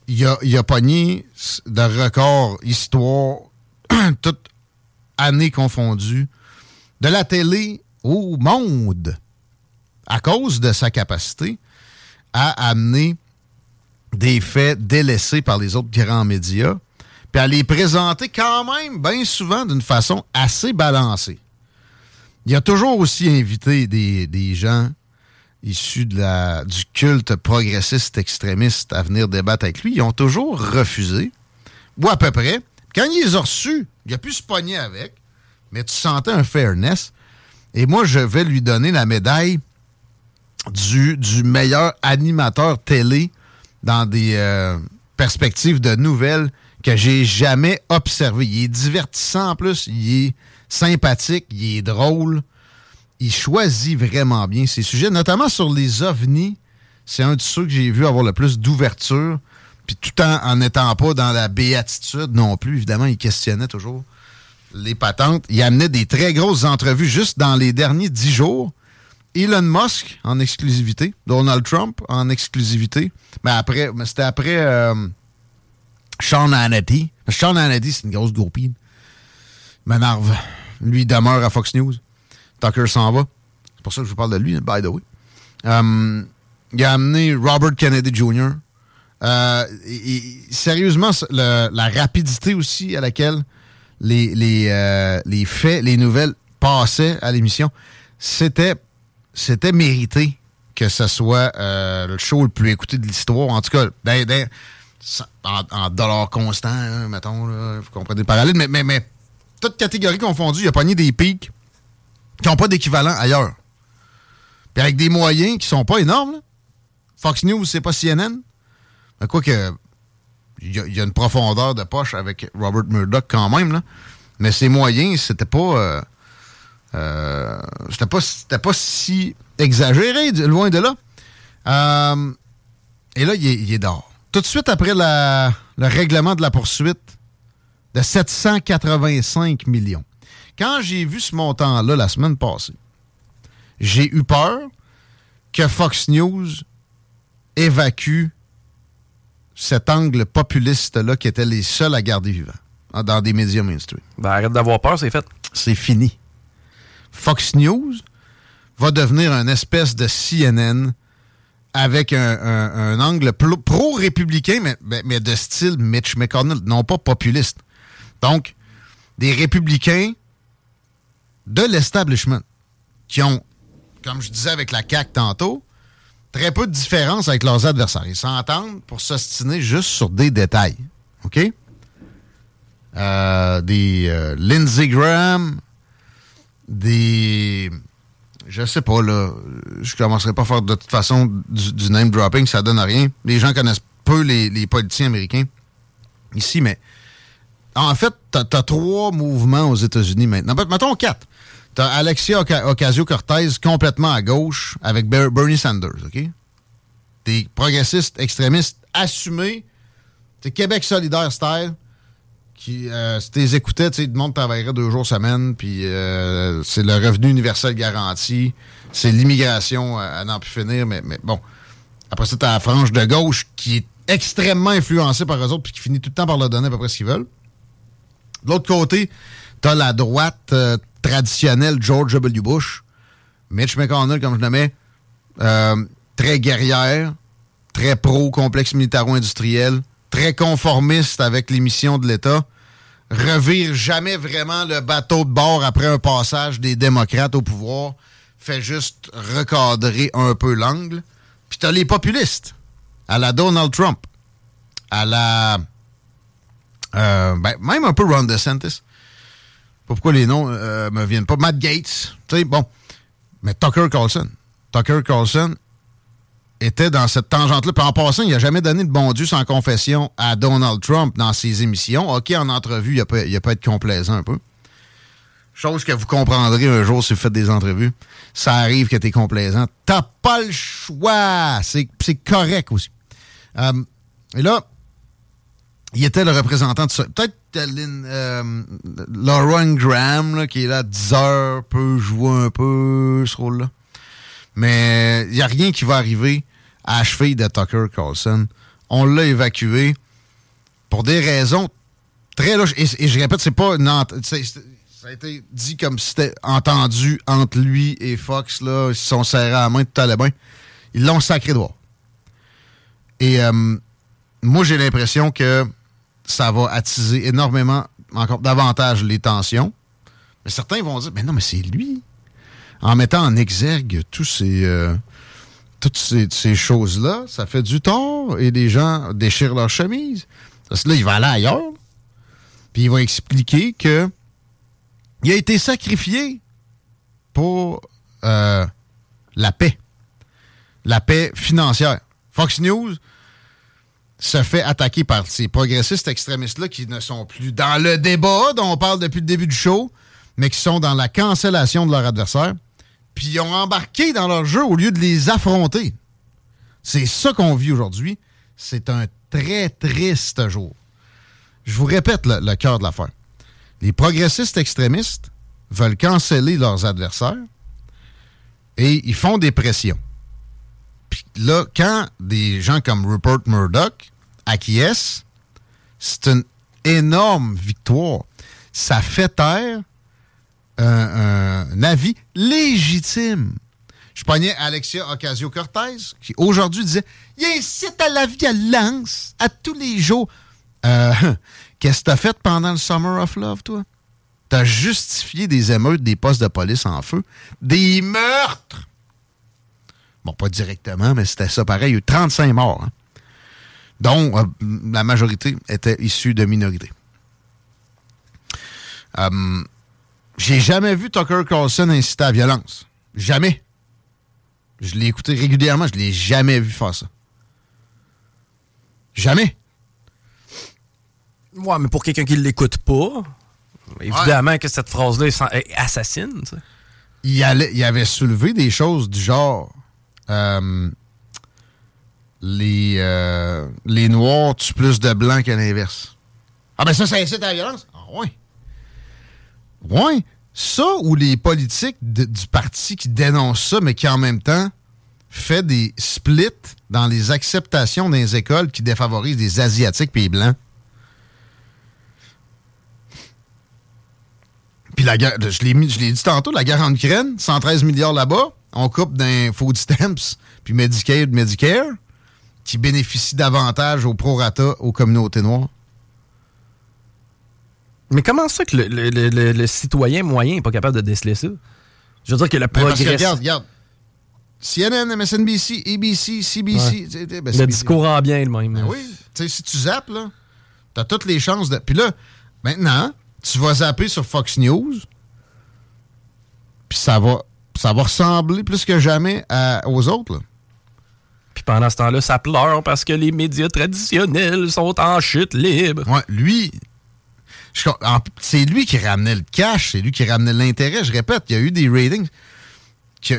il a, il a pogné de record histoire, toute année confondue, de la télé au monde, à cause de sa capacité à amener des faits délaissés par les autres grands médias, puis à les présenter quand même bien souvent d'une façon assez balancée. Il a toujours aussi invité des, gens issus du culte progressiste extrémiste à venir débattre avec lui. Ils ont toujours refusé, ou à peu près. Quand il les a reçus, il a pu se pogner avec, mais tu sentais un fairness. Et moi, je vais lui donner la médaille du, meilleur animateur télé dans des euh, perspectives de nouvelles que j'ai jamais observé. Il est divertissant en plus, il est sympathique, il est drôle. Il choisit vraiment bien ses sujets, notamment sur les ovnis. C'est un de ceux que j'ai vu avoir le plus d'ouverture, puis tout en n'étant pas dans la béatitude non plus. Évidemment, il questionnait toujours les patentes. Il amenait des très grosses entrevues juste dans les derniers dix jours. Elon Musk en exclusivité, Donald Trump en exclusivité. Mais après, c'était après euh, Sean Hannity. Sean Hannity, c'est une grosse goupille. M'énerve. Lui demeure à Fox News. Tucker s'en va. C'est pour ça que je vous parle de lui, by the way. Euh, il a amené Robert Kennedy Jr. Euh, sérieusement, la rapidité aussi à laquelle les, les, euh, les faits, les nouvelles passaient à l'émission, c'était, c'était mérité que ce soit euh, le show le plus écouté de l'histoire. En tout cas, dans- ça- en, dollars constants, hein, mettons, là, vous comprenez le parallèle, mais, mais, mais toute catégorie confondue, il a pogné des pics qui n'ont pas d'équivalent ailleurs. Puis avec des moyens qui sont pas énormes. Fox News, c'est pas CNN. Mais quoi que il y, a- une profondeur de poche avec Robert Murdoch quand même, là. Mais ses moyens, c'était pas. euh, euh, c'était pas, si exagéré, loin de là. Euh, et là, il est, il dehors. Tout de suite après le règlement de la poursuite de 785 millions. Quand j'ai vu ce montant-là la semaine passée, j'ai eu peur que Fox News évacue cet angle populiste-là qui était les seuls à garder vivant hein, dans des médias mainstream. Ben, arrête d'avoir peur, c'est fait. C'est fini. Fox News va devenir une espèce de CNN avec un, un- un angle pro-républicain, mais, mais- mais de style Mitch McConnell, non pas populiste. Donc, des républicains de l'establishment qui ont, comme je disais avec la CAQ tantôt, très peu de différence avec leurs adversaires. Ils s'entendent pour s'ostiner juste sur des détails. OK? Euh, des euh, Lindsey Graham, des. Je sais pas, là. Je commencerai pas à faire de toute façon du, name dropping, ça donne rien. Les gens connaissent peu les, les politiciens américains ici, mais en fait, t'as as trois mouvements aux États-Unis maintenant. Mettons quatre. T'as Alexia Oca- Ocasio-Cortez complètement à gauche avec Ber- Bernie Sanders, OK? des progressistes extrémistes assumés. C'est Québec solidaire style. Qui, euh, si tu les écoutais, tu sais, le monde travaillerait deux jours semaine, puis euh, c'est le revenu universel garanti, c'est l'immigration à, n'en plus finir, mais, mais bon. Après ça, t'as la frange de gauche qui est extrêmement influencée par eux autres, puis qui finit tout le temps par leur donner à peu près ce qu'ils veulent. De l'autre côté, t'as la droite euh, traditionnelle George W. Bush, Mitch McConnell, comme je mets, euh, très guerrière, très pro-complexe militaro-industriel, très conformiste avec les missions de l'État, revire jamais vraiment le bateau de bord après un passage des démocrates au pouvoir, fait juste recadrer un peu l'angle. Puis t'as les populistes, à la Donald Trump, à la... euh, ben, même un peu Ron DeSantis. Pourquoi les noms euh, me viennent pas? Matt Gates, tu sais, bon. Mais Tucker Carlson. Tucker Carlson était dans cette tangente-là. Puis en passant, il n'a jamais donné de bon Dieu sans confession à Donald Trump dans ses émissions. OK, en entrevue, il a, pas, il a être complaisant un peu. Chose que vous comprendrez un jour si vous faites des entrevues. Ça arrive que tu es complaisant. T'as pas le choix. C'est correct aussi. Euh, et là, il était le représentant de ça. Peut-être Euh, Lauren Graham, qui est là à 10 heures, peut jouer un peu ce rôle-là. Mais il n'y a rien qui va arriver à la cheville de Tucker Carlson. On l'a évacué pour des raisons très louches. Et, je répète, c'est pas ça a été dit comme si c'était entendu entre lui et Fox. Là, ils se sont serrés à la main, tout allait bien. Ils l'ont sacré droit. Et euh, moi, j'ai l'impression que ça va attiser énormément, encore davantage les tensions. Mais certains vont dire, mais non, mais c'est lui. En mettant en exergue tous ces, euh, toutes ces, choses-là, ça fait du tort et les gens déchirent leur chemise. Parce que là, il va aller ailleurs. Puis il va expliquer que il a été sacrifié pour euh, la paix. La paix financière. Fox News se fait attaquer par ces progressistes extrémistes-là qui ne sont plus dans le débat dont on parle depuis le début du show, mais qui sont dans la cancellation de leur adversaire. Puis ils ont embarqué dans leur jeu au lieu de les affronter. C'est ça qu'on vit aujourd'hui. C'est un très triste jour. Je vous répète le, le cœur de l'affaire. Les progressistes extrémistes veulent canceller leurs adversaires et ils font des pressions. Puis là, quand des gens comme Rupert Murdoch acquiescent, c'est une énorme victoire. Ça fait taire un, avis légitime. Je pognais Alexia Ocasio-Cortez, qui aujourd'hui disait Il incite à la violence à tous les jours. Euh, Qu'est-ce que t'as fait pendant le Summer of Love, toi? T'as justifié des émeutes, des postes de police en feu, des meurtres. Bon, pas directement, mais c'était ça pareil. Il y a eu 35 morts, hein, dont euh, la majorité était issue de minorités. Euh, J'ai jamais vu Tucker Carlson inciter à la violence. Jamais. Je l'ai écouté régulièrement, je l'ai jamais vu faire ça. Jamais. Ouais, mais pour quelqu'un qui ne l'écoute pas, évidemment que cette phrase-là est assassine. allait- il avait soulevé des choses du genre euh, les, euh, les Noirs tuent plus de Blancs qu'à l'inverse. Ah ben ça, ça incite à la violence? Ah ouais. Ouais. Ça ou les politiques du parti qui dénoncent ça, mais qui en même temps fait des splits dans les acceptations les écoles qui défavorisent les Asiatiques et les Blancs. Puis la guerre, je l'ai dit tantôt, la guerre en Ukraine, 113 milliards là-bas, on coupe d'un food stamps puis Medicaid, Medicare, qui bénéficient davantage au prorata aux communautés noires. Mais comment ça que le, le- le- citoyen moyen n'est pas capable de déceler ça? Je veux dire que le Ben, progrès. regarde, regarde. CNN, MSNBC, ABC, CBC. Ouais. ben, le discours ambiant est le même. Ben oui. Tu sais, si tu zappes, là, t'as toutes les chances de. Puis là, maintenant, tu vas zapper sur Fox News, puis ça va, ça va ressembler plus que jamais à- aux autres, là. Puis pendant ce temps-là, ça pleure parce que les médias traditionnels sont en chute libre. Ouais, lui, c'est lui qui ramenait le cash, c'est lui qui ramenait l'intérêt. Je répète, il y a eu des ratings qui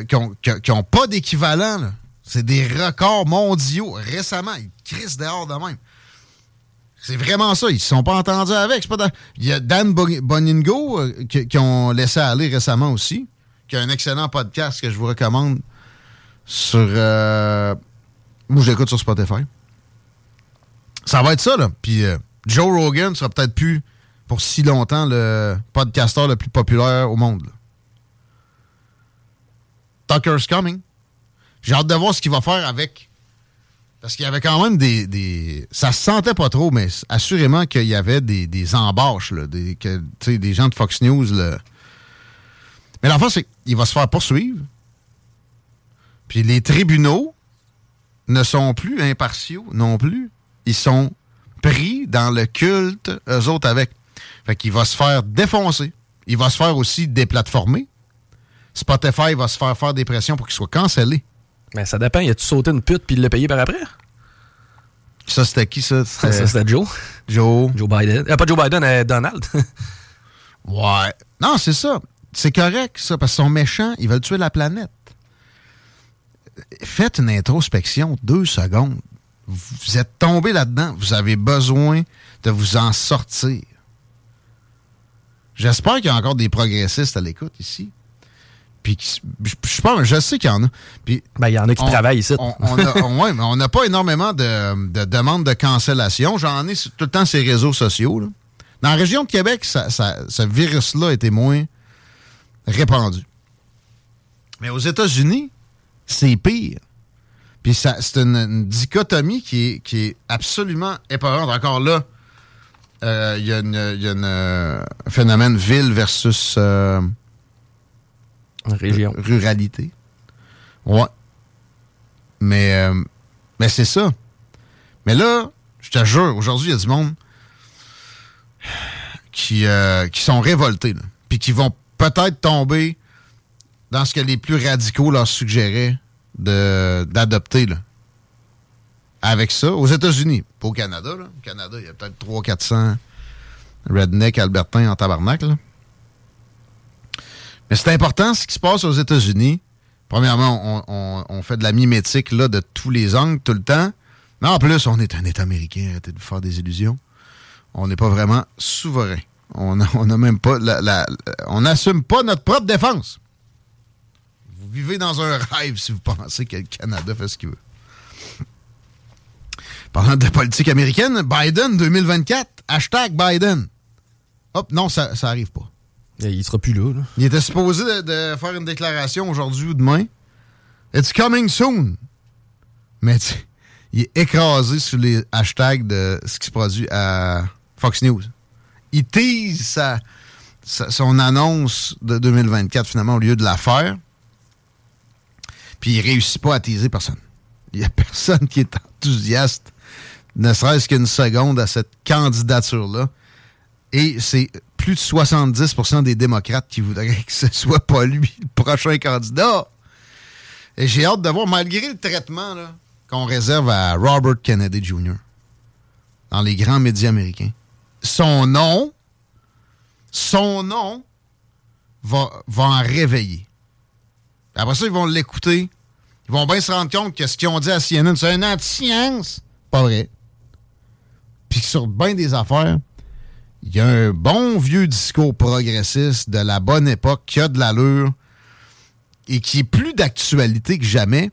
n'ont pas d'équivalent. C'est des records mondiaux récemment. Ils crissent dehors de même. C'est vraiment ça. Ils ne se sont pas entendus avec. Pas dans- Il y a Dan Bo- Boningo euh, qui ont laissé aller récemment aussi, qui a un excellent podcast que je vous recommande sur. Euh... Moi, l'écoute sur Spotify. Ça va être ça, là. Puis euh, Joe Rogan sera peut-être plus pour si longtemps le podcasteur le plus populaire au monde. Tucker's coming. J'ai hâte de voir ce qu'il va faire avec. Parce qu'il y avait quand même des, des- Ça se sentait pas trop, mais assurément qu'il y avait des, des embâches, là, des, que, des gens de Fox News. Là. Mais l'enfant, c'est qu'il va se faire poursuivre. Puis les tribunaux ne sont plus impartiaux non plus. Ils sont pris dans le culte, eux autres avec. Fait qu'il va se faire défoncer. Il va se faire aussi déplatformer. Spotify va se faire faire des pressions pour qu'il soit cancellé. Mais ça dépend. Il a-tu sauté une pute puis il l'a payé par après? Ça, c'était qui, ça? Ça, c'était Joe. Joe. Joe Biden. Euh, pas Joe Biden, euh, Donald. Ouais. Non, c'est ça. C'est correct, ça, parce qu'ils sont méchants. Ils veulent tuer la planète. Faites une introspection, deux secondes. Vous êtes tombé là-dedans. Vous avez besoin de vous en sortir. J'espère qu'il y a encore des progressistes à l'écoute ici. Puis, je, je pense, je sais qu'il y en a. Puis, Ben, il y en a qui on- travaillent ici. On on a- on- ouais, mais on n'a pas énormément de, de demandes de cancellation. J'en ai tout le temps ces réseaux sociaux. là. Dans la région de Québec, ça- ça- ce virus-là était moins répandu. Mais aux États-Unis, c'est pire. Puis ça- c'est une, une dichotomie qui est, qui est absolument épeurante. Encore là, euh, il y a, y euh, un phénomène ville versus euh, Région. ruralité. Ouais. Mais, mais c'est ça. Mais là, je te jure, aujourd'hui, il y a du monde qui, qui sont révoltés. là. Puis qui vont peut-être tomber dans ce que les plus radicaux leur suggéraient d'adopter. Avec ça, aux États-Unis, pas au Canada. Au Canada, il y a peut-être 300-400 redneck albertains en tabarnak. Là. Mais c'est important ce qui se passe aux États-Unis. Premièrement, on fait de la mimétique là, de tous les angles, tout le temps. Mais en plus, on est un État américain, arrêtez de vous faire des illusions. On n'est pas vraiment souverain. On n'a même pas la, la- on n'assume pas notre propre défense. Vous vivez dans un rêve si vous pensez que le Canada fait ce qu'il veut. Parlant de politique américaine, Biden 2024, hashtag Biden. Hop, non, ça, ça arrive pas. Il sera plus là. là. Il était supposé de, de faire une déclaration aujourd'hui ou demain. It's coming soon. Mais il est écrasé sur les hashtags de ce qui se produit à Fox News. Il tease son annonce de 2024 finalement au lieu de la faire. Puis il réussit pas à teaser personne. Il y a personne qui est enthousiaste, ne serait-ce qu'une seconde à cette candidature-là. Et c'est plus de 70% des démocrates qui voudraient que ce soit pas lui le prochain candidat. Et j'ai hâte de voir, malgré le traitement qu'on réserve à Robert Kennedy Jr. dans les grands médias américains, son nom, son nom va, va en réveiller. Après ça, ils vont l'écouter. Ils vont bien se rendre compte que ce qu'ils ont dit à CNN, c'est une anti-science. Pas vrai. Puis sur bien des affaires, il y a un bon vieux discours progressiste de la bonne époque qui a de l'allure et qui est plus d'actualité que jamais,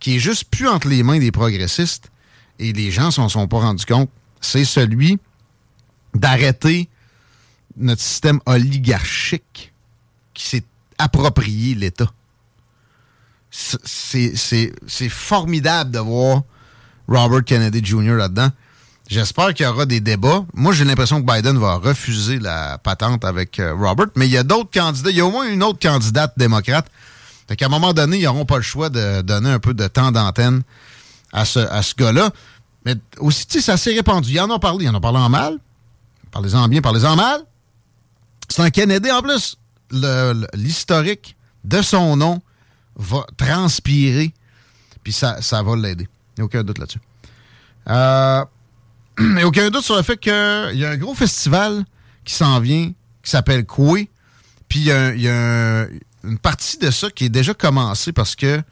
qui est juste plus entre les mains des progressistes et les gens s'en sont pas rendus compte. C'est celui d'arrêter notre système oligarchique qui s'est approprié l'État. C'est- formidable de voir Robert Kennedy Jr. là-dedans. J'espère qu'il y aura des débats. Moi, j'ai l'impression que Biden va refuser la patente avec euh, Robert, mais il y a d'autres candidats. Il y a au moins une autre candidate démocrate. Fait qu'à un moment donné, ils n'auront pas le choix de donner un peu de temps d'antenne à ce, à ce gars-là. Mais aussi, tu sais, ça s'est répandu. Ils en ont parlé. Ils en ont parlé en mal. Parlez-en bien, parlez-en mal. C'est un Kennedy en plus. L'historique de son nom va transpirer, puis ça, ça va l'aider. Il n'y a aucun doute là-dessus. Euh, il n'y a aucun doute sur le fait qu'il y a un gros festival qui s'en vient, qui s'appelle Coué. Puis il y a, une partie de ça qui est déjà commencée parce que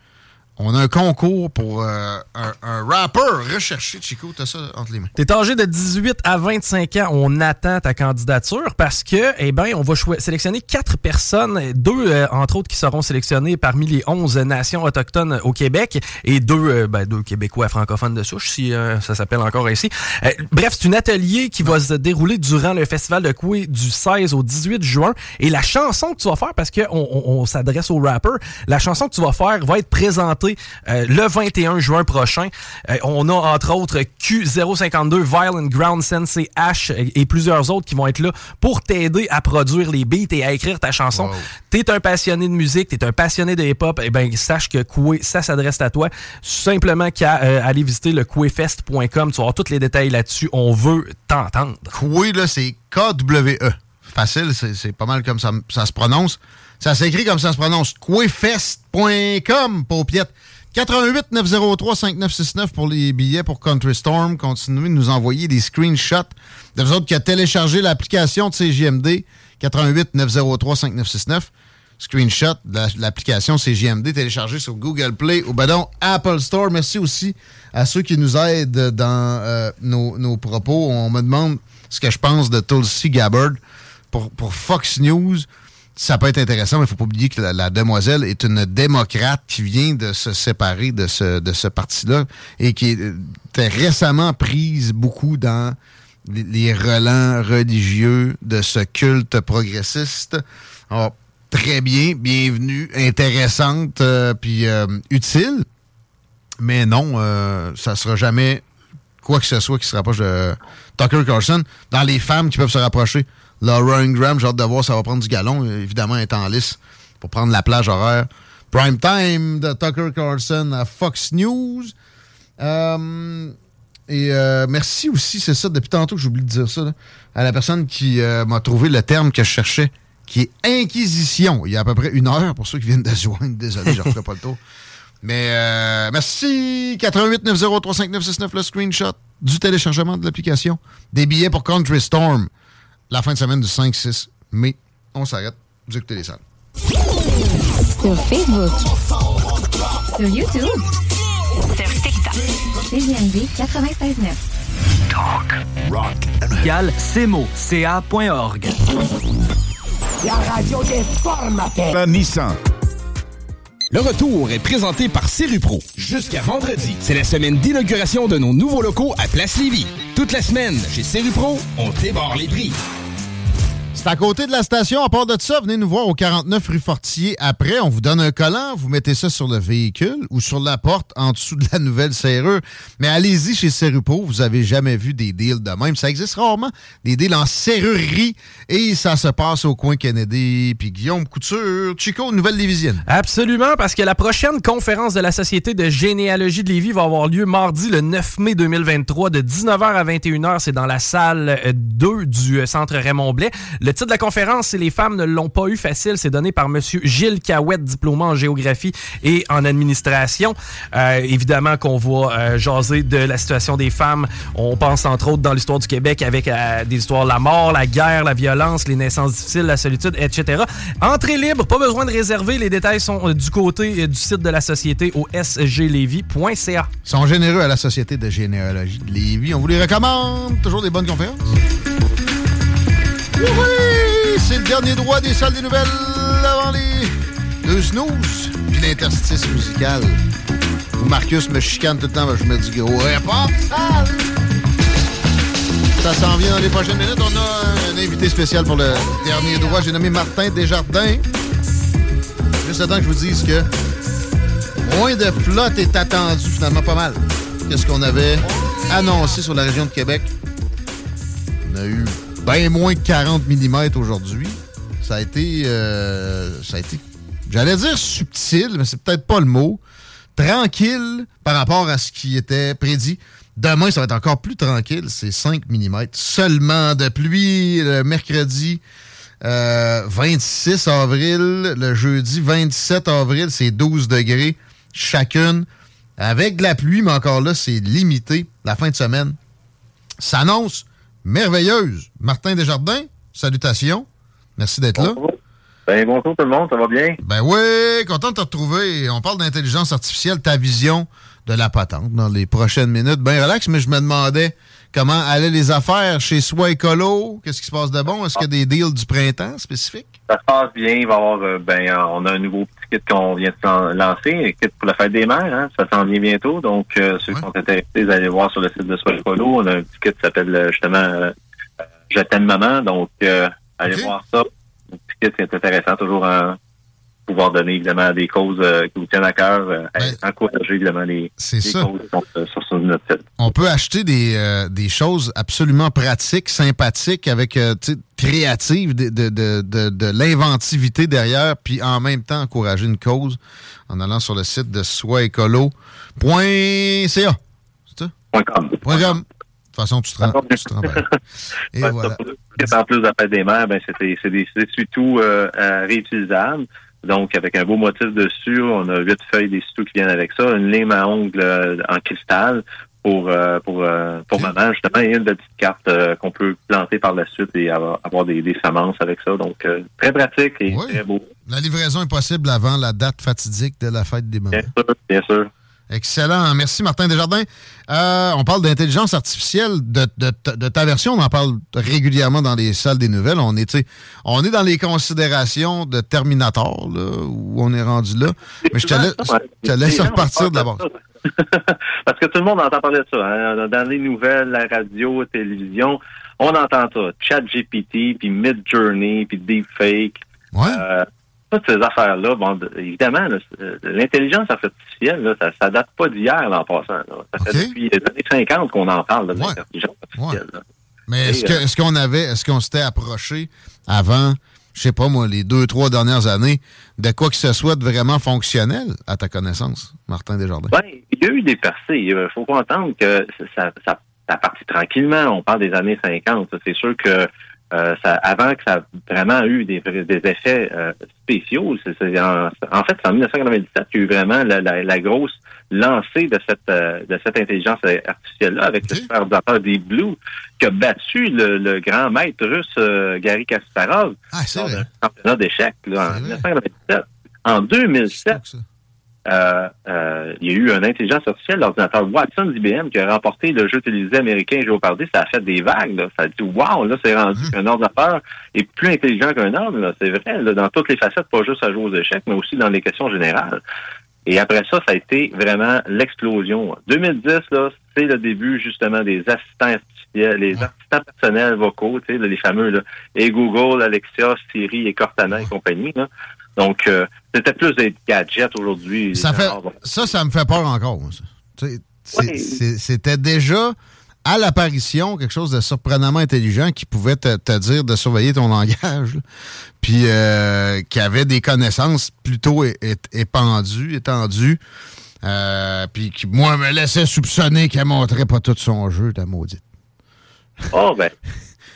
on a un concours pour euh, un, un rappeur recherché. Chico, t'as ça entre les mains. T'es âgé de 18 à 25 ans, on attend ta candidature parce que, eh ben, on va sélectionner quatre personnes, deux euh, entre autres qui seront sélectionnées parmi les 11 nations autochtones au Québec et deux, euh, ben, deux Québécois francophones de souche, si ça s'appelle encore ainsi. Bref, c'est un atelier qui va se dérouler durant le festival de Coué du 16 au 18 juin et la chanson que tu vas faire, parce qu'on on, s'adresse aux rappers, la chanson que tu vas faire va être présentée euh, le 21 juin prochain. Euh, on a entre autres Q052, Violent Ground Sensei H et, et plusieurs autres qui vont être là pour t'aider à produire les beats et à écrire ta chanson. T'es un passionné de musique, t'es un passionné de hip-hop, et ben sache que Koué, ça s'adresse à toi. Simplement qu'à euh, aller visiter le kouéfest.com, tu vas avoir tous les détails là-dessus. On veut t'entendre. Koué, là, c'est K-W-E. Facile, c'est c'est pas mal comme ça, ça se prononce. Ça s'écrit comme ça se prononce. Kouéfest.com, paupiette. 88 903 5969 pour les billets pour Country Storm. Continuez de nous envoyer des screenshots de vous autres qui a téléchargé l'application de CGMD. 88 903 5969. Screenshot de la- de l'application CGMD téléchargée sur Google Play ou ben Apple Store. Merci aussi à ceux qui nous aident dans euh, nos, propos. On me demande ce que je pense de Tulsi Gabbard pour Fox News ça peut être intéressant, mais il faut pas oublier que la, demoiselle est une démocrate qui vient de se séparer de ce, de ce parti-là et qui était récemment prise beaucoup dans les, les relents religieux de ce culte progressiste. Alors, très bien, bienvenue, intéressante, euh, puis euh, utile. Mais non, euh, ça sera jamais quoi que ce soit qui se rapproche de Tucker Carlson. Dans les femmes qui peuvent se rapprocher, Laura Ingram, j'ai hâte de voir, ça va prendre du galon. Évidemment, est en lice pour prendre la plage horaire. Prime time de Tucker Carlson à Fox News. Euh, et euh, merci aussi, c'est ça, depuis tantôt que j'oublie de dire ça, à la personne qui euh, m'a trouvé le terme que je cherchais, qui est inquisition. Il y a à peu près une heure pour ceux qui viennent de se. Désolé, je ne referai pas le tour. Mais euh, merci. 88 903 5969, le screenshot du téléchargement de l'application. Des billets pour Country Storm. La fin de semaine du 5-6 mai. On s'arrête. Vous écoutez les salles. Sur Facebook. Sur YouTube. Sur TikTok. CGMD 96.9. Gal cmo.ca.org. La radio des formateurs. Nissan. Le retour est présenté par Serupro. Jusqu'à vendredi, c'est la semaine d'inauguration de nos nouveaux locaux à Place Lévis. Toute la semaine, chez Serupro, on débarre les prix. C'est à côté de la station. À part de ça, venez nous voir au 49 rue Fortier. Après, on vous donne un collant, vous mettez ça sur le véhicule ou sur la porte en dessous de la nouvelle serrure. Mais allez-y chez Serrupo, vous avez jamais vu des deals de même. Ça existe rarement, des deals en serrurerie. Et ça se passe au coin Kennedy, puis Guillaume Couture, Chico, Nouvelle Lévisienne. Absolument, parce que la prochaine conférence de la Société de généalogie de Lévis va avoir lieu mardi le 9 mai 2023 de 19h à 21h. C'est dans la salle euh, 2 du euh, Centre Raymond Blais. Le titre de la conférence, c'est Les femmes ne l'ont pas eu facile. C'est donné par M. Gilles Cahouette, diplômé en géographie et en administration. Euh, évidemment qu'on va euh, jaser de la situation des femmes. On pense entre autres dans l'histoire du Québec avec euh, des histoires de la mort, la guerre, la violence, les naissances difficiles, la solitude, etc. Entrée libre, pas besoin de réserver. Les détails sont du côté du site de la société au sglevy.ca. Ils sont généreux à la Société de généalogie de Lévis. On vous les recommande. Toujours des bonnes conférences. Oui, c'est le dernier droit des salles des nouvelles avant les deux snooze puis l'interstice musical. Marcus me chicane tout le temps, ben, je me dis gros réport. Ça s'en vient dans les prochaines minutes. On a un invité spécial pour le dernier droit. J'ai nommé Martin Desjardins. Juste le temps que je vous dise que moins de flotte est attendu finalement pas mal. Qu'est-ce qu'on avait annoncé sur la région de Québec? On a eu bien moins que 40 mm aujourd'hui. Ça a été. euh, ça a été. J'allais dire subtil, mais c'est peut-être pas le mot. Tranquille par rapport à ce qui était prédit. Demain, ça va être encore plus tranquille. C'est 5 mm seulement de pluie le mercredi. euh, 26 avril, le jeudi 27 avril, c'est 12 degrés chacune. Avec de la pluie, mais encore là, c'est limité. La fin de semaine s'annonce merveilleuse. Martin Desjardins, salutations. Merci d'être là. Ben, bonjour tout le monde, ça va bien? Ben oui, content de te retrouver. On parle d'intelligence artificielle, ta vision de la patente dans les prochaines minutes. Ben relax, mais je me demandais comment allaient les affaires chez Soi Écolo. Qu'est-ce qui se passe de bon? Est-ce qu'il y a des deals du printemps spécifiques? Ça se passe bien. Il va y avoir, euh, ben, euh, on a un nouveau kit qu'on vient de lan- lancer, un kit pour la fête des mères. Hein. Ça s'en vient bientôt. Donc, euh, ceux qui sont intéressés, vous allez voir sur le site de Soil Polo. On a un petit kit qui s'appelle euh, justement euh, euh, Je t'aime maman. Donc, euh, allez voir ça. Un petit kit qui est intéressant, toujours en pouvoir donner évidemment des causes euh, qui vous tiennent à cœur, euh, encourager évidemment les, C'est les ça. causes qui sont euh, sur, sur notre site. On peut acheter des, des choses absolument pratiques, sympathiques, avec créatives, de, de, de, de, de l'inventivité derrière, puis en même temps encourager une cause en allant sur le site de soisécolo.ca. C'est ça? Com. Com. De toute façon, tu te rends. tu te rends. Et Ouais, voilà. en plus de la fête des mères, ben, c'est des, euh, euh, réutilisables. Donc, avec un beau motif dessus, on a huit feuilles d'essuie-tout qui viennent avec ça, une lime à ongles euh, en cristal pour euh, pour euh, pour maman, justement, et une petite carte euh, qu'on peut planter par la suite et avoir, avoir des, des semences avec ça. Donc, euh, très pratique et très beau. La livraison est possible avant la date fatidique de la fête des mamans. Bien sûr, bien sûr. Excellent. Merci, Martin Desjardins. Euh, on parle d'intelligence artificielle. De, de- de ta version, on en parle régulièrement dans les salles des nouvelles. On est, on dans les considérations de Terminator, là, où on est rendu là. Mais je te laisse, je te laisse Les gens repartir de la base. Parce que tout le monde entend parler de ça. hein. Dans les nouvelles, la radio, la télévision, on entend ça. ChatGPT, puis Midjourney, puis Deepfake. Euh, toutes ces affaires-là, bon, de- évidemment, euh, l'intelligence artificielle, là, ça, ça date pas d'hier, là, en passant. là. Ça fait depuis les années 50 qu'on en parle, de l'intelligence artificielle. Mais est-ce euh, est-ce qu'on avait, est-ce qu'on s'était approché avant, je sais pas moi, les deux, trois dernières années, de quoi que ce soit de vraiment fonctionnel, à ta connaissance, Martin Desjardins? Ben, il y a eu des percées. Il faut pas entendre que ça, ça, ça partit tranquillement. On parle des années 50. C'est sûr que euh, ça, avant que ça a vraiment eu des, des effets euh, spéciaux, en, en fait, c'est en 1997 qu'il y a eu vraiment la, la, la grosse lancée de cette euh, de cette intelligence artificielle-là avec le superordinateur Deep Blue qui a battu le, le grand maître russe Gary Kasparov lors d'un championnat d'échecs en 1997. En 2007, euh, euh, il y a eu une intelligence artificielle, l'ordinateur Watson d'IBM, qui a remporté le jeu télévisé américain Jeopardy. Ça a fait des vagues. Là. Ça a dit, wow, là, c'est rendu qu'un ordinateur est plus intelligent qu'un homme. là. C'est vrai, là, dans toutes les facettes, pas juste à jouer aux échecs, mais aussi dans les questions générales. Et après ça, ça a été vraiment l'explosion. 2010, là, c'est le début justement des assistants artificiels, les assistants personnels vocaux, tu sais, les fameux là, et Google, Alexia, Siri et Cortana et compagnie. Là. Donc, euh, c'était plus des gadgets aujourd'hui. Ça, fait, Genre, ça, ça me fait peur encore. C'était déjà à l'apparition quelque chose de surprenamment intelligent qui pouvait te, te dire de surveiller ton langage, là. puis euh, qui avait des connaissances plutôt épandues, étendues, euh, puis qui, moi, me laissait soupçonner qu'elle montrait pas tout son jeu, ta maudite. Oh, ben,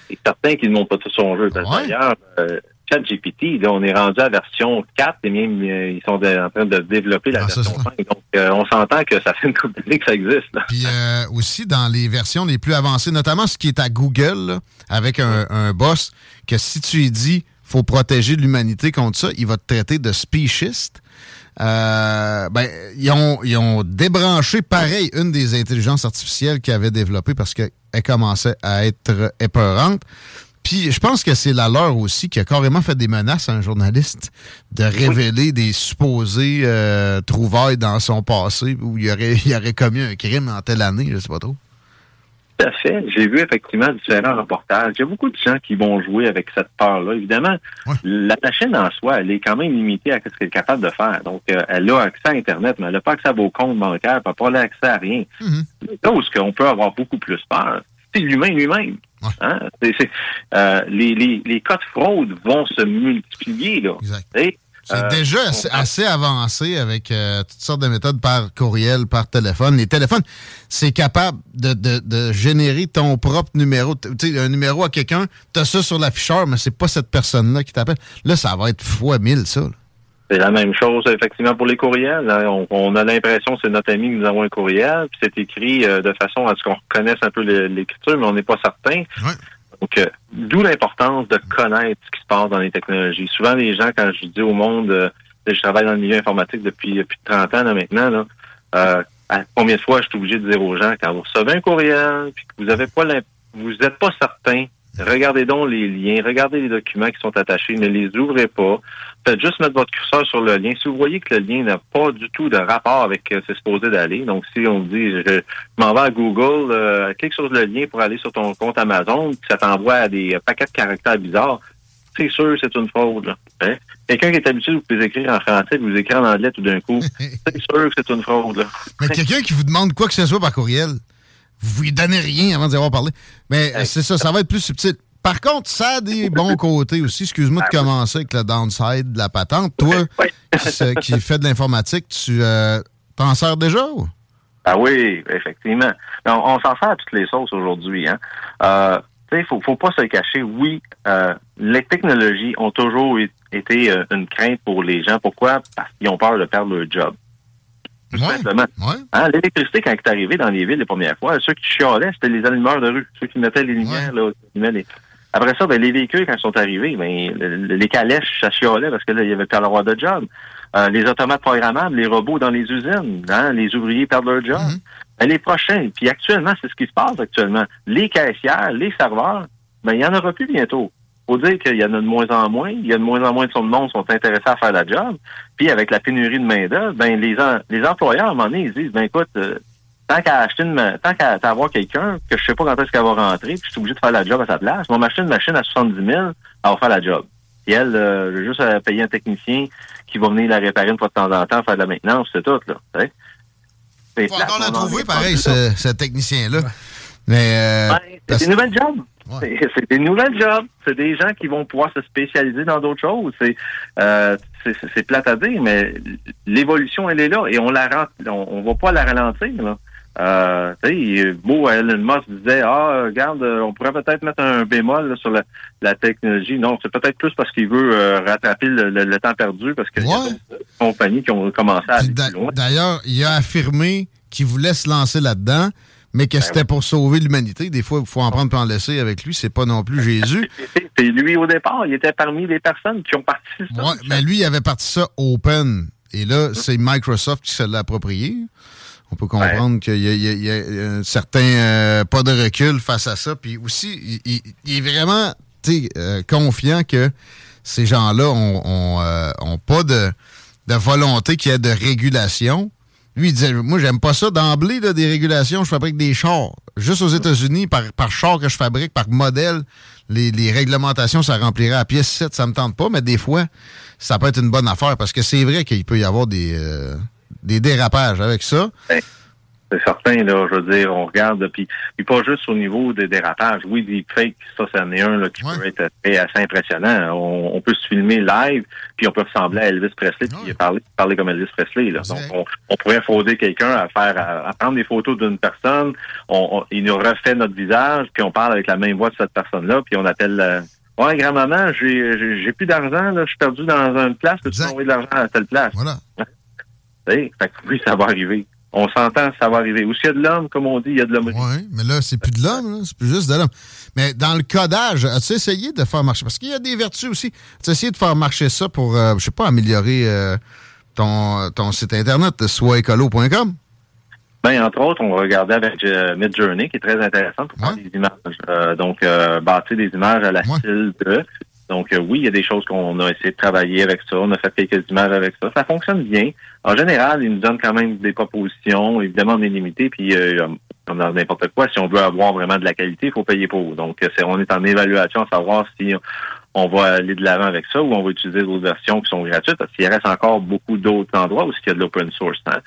c'est certain qu'ils ne montrent pas tout son jeu. D'ailleurs, euh, ChatGPT, on est rendu à la version 4 et même euh, ils sont de- en train de développer la version 5. Donc, euh, on s'entend que ça fait une couple d'années que ça existe. Puis euh, aussi dans les versions les plus avancées, notamment ce qui est à Google, là, avec un, un boss, que si tu lui dis faut protéger l'humanité contre ça, il va te traiter de speciesiste. Euh, ben, ils ont, ils ont débranché pareil une des intelligences artificielles qu'ils avaient développées parce qu'elle commençait à être épeurante. Puis je pense que c'est la leur aussi qui a carrément fait des menaces à un journaliste de révéler des supposés euh, trouvailles dans son passé où il aurait, il aurait commis un crime en telle année, je sais pas trop. Tout à fait. J'ai vu effectivement différents reportages. Il y a beaucoup de gens qui vont jouer avec cette peur-là. Évidemment, la machine en soi, elle est quand même limitée à ce qu'elle est capable de faire. Donc, euh, elle a accès à Internet, mais elle n'a pas accès à vos comptes bancaires, elle n'a pas accès à rien. Là où qu'on peut avoir beaucoup plus peur, c'est l'humain lui-même. Hein? C'est- c'est, euh, les, les, les cas de fraude vont se multiplier. Là. C'est euh, déjà assez, assez avancé avec euh, toutes sortes de méthodes par courriel, par téléphone. Les téléphones, c'est capable de, de- de générer ton propre numéro. Tu sais, un numéro à quelqu'un, tu as ça sur l'afficheur, mais c'est pas cette personne-là qui t'appelle. Là, ça va être fois mille, ça. là. C'est la même chose, effectivement, pour les courriels. hein. On, on a l'impression que c'est notre ami que nous avons un courriel, puis c'est écrit euh, de façon à ce qu'on reconnaisse un peu l'écriture, mais on n'est pas certain. Donc, euh, d'où l'importance de connaître ce qui se passe dans les technologies. Souvent, les gens, quand je dis au monde, euh, je travaille dans le milieu informatique depuis depuis 30 ans là, maintenant, là, euh, à combien de fois je suis obligé de dire aux gens, quand vous recevez un courriel, puis que vous avez pas vous n'êtes pas certain, regardez donc les liens, regardez les documents qui sont attachés, ne les ouvrez pas. Faites juste mettre votre curseur sur le lien. Si vous voyez que le lien n'a pas du tout de rapport avec ce c'est supposé d'aller, donc si on dit je, m'en vais à Google, euh, clique sur le lien pour aller sur ton compte Amazon, puis ça t'envoie à des paquets de caractères bizarres, c'est sûr c'est une fraude. Hein? Quelqu'un qui est habitué de vous écrire en français, de vous écrire en anglais tout d'un coup, c'est sûr que c'est une fraude. là. Mais quelqu'un qui vous demande quoi que ce soit par courriel, vous lui donnez rien avant d'y avoir parlé. Mais c'est ça, ça va être plus subtil. Par contre, ça a des bons côtés aussi. Excuse-moi de commencer avec le downside de la patente. Toi, qui, fait de l'informatique, tu euh, t'en sers déjà? ou? Ah oui, effectivement. On, on s'en sert à toutes les sauces aujourd'hui. Hein. Euh, sais, faut, faut pas se cacher. Oui, euh, les technologies ont toujours été euh, une crainte pour les gens. Pourquoi? Parce qu'ils ont peur de perdre leur job. Tout simplement. Hein, L'électricité, quand elle est arrivée dans les villes les premières fois, ceux qui chialaient, c'était les allumeurs de rue. Ceux qui mettaient les lumières, là, les- Après ça, ben, les véhicules, quand ils sont arrivés, ben, le- le- les calèches, ça chialait parce que là, il y avait pas le droit de job. Euh, les automates programmables, les robots dans les usines, hein, les ouvriers perdent leur job. Ben, les prochains, puis actuellement, c'est ce qui se passe actuellement. Les caissières, les serveurs, ben, il y en aura plus bientôt. Faut dire qu'il y en a de moins en moins. Il y a de moins en moins de son monde sont intéressés à faire la job. Puis avec la pénurie de main-d'œuvre, ben, les, en- les employeurs, à un moment donné, ils disent, ben, écoute, euh, tant qu'à acheter une, tant qu'à avoir quelqu'un, que je sais pas quand est-ce qu'elle va rentrer, puis je suis obligé de faire la job à sa place, on va m'acheter une machine à 70 000, elle va faire la job. Et elle, euh, j'ai juste à payer un technicien qui va venir la réparer une fois de temps en temps, faire de la maintenance, c'est tout, là. tu sais. C'est Faut encore trouver, pareil, ce, ce technicien-là. Mais. euh, C'est parce- des nouvelles C'est des nouvelles jobs. C'est des gens qui vont pouvoir se spécialiser dans d'autres choses. C'est euh, c'est- plate à dire, mais l'évolution, elle est là et on la on, on va pas la ralentir. Là. Euh, tu sais, beau, Elon Musk disait, ah, regarde, euh, on pourrait peut-être mettre un bémol là, sur la, la technologie. Non, c'est peut-être plus parce qu'il veut euh, rattraper le, le- le temps perdu parce qu'il y a d'autres compagnies qui ont commencé à. D'ailleurs, il a affirmé qu'il voulait se lancer là-dedans, mais Ben que c'était pour sauver l'humanité. Des fois, il faut en prendre et en laisser avec lui. C'est pas non plus Jésus. C'est lui au départ, il était parmi les personnes qui ont participé. Ouais, mais lui, il avait parti ça open. Et là, c'est Microsoft qui se l'a approprié. On peut comprendre qu'il y a, y y un certain euh, pas de recul face à ça. Puis aussi, il, il- il est vraiment euh, confiant que ces gens-là ont, ont, euh, ont pas de, de volonté qu'il y ait de régulation. Lui, il disait, moi, j'aime pas ça d'emblée, des régulations. Je fabrique des chars. Juste aux États-Unis, par, par char que je fabrique, par modèle, les, les réglementations, ça remplirait à pièce 7, ça me tente pas, mais des fois, ça peut être une bonne affaire parce que c'est vrai qu'il peut y avoir des, euh, des dérapages avec ça. C'est certain, là, je veux dire, on regarde, puis, puis pas juste au niveau des dérapages. Oui, des fakes, ça, c'en est un là, qui peut être assez impressionnant. On, on peut se filmer live, puis on peut ressembler à Elvis Presley, puis parler, parler comme Elvis Presley. Là. Donc, on, on pourrait frauder quelqu'un à faire, à, à prendre des photos d'une personne, on, on- il nous refait notre visage, puis on parle avec la même voix de cette personne-là, puis on appelle... euh, Ouais, grand-maman, j'ai j'ai- j'ai plus d'argent, là, je suis perdu dans une place, peux-tu m'envoyer de l'argent à telle place? Voilà. fait que oui, ça va arriver. On s'entend, ça va arriver. Où s'il y a de l'homme, comme on dit, il y a de l'homme. Oui, mais là, c'est plus de l'homme, c'est plus juste de l'homme. Mais dans le codage, as-tu essayé de faire marcher? Parce qu'il y a des vertus aussi. As-tu essayé de faire marcher ça pour, euh, je sais pas, améliorer euh, ton, ton site internet, soitécolo.com? Ben, entre autres, on regardait avec euh, Midjourney, qui est très intéressant pour faire des images. Euh, donc, euh, bâtir des images à la style de. Donc, euh, oui, il y a des choses qu'on a essayé de travailler avec ça. On a fait quelques images avec ça. Ça fonctionne bien. En général, ils nous donnent quand même des propositions. Évidemment, on est limité. Puis, euh, comme dans n'importe quoi, si on veut avoir vraiment de la qualité, il faut payer pour. Donc, euh, c'est, on est en évaluation à savoir si on va aller de l'avant avec ça ou on va utiliser d'autres versions qui sont gratuites parce qu'il reste encore beaucoup d'autres endroits où il y a de l'open source. hein.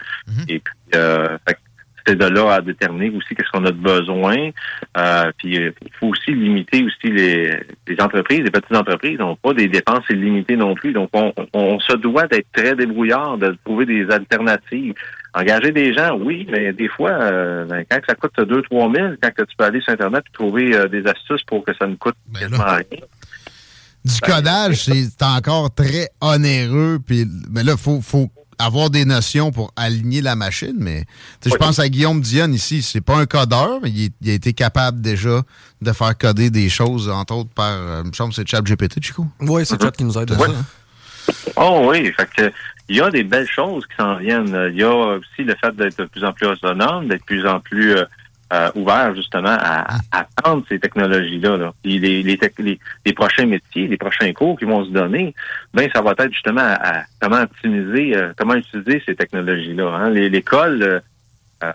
Et puis, euh, fait c'est de là à déterminer aussi qu'est-ce qu'on a de besoin. Euh, puis euh, il faut aussi limiter aussi les, les entreprises, les petites entreprises n'ont pas des dépenses illimitées non plus. Donc on, se doit d'être très débrouillard, de trouver des alternatives. Engager des gens, oui, mais des fois, euh, ben, quand ça coûte 2 trois 000, quand tu peux aller sur Internet et trouver euh, des astuces pour que ça ne coûte quasiment rien. Du codage, c'est encore très onéreux. Puis, mais là, il faut, faut, avoir des notions pour aligner la machine, mais je pense à Guillaume Dionne ici, c'est pas un codeur, mais il, il a été capable déjà de faire coder des choses, entre autres par, euh, me semble que c'est ChatGPT, Chico. Oui, c'est Chat qui nous aide à Ouais. ça. Oh oui, fait que il y a des belles choses qui s'en viennent. Il y a aussi le fait d'être de plus en plus autonome, d'être de plus en plus euh, euh, ouvert justement à, à prendre ces technologies-là. Là. Les, les, les, les prochains métiers, les prochains cours qui vont se donner, ben ça va être justement à, à comment optimiser, euh, comment utiliser ces technologies-là. Hein. Les- L'école, euh, euh,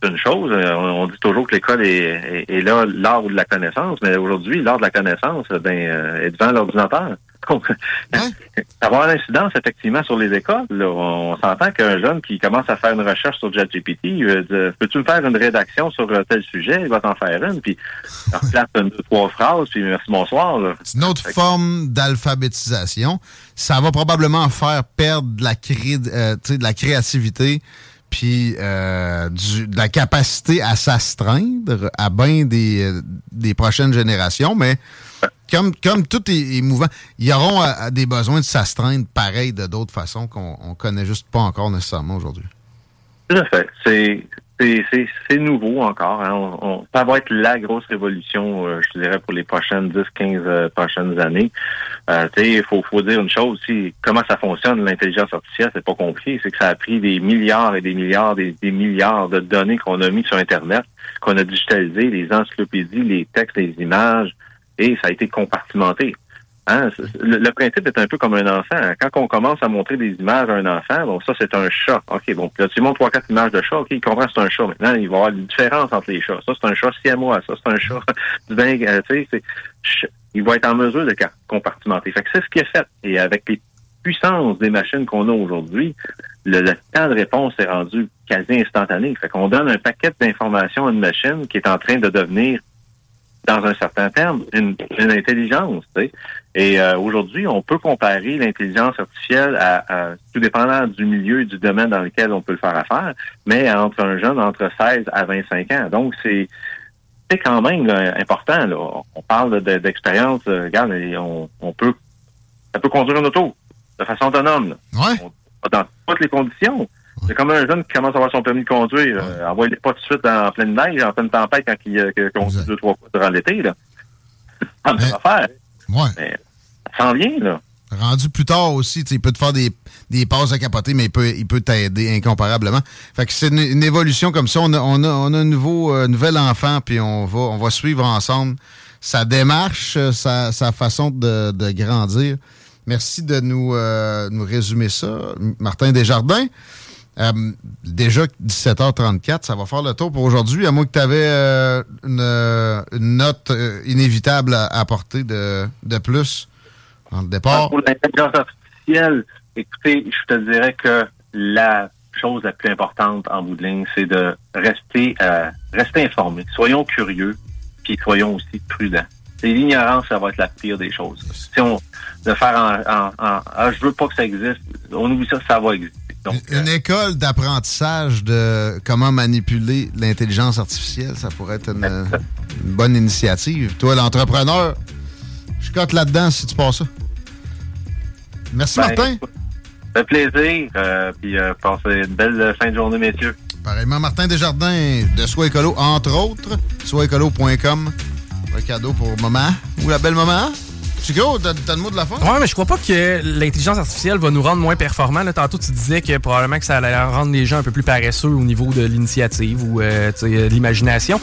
c'est une chose. euh, On, on dit toujours que l'école est, est, est là l'art de la connaissance, mais aujourd'hui, l'art de la connaissance, ben, euh, est devant l'ordinateur. Donc, ça va avoir l'incidence effectivement sur les écoles. là. On, s'entend qu'un jeune qui commence à faire une recherche sur ChatGPT, il va dire, peux-tu me faire une rédaction sur euh, tel sujet? Il va t'en faire une, puis il replace une, deux, trois phrases, puis merci, bonsoir. là. C'est une autre forme d'alphabétisation. Ça va probablement faire perdre de la, cré- euh, de la créativité puis euh, du- de la capacité à s'astreindre à bien des, euh, des prochaines générations, mais comme, comme tout est, mouvant, ils auront des besoins de s'astreindre pareil de d'autres façons qu'on on connaît juste pas encore nécessairement aujourd'hui. Tout à fait. C'est nouveau encore. hein. Ça va être la grosse révolution, euh, je dirais, pour les prochaines 10, 15 euh, prochaines années. Euh, il faut, dire une chose aussi. Comment ça fonctionne, l'intelligence artificielle, c'est pas compliqué. C'est que ça a pris des milliards et des milliards et des milliards de données qu'on a mis sur Internet, qu'on a digitalisé, les encyclopédies, les textes, les images, et ça a été compartimenté. Hein, le, le principe est un peu comme un enfant. Quand on commence à montrer des images à un enfant, bon, ça, c'est un chat. OK, bon, là, tu montres trois, quatre images de chat, OK, il comprend que c'est un chat. Maintenant, il va y avoir une différence entre les chats. Ça, c'est un chat siamois. Ça, c'est un chat du ben, tu sais, il va être en mesure de compartimenter. Fait que c'est ce qui est fait. Et avec les puissances des machines qu'on a aujourd'hui, le, le temps de réponse est rendu quasi instantané. Fait qu'on donne un paquet d'informations à une machine qui est en train de devenir dans un certain terme, une, une intelligence. Et euh, aujourd'hui, on peut comparer l'intelligence artificielle à, à- tout dépendant du milieu et du domaine dans lequel on peut le faire affaire, mais entre un jeune entre 16 à 25 ans. Donc, c'est quand même là, important. Là. On parle de- d'expérience. euh, regarde, on, on peut ça peut conduire une auto de façon autonome. là. On- dans toutes les conditions. C'est comme un jeune qui commence à avoir son permis de conduire. Euh, Envoie-les pas tout de suite en pleine neige, en pleine tempête quand il euh, conduit deux, trois fois durant l'été. Là. Pas de affaire. Ouais. Mais ça s'en vient, là. Rendu plus tard aussi, il peut te faire des, des passes à capoter, mais il peut, il peut t'aider incomparablement. Fait que c'est une, une évolution comme ça. On a, on a, on a un nouveau, euh, nouvel enfant, puis on va, on va suivre ensemble sa démarche, sa, sa façon de, de grandir. Merci de nous, euh, nous résumer ça. Martin Desjardins, euh, déjà 17h34, ça va faire le tour pour aujourd'hui, à moins que tu avais une, euh, une note euh, inévitable à apporter de, de plus dans le départ. Pour l'intelligence artificielle, écoutez, je te dirais que la chose la plus importante en bout de ligne, c'est de rester, euh, rester informé. Soyons curieux, puis soyons aussi prudents. L'ignorance, ça va être la pire des choses. Si on de faire en ah, je veux pas que ça existe, on oublie ça, ça va exister. Donc, Une école d'apprentissage de comment manipuler l'intelligence artificielle, ça pourrait être une, une bonne initiative. Toi, l'entrepreneur, je cote là-dedans si tu passes ça. Merci, ben, Martin. Ça fait plaisir, euh, puis euh, passez une belle fin de journée, messieurs. Pareillement, Martin Desjardins de Soi Écolo, entre autres, soisécolo.com. Un cadeau pour maman ou la belle maman. Chico, t'as t'as le mot de la fin? Ouais, mais je crois pas que l'intelligence artificielle va nous rendre moins performants. Là, tantôt, tu disais que probablement que ça allait rendre les gens un peu plus paresseux au niveau de l'initiative ou euh, de l'imagination.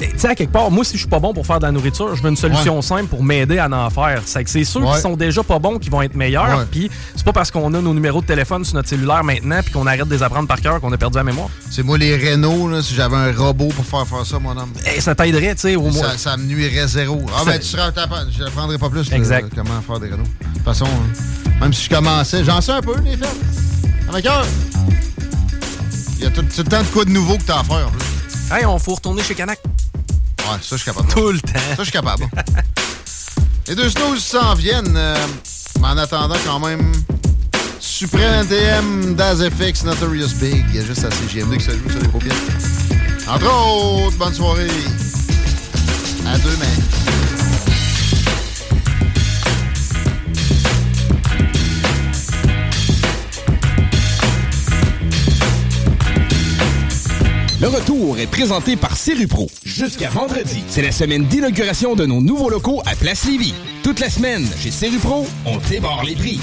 Et, Tu sais, à quelque part, moi, si je suis pas bon pour faire de la nourriture, je veux une solution simple pour m'aider à en faire. C'est que c'est ceux Ouais. qui sont déjà pas bons qui vont être meilleurs. Ouais. Puis c'est pas parce qu'on a nos numéros de téléphone sur notre cellulaire maintenant puis qu'on arrête de les apprendre par cœur qu'on a perdu la mémoire. C'est moi les Renault, là, si j'avais un robot pour faire faire ça, mon homme. Et ça t'aiderait, tu sais, au moins. Ça, ça me nuirait zéro. Ah, Ça- ben, tu seras t'apprends- Je n'apprendrai pas plus Exact. comment faire des Renault. De toute façon, hein, même si je commençais, j'en sais un peu, les fêtes. Ma cœur. Il y a tout, tout le temps de quoi de nouveau que t'as à faire. Hey, on faut retourner chez Canac. Ouais, ça, je suis capable. Tout le temps. Ça, je suis capable. Les deux snooze s'en viennent. euh, mais en attendant, quand même, Supreme NTM, Daz FX, Notorious Big. Il y a juste à CGMD que ça joue sur les paupières. Entre autres, bonne soirée. À demain. Le retour est présenté par Pro. Jusqu'à vendredi, c'est la semaine d'inauguration de nos nouveaux locaux à Place Lévis. Toute la semaine, chez Pro, on débarre les prix.